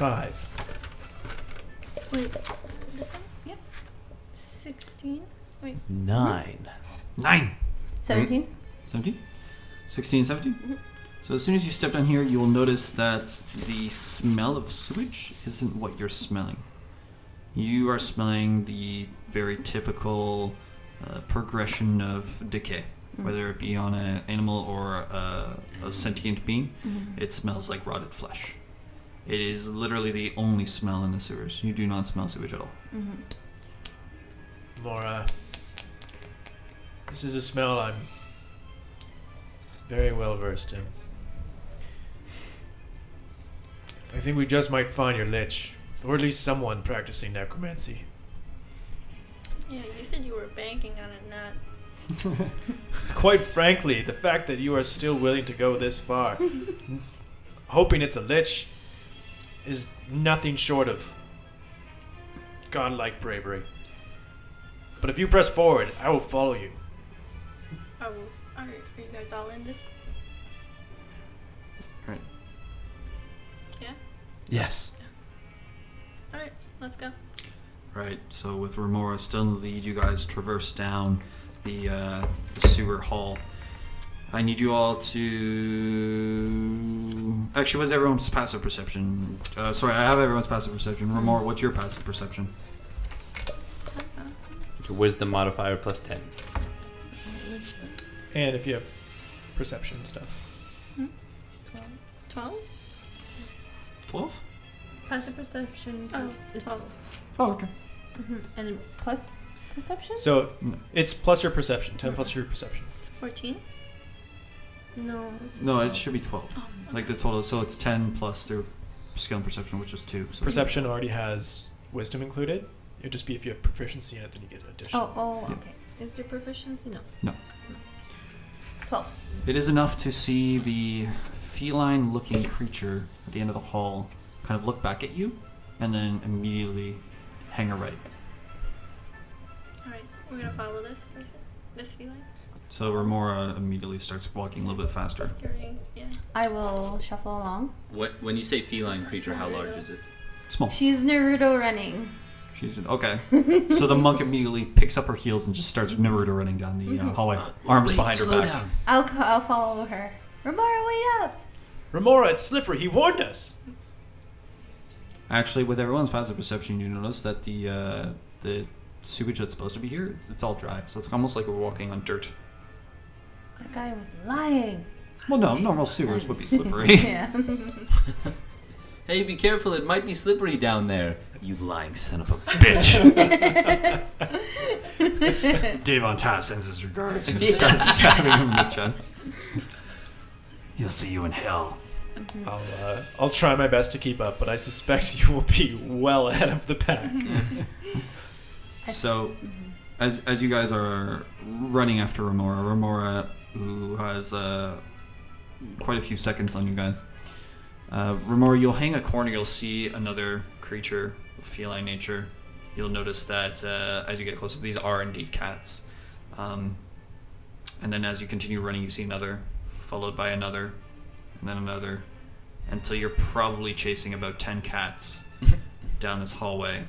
Five. Wait. This one? Yep. Sixteen. Wait. Nine. Nine! 17? 17? 16, 17? Mm-hmm. So as soon as you step down here, you will notice that the smell of sewage isn't what you're smelling. You are smelling the very typical uh, progression of decay, mm-hmm. whether it be on an animal or a, a sentient being. Mm-hmm. It smells like rotted flesh. It is literally the only smell in the sewers. You do not smell sewage at all. Mm-hmm. Laura, This is a smell I'm very well versed in. I think we just might find your lich, or at least someone practicing necromancy. Yeah, you said you were banking on it not. Quite frankly, the fact that you are still willing to go this far, hoping it's a lich, is nothing short of godlike bravery. But if you press forward, I will follow you. Are, we- are, are you guys all in this? Right. Yeah. Yes. All right. let's go. Right. So with Remora still in the lead, you guys traverse down the, uh, the sewer hall. I need you all to. Actually, what's everyone's passive perception? Uh, sorry, I have everyone's passive perception. Remora, what's your passive perception? Your wisdom modifier plus 10. And if you have perception stuff. Twelve. Twelve. Passive perception Oh, is, is twelve. Oh, okay. Mhm. and plus perception. So it's plus your perception. 10 plus your perception. Fourteen. No, it's just No, it should be twelve. Oh, Like the total. So it's ten plus their skill and perception, which is two. So Perception already has wisdom included. It'd just be if you have proficiency in it, then you get an additional. Oh, oh, Yeah. okay. Is there proficiency? No. No. Twelve. It is enough to see the feline looking creature at the end of the hall kind of look back at you and then immediately hang a right. All right, we're gonna follow this person, this feline. So Remora immediately starts walking a little bit faster. Scurrying. Yeah. I will shuffle along. What when you say feline creature, how large is it? Small. She's Naruto running. She's okay. so the monk immediately picks up her heels and just starts Naruto running down the uh, hallway, arms Wait, behind her slow back. down. I'll co- I'll follow her. Remora, wait up! Remora, it's slippery. He warned us. Actually, with everyone's passive perception, you notice that the uh, the sewage that's supposed to be here, it's, it's all dry. So it's almost like we're walking on dirt. That guy was lying. Well, no, normal sewers would be slippery. yeah. Hey, be careful! It might be slippery down there. You lying son of a bitch! Davon Tav sends his regards and just starts stabbing him in the chest. He'll see you in hell. I'll uh, I'll try my best to keep up, but I suspect you will be well ahead of the pack. So, as as you guys are running after Remora, Remora, who has uh, quite a few seconds on you guys, uh, Remora, you'll hang a corner, you'll see another creature of feline nature. You'll notice that uh, as you get closer, these are indeed cats. Um, and then as you continue running, you see another, followed by another, and then another, until you're probably chasing about 10 cats down this hallway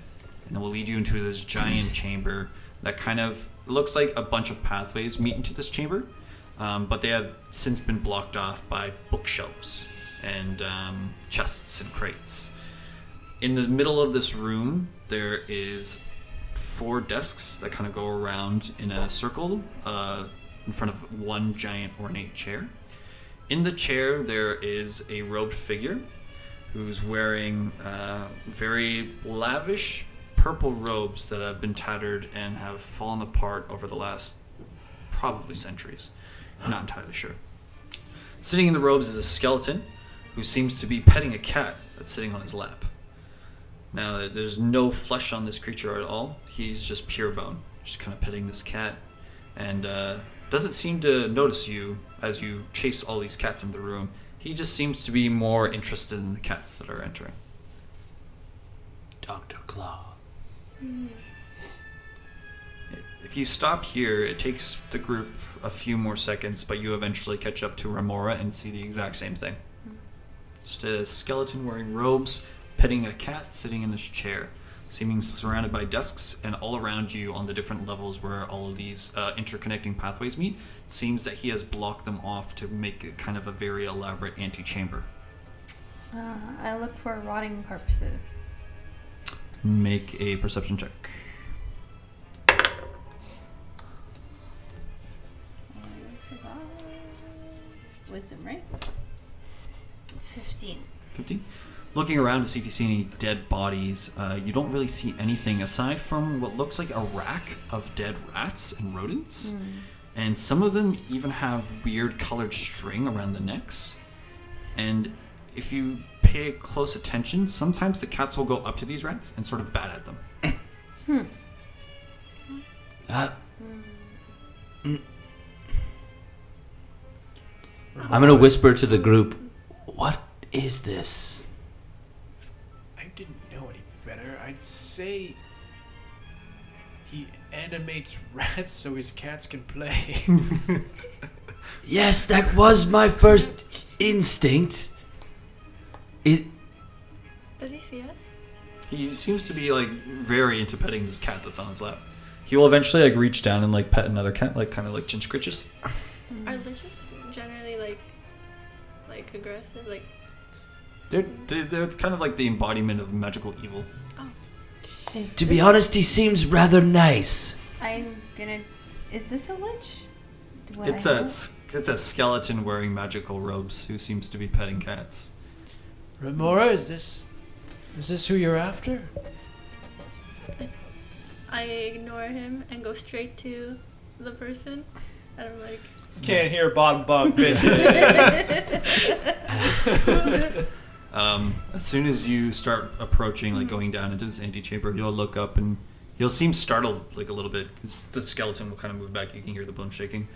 and it will lead you into this giant chamber that kind of looks like a bunch of pathways meet into this chamber, um, but they have since been blocked off by bookshelves and um, chests and crates. In the middle of this room, there is four desks that kind of go around in a circle uh, in front of one giant ornate chair. In the chair, there is a robed figure who's wearing uh, very lavish purple robes that have been tattered and have fallen apart over the last probably centuries. I'm not entirely sure. Sitting in the robes is a skeleton who seems to be petting a cat that's sitting on his lap. Now, there's no flesh on this creature at all. He's just pure bone, just kind of petting this cat, and uh, doesn't seem to notice you as you chase all these cats in the room. He just seems to be more interested in the cats that are entering. Dr. Claw. If you stop here, it takes the group a few more seconds, but you eventually catch up to Remora and see the exact same thing. Just a skeleton wearing robes, petting a cat sitting in this chair, seeming surrounded by desks, and all around you on the different levels where all of these uh, interconnecting pathways meet, it seems that he has blocked them off to make it kind of a very elaborate antechamber. Uh, I look for rotting corpses. Make a perception check. Wisdom, right? Fifteen. 15. Looking around to see if you see any dead bodies, uh, you don't really see anything aside from what looks like a rack of dead rats and rodents. And some of them even have weird colored string around the necks. And if you pay close attention, sometimes the cats will go up to these rats and sort of bat at them. Hmm. Uh, I'm gonna whisper to the group, What is this? I didn't know any better. I'd say he animates rats so his cats can play. Yes, that was my first instinct. It, Does he see us? He seems to be like very into petting this cat that's on his lap. He will eventually like reach down and like pet another cat, like kind of like chin scritches. Are liches generally like like aggressive? Like They're, mm. they're they're kind of like the embodiment of magical evil. Is To be honest, he seems rather nice. I'm gonna. Is this a lich? Do I It's know? a it's, it's a skeleton wearing magical robes who seems to be petting cats. Remora, is this is this who you're after? I ignore him and go straight to the person, and I'm like, Can't hear bottom bunk, bitches. Um, as soon as you start approaching, like going down into this antechamber, you'll look up and he'll seem startled, like a little bit. 'cause The skeleton will kind of move back. You can hear the bone shaking.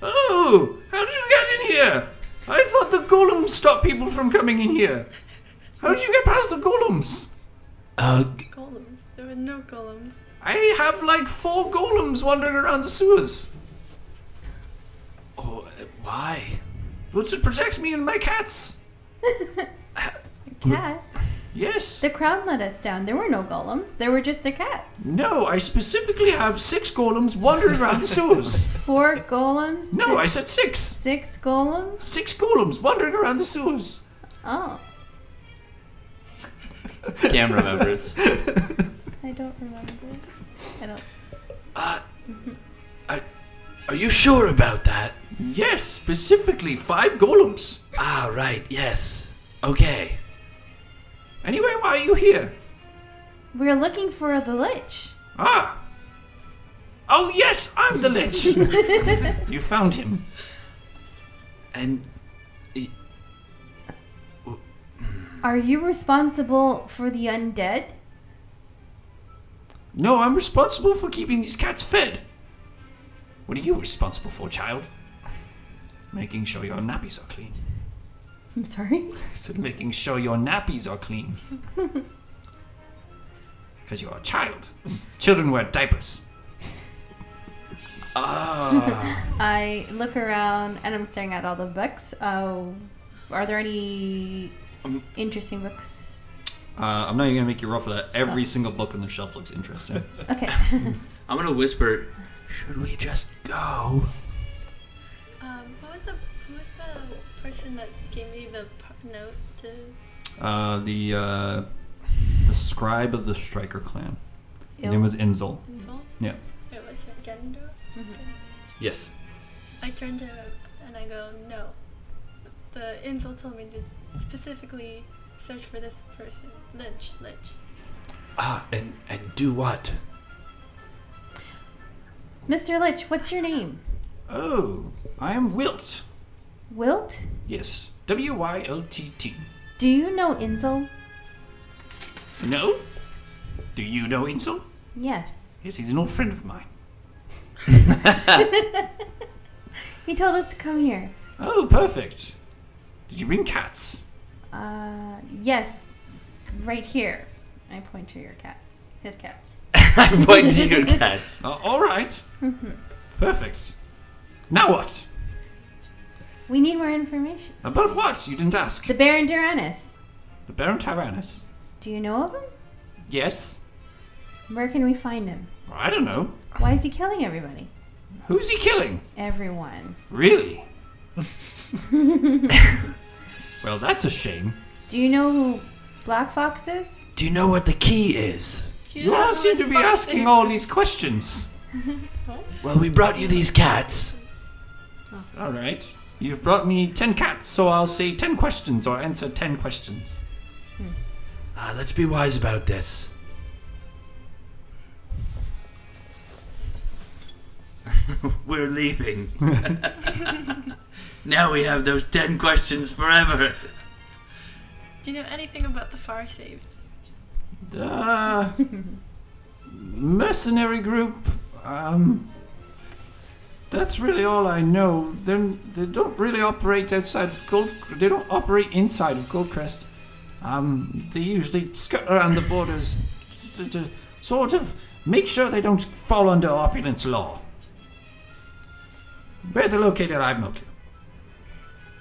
Oh, how did you get in here? I thought the golems stopped people from coming in here. How did you get past the golems? Uh, golems. There were no golems. I have like four golems wandering around the sewers. Oh, uh, why? Well, to protect me and my cats. cat. Yes. The crowd let us down. There were no golems. There were just the cats. No, I specifically have six golems wandering around the sewers. Four golems. No, I said six. Six golems. Six golems wandering around the sewers. Oh, Cam remembers. I don't remember. I don't. I Are you sure about that? Yes, specifically five golems. Ah, right, yes. Okay. Anyway, why are you here? We're looking for the lich. Ah. Oh, yes, I'm the lich. you found him. And Are you responsible for the undead? No, I'm responsible for keeping these cats fed. What are you responsible for, child? Making sure your nappies are clean. I'm sorry. I said making sure your nappies are clean. Because you're a child. Children wear diapers. I look around and I'm staring at all the books. Uh, are there any interesting books? Uh, I'm not even gonna make you roll for that. Every single book on the shelf looks interesting. Okay. I'm gonna whisper. should we just go? Person that gave me the note to? Uh, the uh, the scribe of the Striker clan. His name was Inzol. Insult? Yeah. Wait, what's your Gendor? Yes. I turn to him and I go, no. The insult told me to specifically search for this person. Lynch, Lynch. Ah, and and do what? Mr. Lich, what's your name? Oh, I am Wilt. Wilt? Yes, W Y L T T. Do you know Inzel? No? Do you know Inzol? Yes. Yes, he's an old friend of mine. He told us to come here. Oh, perfect. Did you bring cats? Uh, yes. Right here. I point to your cats. His cats. I point to your cats. Uh, all right. Perfect. Now what? We need more information. About what? You didn't ask. The Baron Duranus. The Baron Tyrannus. Do you know of him? Yes. Where can we find him? I don't know. Why is he killing everybody? Who's he killing? Everyone. Really? well, that's a shame. Do you know who Black Fox is? Do you know what the key is? You all seem to be asking all these questions. Well, we brought you these cats. All right. You've brought me ten cats, so I'll say ten questions or answer ten questions. Uh, let's be wise about this. We're leaving. now we have those ten questions forever. Do you know anything about the Far Saved? Uh, mercenary group. Um, that's really all I know. They're, they don't really operate outside of Gold. They don't operate inside of Goldcrest. Um, they usually skirt around the borders to, to sort of make sure they don't fall under opulence law. Where they're located, I have no clue.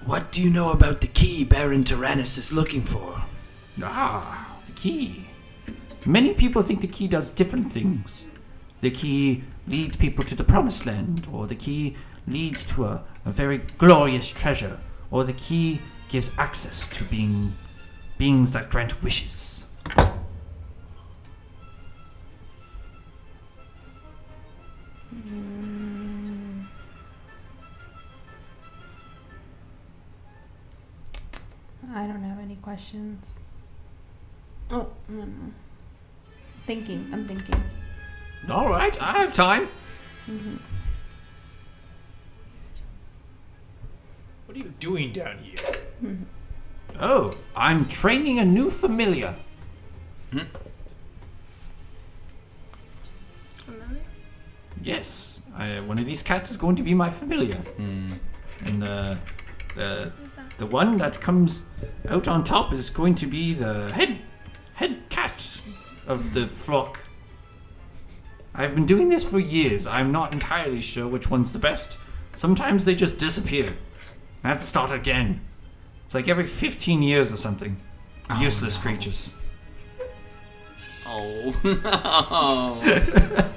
What do you know about the key Baron Tyrannus is looking for? Ah, the key. Many people think the key does different things. The key leads people to the promised land, or the key leads to a, a very glorious treasure, or the key gives access to being beings that grant wishes. Hmm. I don't have any questions. Oh, no, no. Thinking. I'm thinking. All right, I have time. What are you doing down here? Oh, I'm training a new familiar. Yes, I, uh, one of these cats is going to be my familiar, and the the the one that comes out on top is going to be the head head cat of the flock. I've been doing this for years. I'm not entirely sure which one's the best. Sometimes they just disappear. I have to start again. It's like every 15 years or something. Useless creatures. Oh.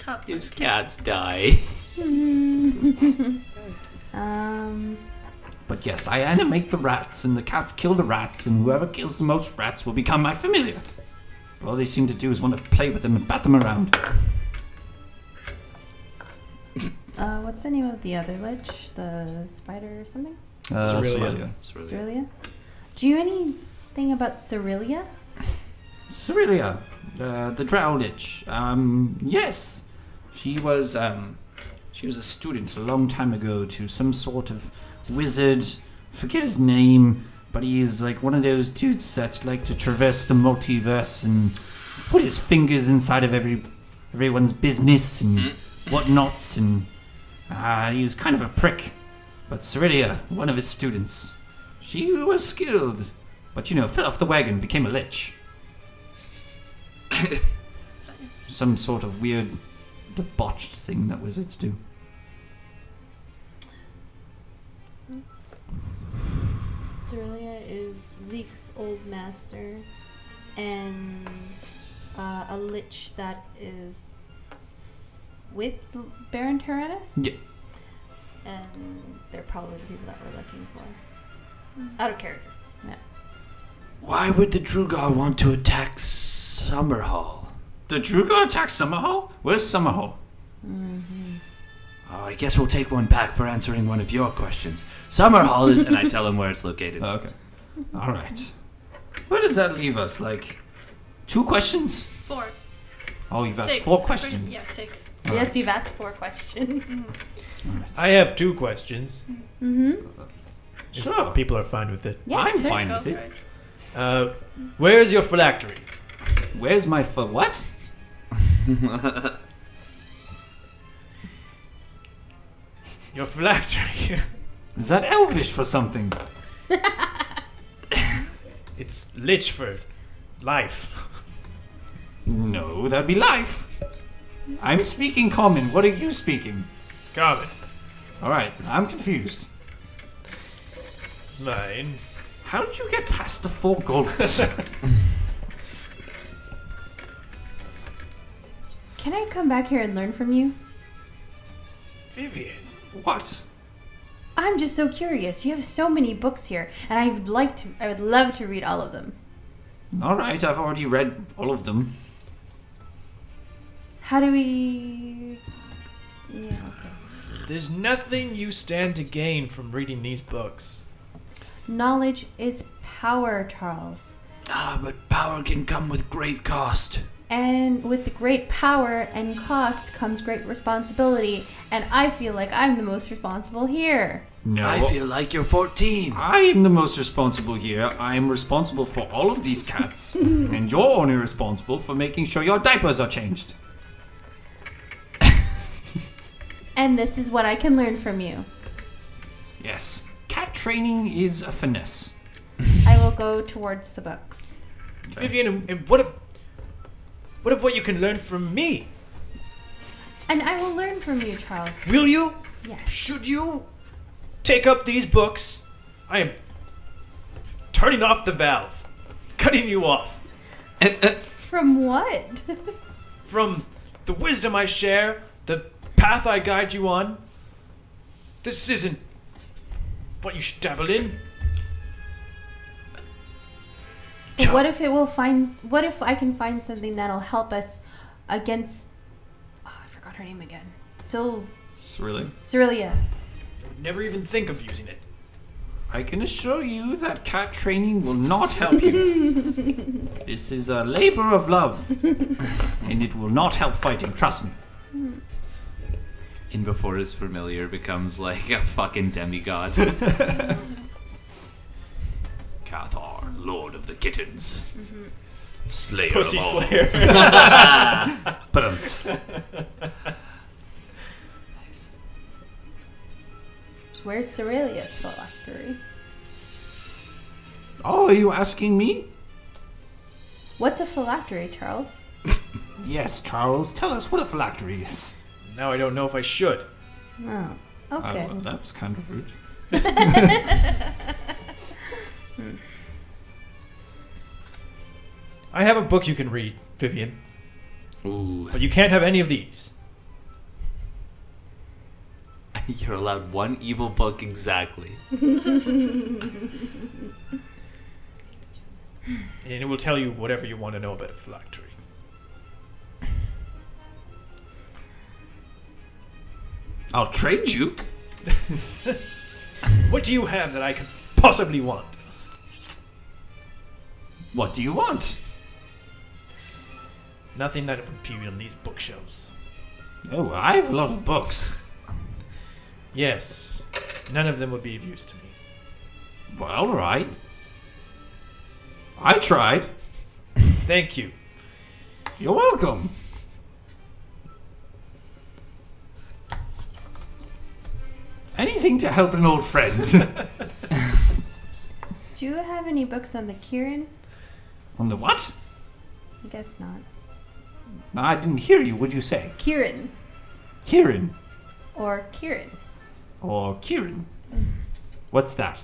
Top His cats die. Um, But yes, I animate the rats, and the cats kill the rats, and whoever kills the most rats will become my familiar. But all they seem to do is want to play with them and bat them around. uh, what's the name of the other lich? The spider or something? Uh, Cerealia. Cerealia? Do you know anything about Cerealia? Cerealia, uh, the drow lich. Um, yes, she was um, she was a student a long time ago to some sort of wizard. Forget his name, but he's like one of those dudes that like to traverse the multiverse and put his fingers inside of every everyone's business and whatnots. And uh, he was kind of a prick. But Cerealia, one of his students, she was skilled, but you know, fell off the wagon, became a lich some sort of weird debauched thing that wizards do. Cerealia is Zeke's old master and uh, a lich that is with Baron Tyrannus. Yeah. And they're probably the people that we're looking for. Out of character. Yeah. Why would the Duergar want to attack Summerhall? The Duergar attack Summerhall? Where's Summerhall? Oh, I guess we'll take one back for answering one of your questions. Summerhall is, and I tell him where it's located. Oh, okay. All right. Where does that leave us? Like, two questions? Four. Oh, you've asked Six. four questions. Yeah, six. Yes, you've asked four questions. I have two questions. mm-hmm. if Sure. People are fine with it. Yes, I'm fine with it. it. Uh, where's your phylactery? Where's my for what? Your phylactery. Is that elvish for something? it's lich for life. No, that'd be life. I'm speaking common. What are you speaking? Common. All right, I'm confused. Mine. How did you get past the four goals? Can I come back here and learn from you? Vivian. what? I'm just so curious. You have so many books here, and I would like to. I would love to read all of them. All right, I've already read all of them. How do we? Yeah. Okay. There's nothing you stand to gain from reading these books. Knowledge is power, Charles. Ah, but power can come with great cost. And with great power and cost comes great responsibility. And I feel like I'm the most responsible here. No, I feel like you're 14. I am the most responsible here. I am responsible for all of these cats, and you're only responsible for making sure your diapers are changed. And this is what I can learn from you. Yes, cat training is a finesse. I will go towards the books. Vivian, and- and what if. What of what you can learn from me? And I will learn from you, Charles. Will you? Yes. Should you take up these books? I am turning off the valve, cutting you off. Uh, uh. From what? From the wisdom I share, the path I guide you on. This isn't what you should dabble in. But what if it will find? What if I can find something that'll help us against? Oh, I forgot her name again. Sil Really? Cyrilia. I would never even think of using it. I can assure you that cat training will not help you. this is a labor of love, and it will not help fighting. Trust me. In before his familiar becomes like a fucking demigod. Cathar, Lord of the Kittens. Mm-hmm. Slayer Pussy of all. Slayer. But Where's Cyrilia's phylactery? oh, are you asking me? What's a phylactery, Charles? Yes, Charles. Tell us what a phylactery is. now I don't know if I should. Oh, okay. Oh, well, that was kind of rude. Hmm. I have a book you can read, Vivian, Ooh, but you can't have any of these. you're allowed one evil book exactly. And it will tell you whatever you want to know about a phylactery. I'll trade you. What do you have that I could possibly want? What do you want? Nothing that would appear on these bookshelves. Oh, I have a lot of books. Yes, none of them would be of use to me. Well, all right. I tried. Thank you. You're welcome. Anything to help an old friend. Do you have any books on the Kieran? On the what? I guess not. I didn't hear you. What'd you say? Kieran Kieran or Kieran? or Kieran? What's that?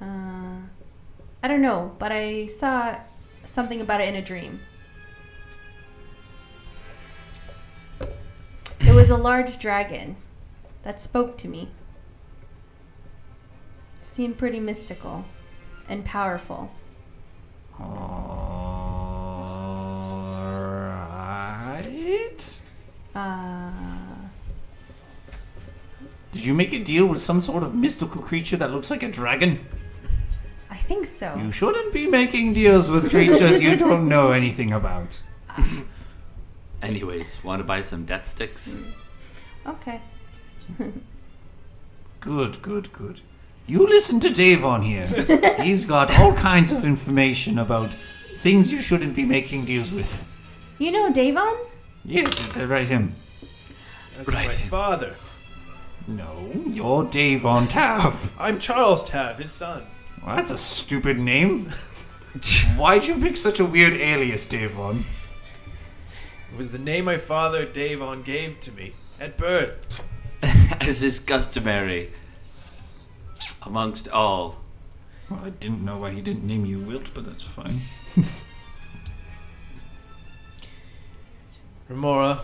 Uh, I don't know, but I saw something about it in a dream. It was a large dragon that spoke to me. Seemed pretty mystical and powerful. Alright. Uh, Did you make a deal with some sort of mystical creature that looks like a dragon? I think so. You shouldn't be making deals with creatures you don't know anything about. Anyways, want to buy some death sticks? Okay. Good, good, good. You listen to Davon here. He's got all kinds of information about things you shouldn't be making deals with. You know Davon? Yes, it's right him. That's Right. my father. No, you're Davon Tav. I'm Charles Tav, his son. Well, that's a stupid name. Why'd you pick such a weird alias, Davon? It was the name my father, Davon, gave to me at birth. As is customary amongst all. Well, I didn't know why he didn't name you Wilt, but that's fine. Remora.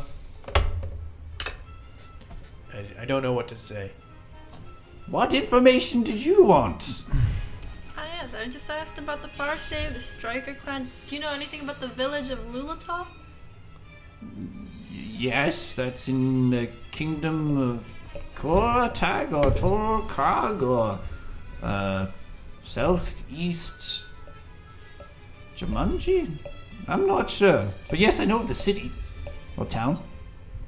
I, I don't know what to say. What information did you want? I just asked about the Far Save, the Striker clan. Do you know anything about the village of Lulatal? Yes, that's in the kingdom of Koratag or Torkrag or uh, southeast Jumanji? I'm not sure. But yes, I know of the city or town.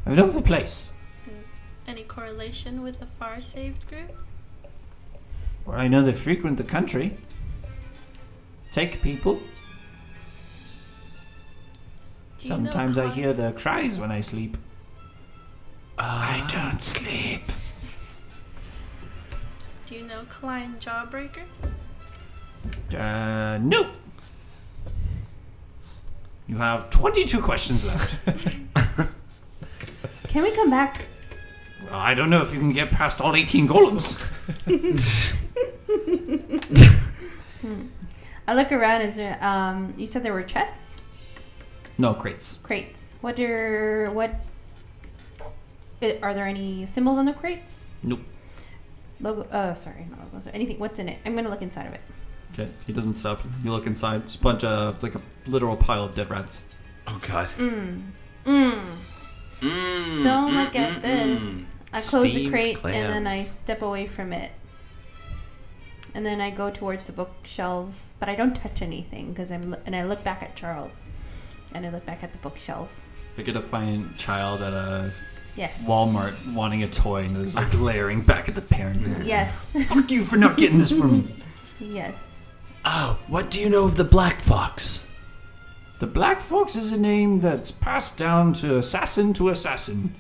I know of the place. Any correlation with the Far Saved group? Well, I know they frequent the country. Take people. Do you know Sometimes I hear their cries when I sleep. I don't sleep. Do you know Klein Jawbreaker? Uh, no. You have 22 questions left. Can we come back? Well, I don't know if you can get past all 18 golems. I look around. Is there? Um, you said there were chests. No crates. Crates. What are what? Are there any symbols on the crates? Nope. Logo. Uh, sorry, not logos. Anything. What's in it? I'm gonna look inside of it. Okay. He doesn't stop. You look inside. Just a bunch of like a literal pile of dead rats. Oh God. Mm. Mm. Mm, Don't mm, look at mm, this. mm. I close the Steamed crate and then I clams. step away from it. And then I go towards the bookshelves, but I don't touch anything because I'm and I look back at Charles, and I look back at the bookshelves. You're gonna find child at a Yes. Walmart wanting a toy and is like glaring back at the parent. Yes. Fuck you for not getting this for me. yes. Oh, what do you know of the Black Fox? The Black Fox is a name that's passed down to assassin to assassin.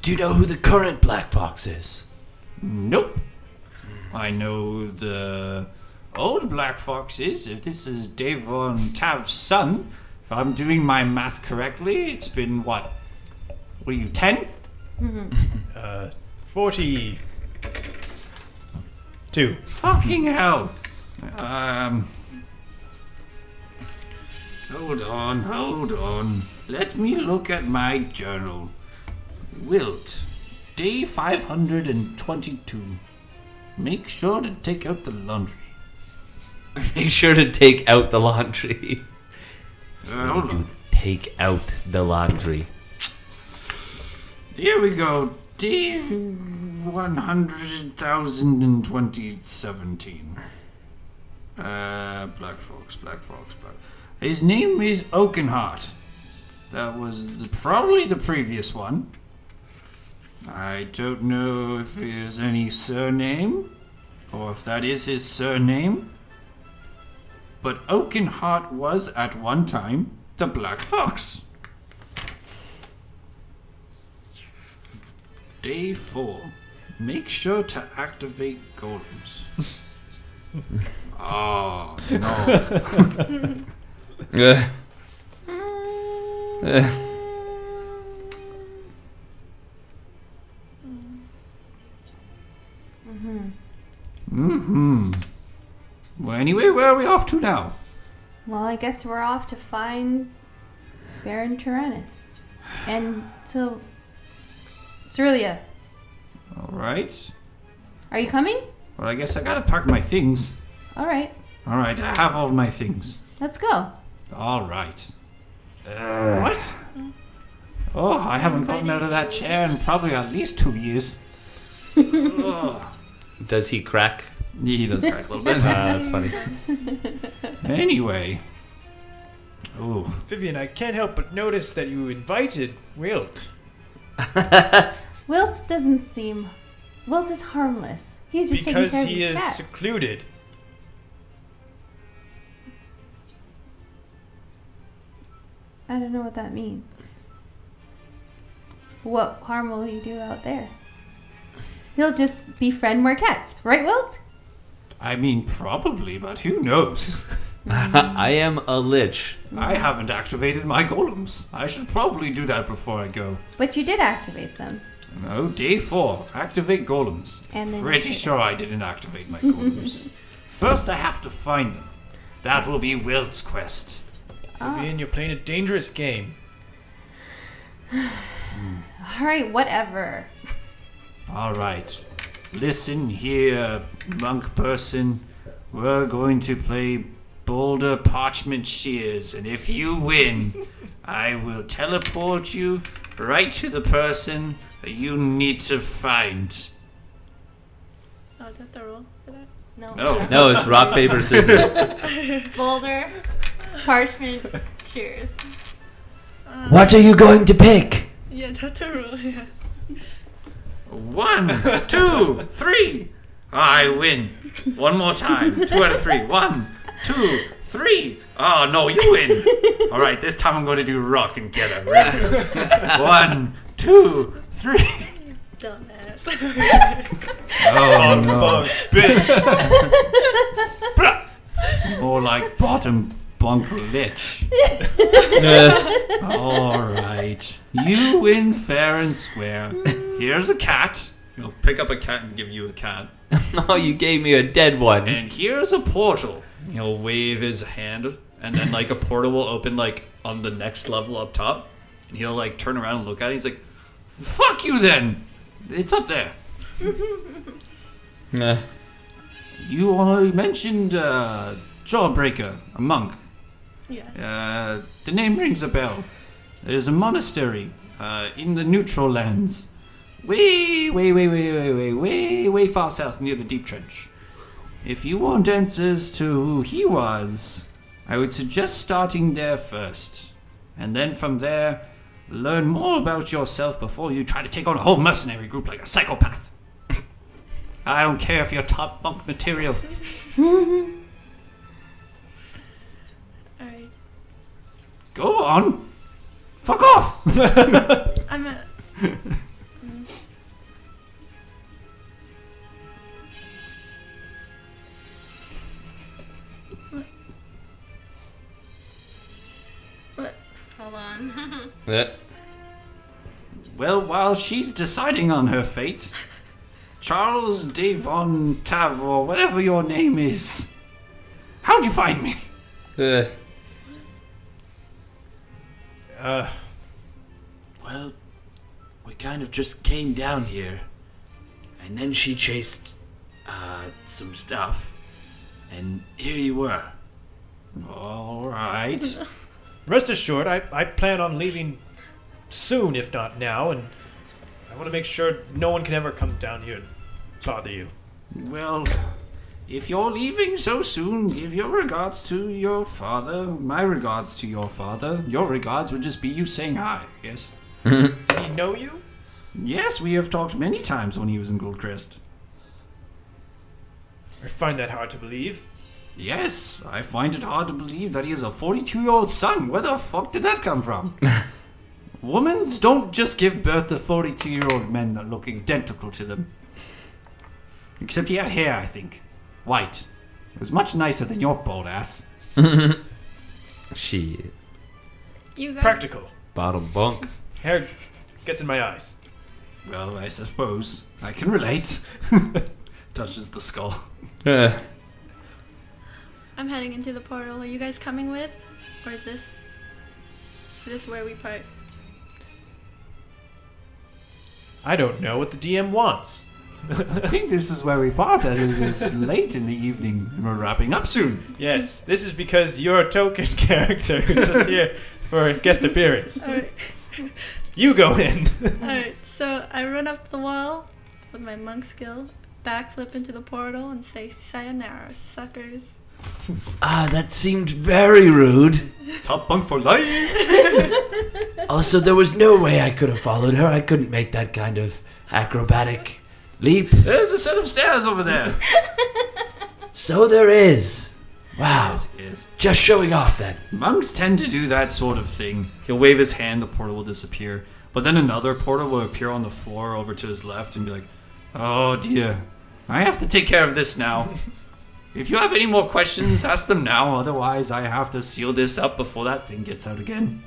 Do you know who the current Black Fox is? Nope. I know the old Black Fox is. If this is Davon Tav's son, if I'm doing my math correctly, it's been what? Were you, 10? Uh, 40. Two. Fucking hell. Um. Hold on, hold on. Let me look at my journal. Wilt, day 522. Make sure to take out the laundry. Make sure to take out the laundry. Uh, hold on. Take out the laundry. Here we go. Day 100,000 in 2017. Uh, Black Fox, Black Fox, Black. His name is Oakenheart. That was the, probably the previous one. I don't know if he has any surname, or if that is his surname. But Oakenheart was at one time the Black Fox. Day 4. Make sure to activate golems. oh, no. Uh, hmm. Mm-hmm. Well, anyway, where are we off to now? Well, I guess we're off to find Baron Tyrannus and to Cerelia. Alright. Are you coming? Well, I guess I gotta pack my things. All right. Alright, I have all my things. Let's go. Alright. Uh, what? Oh, I haven't gotten out of that chair in probably at least two years. Ugh. does he crack? Yeah, he does crack a little bit. Ah, that's funny. Anyway. Ooh. Vivian, I can't help but notice that you invited Wilt. Wilt doesn't seem. Wilt is harmless. He's just Because taking care he of is his cat. secluded. I don't know what that means. What harm will he do out there? He'll just befriend more cats, right, Wilt? I mean, probably, but who knows? I am a lich. I haven't activated my golems. I should probably do that before I go. But you did activate them. No, day four. Activate golems. And then Pretty you- sure I didn't activate my golems. First, I have to find them. That will be Wilt's quest. Vivian, you're playing a dangerous game. All right, whatever. All right. Listen here, monk person. We're going to play Boulder Parchment Shears, and if you win, I will teleport you right to the person that you need to find. Oh, do I have to roll for that? No. No. No, it's rock, paper, scissors. Boulder, parchment, shears. what are you going to pick? Yeah, that's I rule, yeah. One, two, three. I win. One more time. Two out of three. One, two, three. Oh no, you win. All right, this time I'm going to do rock and get it. Ready? One, two, three. Dumbass. Oh no. Bug, bitch. More like bottom bunk lich. All right. You win fair and square. Here's a cat. He'll pick up a cat and give you a cat. oh, you gave me a dead one. And here's a portal. He'll wave his hand, and then like a portal will open like on the next level up top, and he'll like turn around and look at it. He's like, "Fuck you, then. It's up there." Nah. You uh, mentioned uh, Jawbreaker, a monk. Yes. Uh, the name rings a bell. There's a monastery uh, in the neutral lands. Way, way, way, way, way, way, way, way far south near the Deep Trench. If you want answers to who he was, I would suggest starting there first. And then from there, learn more about yourself before you try to take on a whole mercenary group like a psychopath. I don't care if you're top bunk material. Alright. Go on. Fuck off. I'm a. Well, while she's deciding on her fate, Charles Devon Tav, or whatever your name is, how'd you find me? Uh, Uh, well, we kind of just came down here, and then she chased uh, some stuff, and here you were. All right. rest assured, I, I plan on leaving soon, if not now, and I want to make sure no one can ever come down here and bother you. Well, if you're leaving so soon, give your regards to your father. My regards to your father. Your regards would just be you saying hi, yes? Did he know you? Yes, we have talked many times when he was in Goldcrest. I find that hard to believe. Yes, I find it hard to believe that he has a 42 year old son. Where the fuck did that come from? Women's don't just give birth to 42 year old men that look identical to them. Except he had hair, I think. White. It was much nicer than your bald ass. Shit. You guys. Practical. Bottom bunk. Hair gets in my eyes. Well, I suppose. I can relate. Touches the skull. Uh, I'm heading into the portal. Are you guys coming with? Or is this. Is this where we part? I don't know what the DM wants. I think this is where we part. It is it's late in the evening, and we're wrapping up soon. Yes, this is because you're a token character who's just here for a guest appearance. Alright. You go in. Alright, so I run up the wall with my monk skill, backflip into the portal, and say, Sayonara, suckers. Ah, that seemed very rude. Top bunk for life. Also, there was no way I could have followed her. I couldn't make that kind of acrobatic leap. There's a set of stairs over there. So there is. Wow. Yes, yes. Just showing off then. Monks tend to do that sort of thing. He'll wave his hand, the portal will disappear. But then another portal will appear on the floor over to his left and be like, Oh dear, I have to take care of this now. if you have any more questions, ask them now. Otherwise, I have to seal this up before that thing gets out again.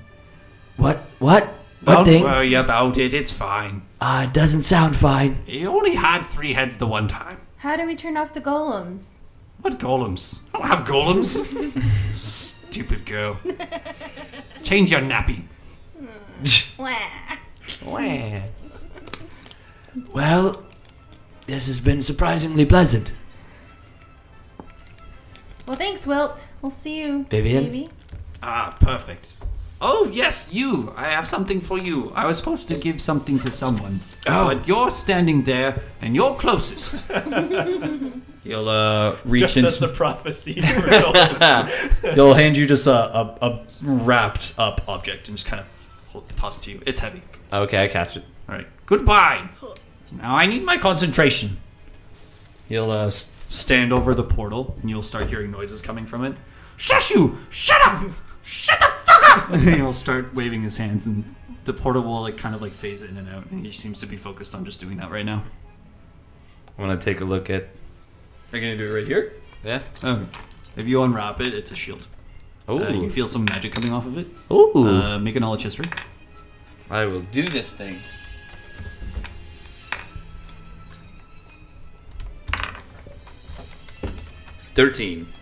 What? What? What Don't thing? worry about it, it's fine. Ah, it doesn't sound fine. He only had three heads the one time. How do we turn off the golems? What golems? I don't have golems. Stupid girl. Change your nappy. Wah. Well, this has been surprisingly pleasant. Well, thanks, Wilt. We'll see you, Vivian? baby. Ah, perfect. Oh, yes, you. I have something for you. I was supposed to give something to someone. Oh. But you're standing there, and you're closest. He'll uh, reach Just into. as the prophecy. He'll hand you just a, a, a wrapped up object and just kind of hold, toss it to you. It's heavy. Okay, I catch it. All right. Goodbye. Now I need my Concentration. He'll uh, s- stand over the portal, and you'll start hearing noises coming from it. Shush you! Shut up! Shut the fuck up! And he'll start waving his hands, and the portal will like kind of like phase in and out. And he seems to be focused on just doing that right now. I want to take a look at. Are you gonna do it right here? Yeah. Okay. If you unwrap it, it's a shield. Ooh. Uh, you feel some magic coming off of it. Ooh. Uh, make a knowledge history. I will do this thing. Thirteen.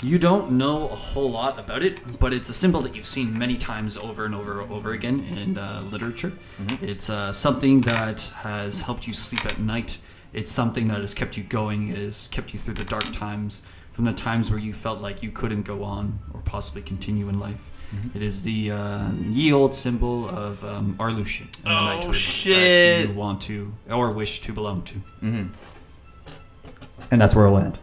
You don't know a whole lot about it, but it's a symbol that you've seen many times over and over and over again in uh, literature. Mm-hmm. It's uh, something that has helped you sleep at night. It's something that has kept you going. It has kept you through the dark times, from the times where you felt like you couldn't go on or possibly continue in life. It is the uh, ye old symbol of um, the Oh, shit. that you want to or wish to belong to. And that's where we'll end.